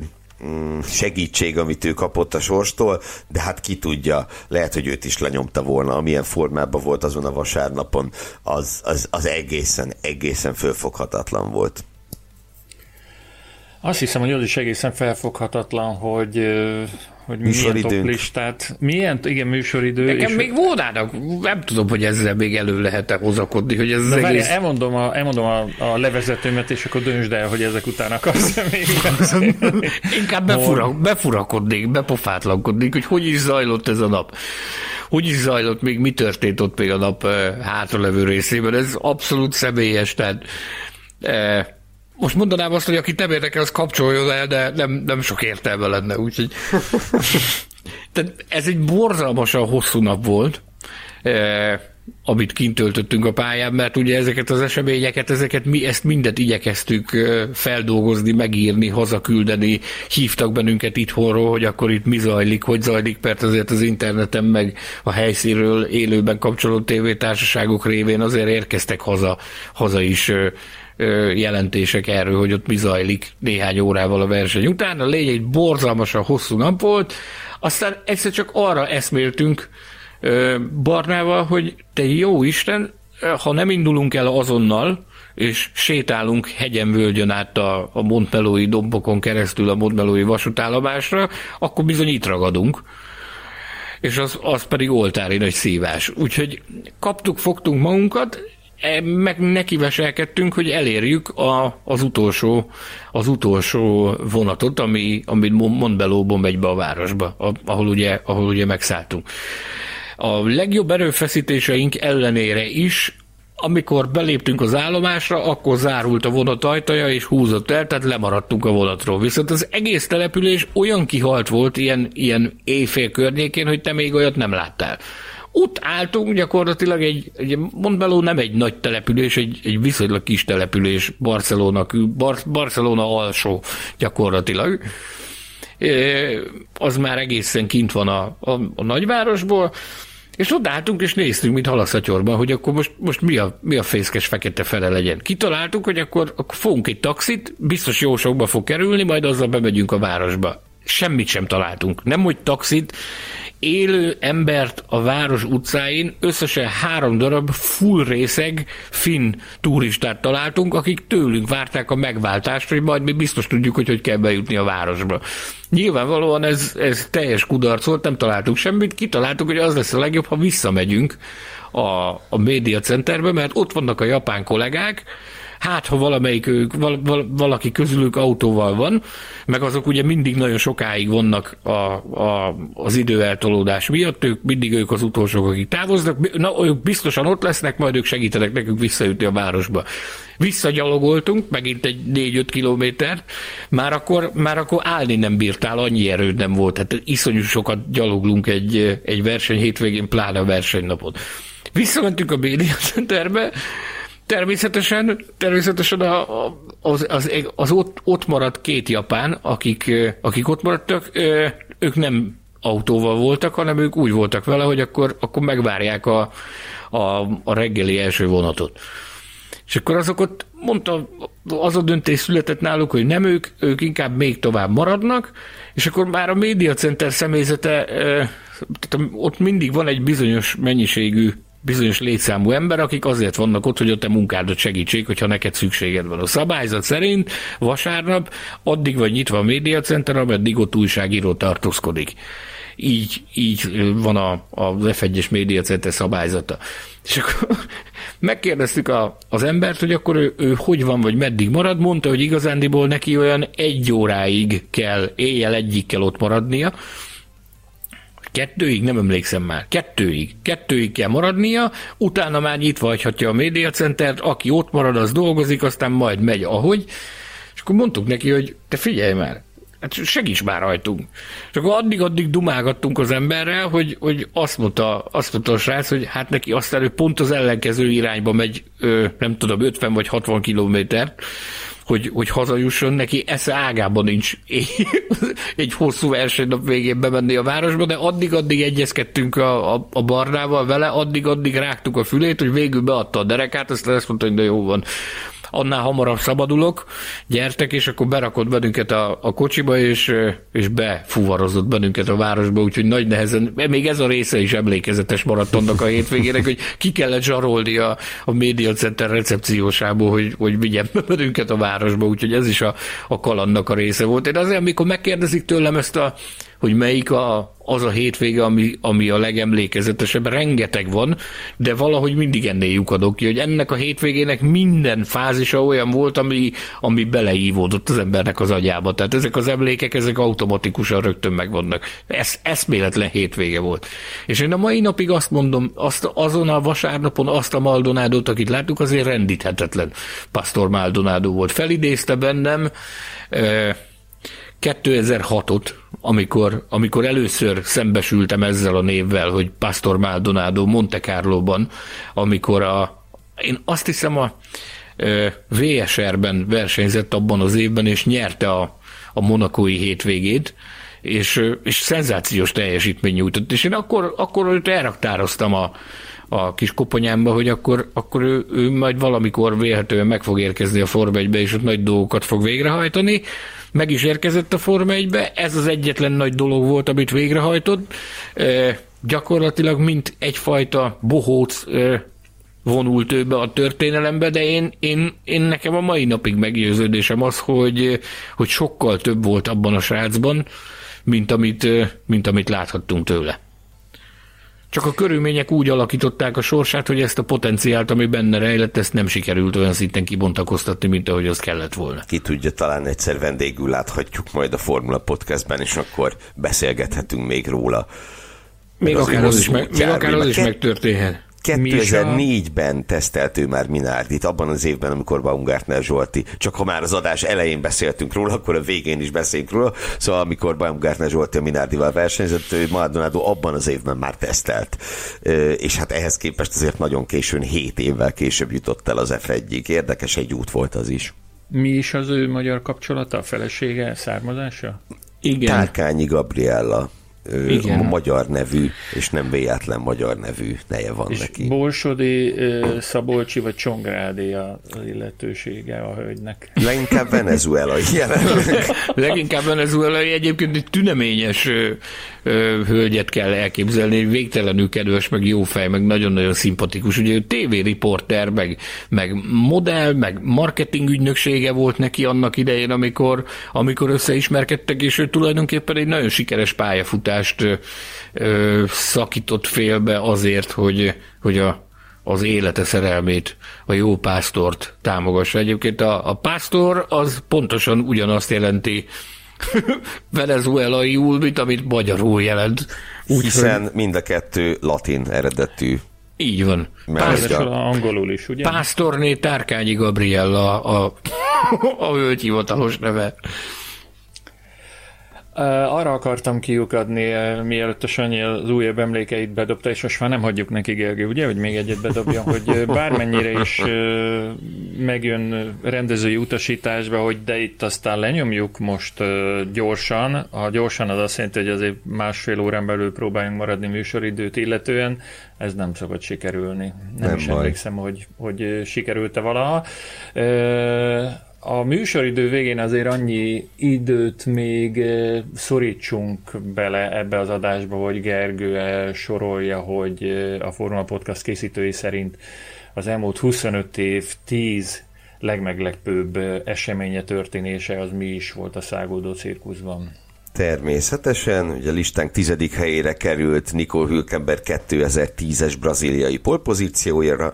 Speaker 3: mm, segítség, amit ő kapott a sorstól, de hát ki tudja, lehet, hogy őt is lenyomta volna, amilyen formában volt azon a vasárnapon, az, az, az egészen, egészen fölfoghatatlan volt.
Speaker 2: Azt hiszem, hogy az is egészen felfoghatatlan, hogy hogy milyen top listát, milyen, igen, műsoridő.
Speaker 1: Nekem és még volnának, nem tudom, hogy ezzel még elő lehet-e hozakodni, hogy ez
Speaker 2: az egész... Várj, elmondom, a, elmondom a, a levezetőmet, és akkor döntsd el, hogy ezek után akarsz még
Speaker 1: Inkább befura, befurakodnék, bepofátlankodnék, hogy hogy is zajlott ez a nap. Hogy is zajlott még, mi történt ott még a nap hátralevő részében. Ez abszolút személyes, tehát uh, most mondanám azt, hogy aki nem érdekel, az kapcsoljon el, de nem, nem sok értelme lenne, úgyhogy... (laughs) Tehát ez egy borzalmasan hosszú nap volt, eh, amit kint töltöttünk a pályán, mert ugye ezeket az eseményeket, ezeket mi ezt mindet igyekeztük eh, feldolgozni, megírni, hazaküldeni, hívtak bennünket itthonról, hogy akkor itt mi zajlik, hogy zajlik, mert azért az interneten meg a helyszínről élőben kapcsolódó tévétársaságok révén azért érkeztek haza, haza is eh, jelentések erről, hogy ott mi zajlik néhány órával a verseny után. A légy egy borzalmasan hosszú nap volt, aztán egyszer csak arra eszméltünk Barnával, hogy te jó Isten, ha nem indulunk el azonnal, és sétálunk hegyen völgyön át a, a Montmelói dombokon keresztül a Montmelói vasútállomásra, akkor bizony itt ragadunk és az, az pedig oltári nagy szívás. Úgyhogy kaptuk, fogtunk magunkat, meg nekiveselkedtünk, hogy elérjük a, az, utolsó, az utolsó vonatot, ami, amit Montbelóból megy be a városba, ahol ugye, ahol ugye megszálltunk. A legjobb erőfeszítéseink ellenére is amikor beléptünk az állomásra, akkor zárult a vonat ajtaja, és húzott el, tehát lemaradtunk a vonatról. Viszont az egész település olyan kihalt volt ilyen, ilyen éjfél környékén, hogy te még olyat nem láttál. Ott álltunk gyakorlatilag egy, egy Montbello nem egy nagy település, egy, egy viszonylag kis település, Barcelona, Bar, Barcelona alsó gyakorlatilag. Az már egészen kint van a, a, a nagyvárosból, és ott álltunk, és néztünk, mint halaszatyorban, hogy akkor most, most mi, a, mi a fészkes fekete fele legyen. Kitaláltuk, hogy akkor, akkor fogunk egy taxit, biztos jó sokba fog kerülni, majd azzal bemegyünk a városba. Semmit sem találtunk. Nem, hogy taxit, élő embert a város utcáin, összesen három darab full részeg finn turistát találtunk, akik tőlünk várták a megváltást, hogy majd mi biztos tudjuk, hogy hogy kell bejutni a városba. Nyilvánvalóan ez, ez teljes kudarc volt, nem találtunk semmit, kitaláltuk, hogy az lesz a legjobb, ha visszamegyünk a, a média centerbe, mert ott vannak a japán kollégák, hát ha valamelyik val, val, valaki közülük autóval van, meg azok ugye mindig nagyon sokáig vannak a, a, az időeltolódás miatt, ők mindig ők az utolsók, akik távoznak, na, ők biztosan ott lesznek, majd ők segítenek nekünk visszajutni a városba. Visszagyalogoltunk, megint egy 4-5 kilométer, már akkor, már akkor állni nem bírtál, annyi erőd nem volt. Hát iszonyú sokat gyaloglunk egy, egy verseny hétvégén, pláne a versenynapon. Visszamentünk a média centerbe, Természetesen, természetesen a, az, az, az ott, ott maradt két japán, akik, akik ott maradtak, ők nem autóval voltak, hanem ők úgy voltak vele, hogy akkor, akkor megvárják a, a, a reggeli első vonatot. És akkor azok ott mondta, az a döntés született náluk, hogy nem ők, ők inkább még tovább maradnak, és akkor már a médiacenter személyzete, tehát ott mindig van egy bizonyos mennyiségű bizonyos létszámú ember, akik azért vannak ott, hogy a te munkádat segítsék, hogyha neked szükséged van. A szabályzat szerint vasárnap addig vagy nyitva a médiacenter, ameddig ott újságíró tartózkodik. Így, így van a, a F1-es médiacenter szabályzata. És akkor (laughs) megkérdeztük a, az embert, hogy akkor ő, ő hogy van, vagy meddig marad, mondta, hogy igazándiból neki olyan egy óráig kell, éjjel egyik kell ott maradnia, Kettőig, nem emlékszem már. Kettőig. Kettőig kell maradnia, utána már nyitva hagyhatja a médiacentert, aki ott marad, az dolgozik, aztán majd megy ahogy. És akkor mondtuk neki, hogy te figyelj már, hát segíts már rajtunk. És akkor addig-addig dumálgattunk az emberrel, hogy, hogy azt, mondta, azt mondta a srác, hogy hát neki aztán ő pont az ellenkező irányba megy, nem tudom, 50 vagy 60 kilométert, hogy, hogy hazajusson, neki esze ágában nincs (laughs) egy hosszú versenynap végén bemenni a városba, de addig-addig egyezkedtünk a, a, a barnával vele, addig-addig rágtuk a fülét, hogy végül beadta a derekát, aztán azt mondta, hogy de jó van annál hamarabb szabadulok, gyertek, és akkor berakott bennünket a, a kocsiba, és, és befuvarozott bennünket a városba, úgyhogy nagy nehezen, még ez a része is emlékezetes maradt annak a hétvégének, hogy ki kellett zsarolni a, a Media Center recepciósából, hogy, hogy vigyen bennünket a városba, úgyhogy ez is a, a kalannak a része volt. Én azért, amikor megkérdezik tőlem ezt a hogy melyik a, az a hétvége, ami, ami a legemlékezetesebb. Rengeteg van, de valahogy mindig ennél lyukadok ki, hogy ennek a hétvégének minden fázisa olyan volt, ami, ami beleívódott az embernek az agyába. Tehát ezek az emlékek, ezek automatikusan rögtön megvannak. Ez eszméletlen hétvége volt. És én a mai napig azt mondom, azt, azon a vasárnapon azt a Maldonádót, akit láttuk, azért rendíthetetlen Pastor Maldonádó volt. Felidézte bennem, 2006-ot, amikor, amikor először szembesültem ezzel a névvel, hogy Pastor Maldonado Monte Carlo-ban, amikor a, én azt hiszem a VSR-ben versenyzett abban az évben, és nyerte a, a monakói hétvégét, és, és szenzációs teljesítmény nyújtott. És én akkor, akkor őt elraktároztam a, a kis koponyámba, hogy akkor, akkor ő, ő majd valamikor vélhetően meg fog érkezni a Forma 1 és ott nagy dolgokat fog végrehajtani, meg is érkezett a Forma 1 ez az egyetlen nagy dolog volt, amit végrehajtott. Gyakorlatilag mint egyfajta bohóc vonult ő be a történelembe, de én, én, én nekem a mai napig meggyőződésem az, hogy, hogy sokkal több volt abban a srácban, mint amit, mint amit láthattunk tőle. Csak a körülmények úgy alakították a sorsát, hogy ezt a potenciált, ami benne rejlett, ezt nem sikerült olyan szinten kibontakoztatni, mint ahogy az kellett volna.
Speaker 3: Ki tudja, talán egyszer vendégül láthatjuk majd a Formula Podcastben, és akkor beszélgethetünk még róla.
Speaker 1: Még akár az, is, meg, még akár az is megtörténhet.
Speaker 3: 2004-ben tesztelt ő már Minárdit, abban az évben, amikor Baumgartner Zsolti, csak ha már az adás elején beszéltünk róla, akkor a végén is beszélünk róla, szóval amikor Baumgartner Zsolti a Minardival versenyzett, ő Maldonado abban az évben már tesztelt. És hát ehhez képest azért nagyon későn, 7 évvel később jutott el az F1-ig. Érdekes egy út volt az is.
Speaker 2: Mi is az ő magyar kapcsolata, a felesége, származása?
Speaker 3: Igen. Tárkányi Gabriella. Igen. magyar nevű, és nem véletlen magyar nevű neje van és neki.
Speaker 2: Borsodi, Szabolcsi vagy Csongrádi az illetősége a hölgynek.
Speaker 3: Leginkább venezuelai jelenleg. (laughs)
Speaker 1: Leginkább venezuelai egyébként egy tüneményes hölgyet kell elképzelni, végtelenül kedves, meg jó fej, meg nagyon-nagyon szimpatikus. Ugye ő tévériporter, meg, meg modell, meg marketing ügynöksége volt neki annak idején, amikor, amikor összeismerkedtek, és ő tulajdonképpen egy nagyon sikeres pályafutást ö, szakított félbe azért, hogy, hogy a, az élete szerelmét, a jó pásztort támogassa. Egyébként a, a pásztor az pontosan ugyanazt jelenti, (laughs) venezuelaiul, mint amit magyarul jelent.
Speaker 3: Úgy, Hiszen hogy... mind a kettő latin eredetű.
Speaker 1: Így van.
Speaker 2: Pásztor, angolul is, ugye?
Speaker 1: Pásztorné Tárkányi Gabriella a, (laughs) a, a hölgy hivatalos neve.
Speaker 2: Arra akartam kiukadni, mielőtt a Sanyi az újabb emlékeit bedobta, és most már nem hagyjuk neki, Gergő, ugye, hogy még egyet bedobjon, hogy bármennyire is megjön rendezői utasításba, hogy de itt aztán lenyomjuk most gyorsan. Ha gyorsan az azt jelenti, hogy azért másfél órán belül próbáljunk maradni műsoridőt illetően, ez nem szokott sikerülni. Nem, nem is baj. emlékszem, hogy, hogy sikerült-e valaha a műsoridő végén azért annyi időt még szorítsunk bele ebbe az adásba, hogy Gergő sorolja, hogy a Formula Podcast készítői szerint az elmúlt 25 év 10 legmeglepőbb eseménye történése az mi is volt a száguldó cirkuszban.
Speaker 3: Természetesen, ugye a listánk tizedik helyére került Nicole Hülkenberg 2010-es braziliai polpozíciója,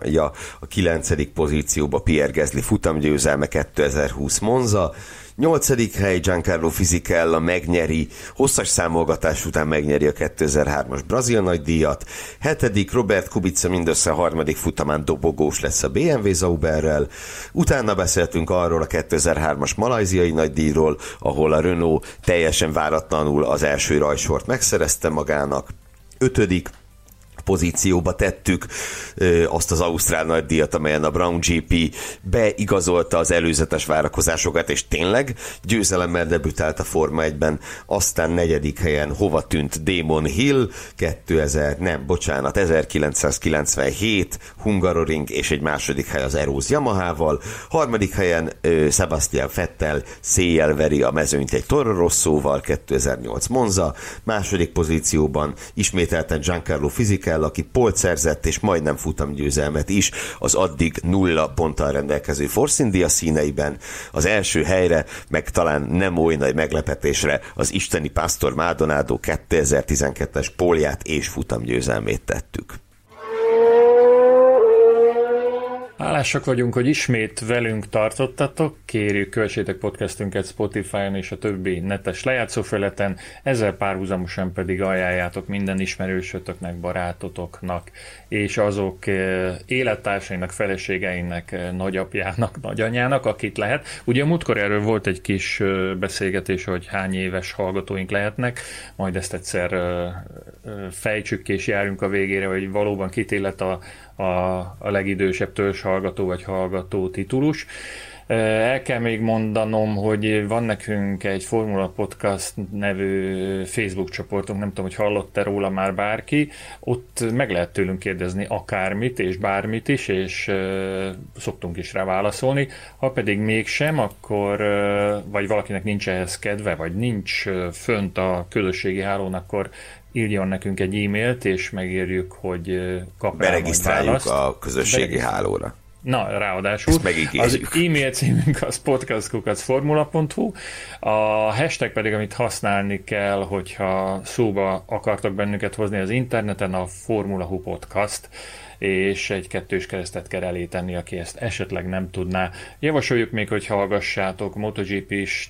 Speaker 3: a kilencedik pozícióba Pierre Gasly futamgyőzelme 2020 Monza, Nyolcadik hely Giancarlo Fisichella megnyeri, hosszas számolgatás után megnyeri a 2003-as brazil nagydíjat. Hetedik Robert Kubica mindössze a harmadik futamán dobogós lesz a BMW Zauberrel. Utána beszéltünk arról a 2003-as malajziai nagydíjról, ahol a Renault teljesen váratlanul az első rajsort megszerezte magának. Ötödik pozícióba tettük azt az Ausztrál nagydíjat, amelyen a Brown GP beigazolta az előzetes várakozásokat, és tényleg győzelemmel debütált a Forma 1-ben, aztán negyedik helyen hova tűnt Damon Hill, 2000, nem, bocsánat, 1997, Hungaroring és egy második hely az Eróz Yamaha-val, harmadik helyen Sebastian Vettel széjjel veri a mezőnyt egy Toro Rosso-val, 2008 Monza, második pozícióban ismételten Giancarlo Fisichella el, aki polt szerzett és majdnem futamgyőzelmet is az addig nulla ponttal rendelkező Force India színeiben. Az első helyre, meg talán nem oly nagy meglepetésre az isteni Pastor Maldonado 2012-es pólját és futamgyőzelmét tettük.
Speaker 2: Hálásak vagyunk, hogy ismét velünk tartottatok. Kérjük, kövessétek podcastünket Spotify-on és a többi netes lejátszófeleten, ezzel párhuzamosan pedig ajánljátok minden ismerősötöknek, barátotoknak, és azok eh, élettársainak, feleségeinek, eh, nagyapjának, nagyanyának, akit lehet. Ugye a múltkor erről volt egy kis eh, beszélgetés, hogy hány éves hallgatóink lehetnek, majd ezt egyszer fejtsük és járjunk a végére, hogy valóban kit illet a a, a legidősebb hallgató vagy hallgató titulus. El kell még mondanom, hogy van nekünk egy Formula Podcast nevű Facebook csoportunk, nem tudom, hogy hallott-e róla már bárki, ott meg lehet tőlünk kérdezni akármit és bármit is, és szoktunk is rá válaszolni. Ha pedig mégsem, akkor vagy valakinek nincs ehhez kedve, vagy nincs fönt a közösségi hálón, akkor írjon nekünk egy e-mailt, és megírjuk, hogy kap
Speaker 3: Beregisztráljuk a közösségi hálóra.
Speaker 2: Na, ráadásul az e-mail címünk az podcastkukacformula.hu, a hashtag pedig, amit használni kell, hogyha szóba akartak bennünket hozni az interneten, a Formula Hu Podcast és egy kettős keresztet kell elé tenni, aki ezt esetleg nem tudná. Javasoljuk még, hogy hallgassátok MotoGP-s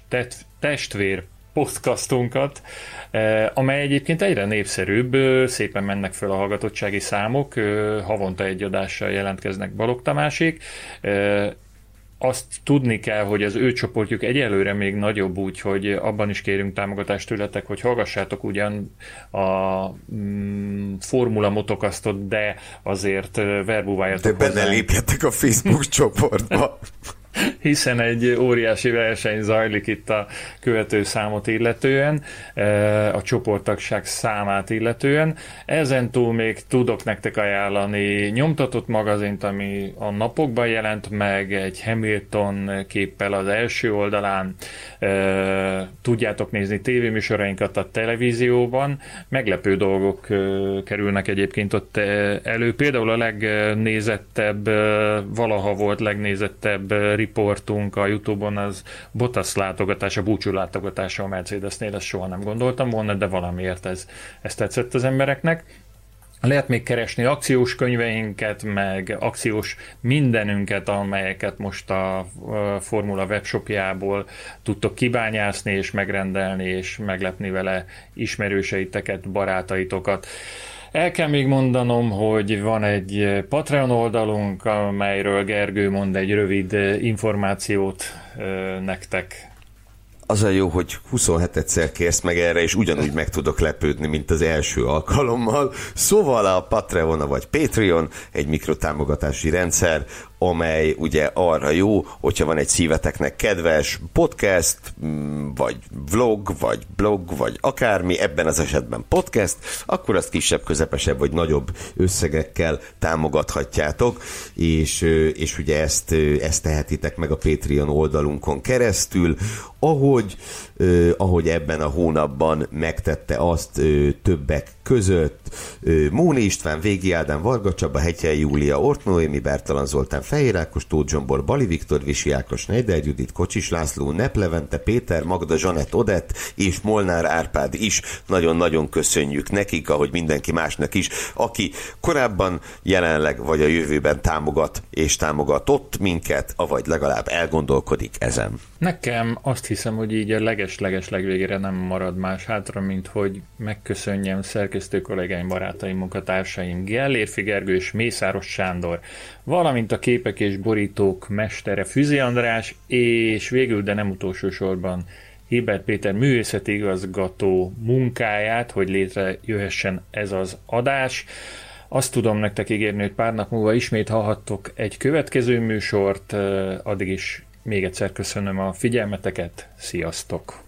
Speaker 2: testvér podcastunkat, eh, amely egyébként egyre népszerűbb, szépen mennek föl a hallgatottsági számok, havonta egy adással jelentkeznek Balog Tamásék, azt tudni kell, hogy az ő csoportjuk egyelőre még nagyobb, úgyhogy abban is kérünk támogatást tőletek, hogy hallgassátok ugyan a mm, Formula Motokasztot, de azért verbúváljatok
Speaker 3: De benne lépjetek a Facebook csoportba. (laughs)
Speaker 2: hiszen egy óriási verseny zajlik itt a követő számot illetően, e, a csoporttagság számát illetően. Ezen túl még tudok nektek ajánlani nyomtatott magazint, ami a napokban jelent meg, egy Hamilton képpel az első oldalán. E, tudjátok nézni tévéműsorainkat a televízióban. Meglepő dolgok e, kerülnek egyébként ott elő. Például a legnézettebb, valaha volt legnézettebb riportunk a Youtube-on az Bottas látogatása, búcsú látogatása a Mercedesnél, ezt soha nem gondoltam volna, de valamiért ez, ez tetszett az embereknek. Lehet még keresni akciós könyveinket, meg akciós mindenünket, amelyeket most a Formula webshopjából tudtok kibányászni és megrendelni, és meglepni vele ismerőseiteket, barátaitokat. El kell még mondanom, hogy van egy Patreon oldalunk, amelyről Gergő mond egy rövid információt nektek
Speaker 3: az a jó, hogy 27-szer kérsz meg erre, és ugyanúgy meg tudok lepődni, mint az első alkalommal. Szóval a Patreon vagy Patreon egy mikrotámogatási rendszer, amely ugye arra jó, hogyha van egy szíveteknek kedves podcast, mm, vagy vlog, vagy blog, vagy akármi, ebben az esetben podcast, akkor azt kisebb, közepesebb vagy nagyobb összegekkel támogathatjátok, és, és ugye ezt, ezt tehetitek meg a Patreon oldalunkon keresztül, ahogy, ahogy ebben a hónapban megtette azt többek között Móni István, Végi Ádám, Varga Csaba, Hegyei Júlia, Ortnóémi, Bertalan Zoltán, Fehér Ákos, Tóth Zsombor, Bali Viktor, Visi Ákos, Nejder Judit, Kocsis László, Neplevente, Péter, Magda, Zsanett, Odett és Molnár Árpád is. Nagyon-nagyon köszönjük nekik, ahogy mindenki másnak is, aki korábban, jelenleg vagy a jövőben támogat és támogatott minket, avagy legalább elgondolkodik ezen.
Speaker 2: Nekem azt hiszem, hogy így a leges-leges legvégére nem marad más hátra, mint hogy megköszönjem szerkesztő kollégáim, barátaim, munkatársaim, Gellérfi Gergő és Mészáros Sándor, valamint a képek és borítók mestere Füzi András, és végül, de nem utolsó sorban Hibert Péter művészeti igazgató munkáját, hogy létrejöhessen ez az adás. Azt tudom nektek ígérni, hogy pár nap múlva ismét hallhattok egy következő műsort, addig is még egyszer köszönöm a figyelmeteket, sziasztok!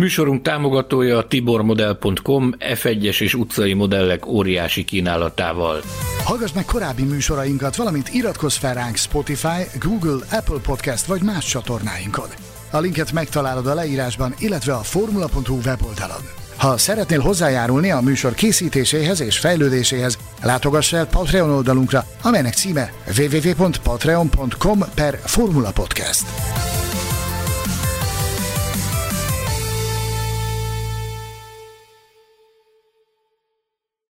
Speaker 1: Műsorunk támogatója a tibormodel.com F1-es és utcai modellek óriási kínálatával.
Speaker 4: Hallgass meg korábbi műsorainkat, valamint iratkozz fel ránk Spotify, Google, Apple Podcast vagy más csatornáinkon. A linket megtalálod a leírásban, illetve a formula.hu weboldalon. Ha szeretnél hozzájárulni a műsor készítéséhez és fejlődéséhez, látogass el Patreon oldalunkra, amelynek címe www.patreon.com per Formula Podcast.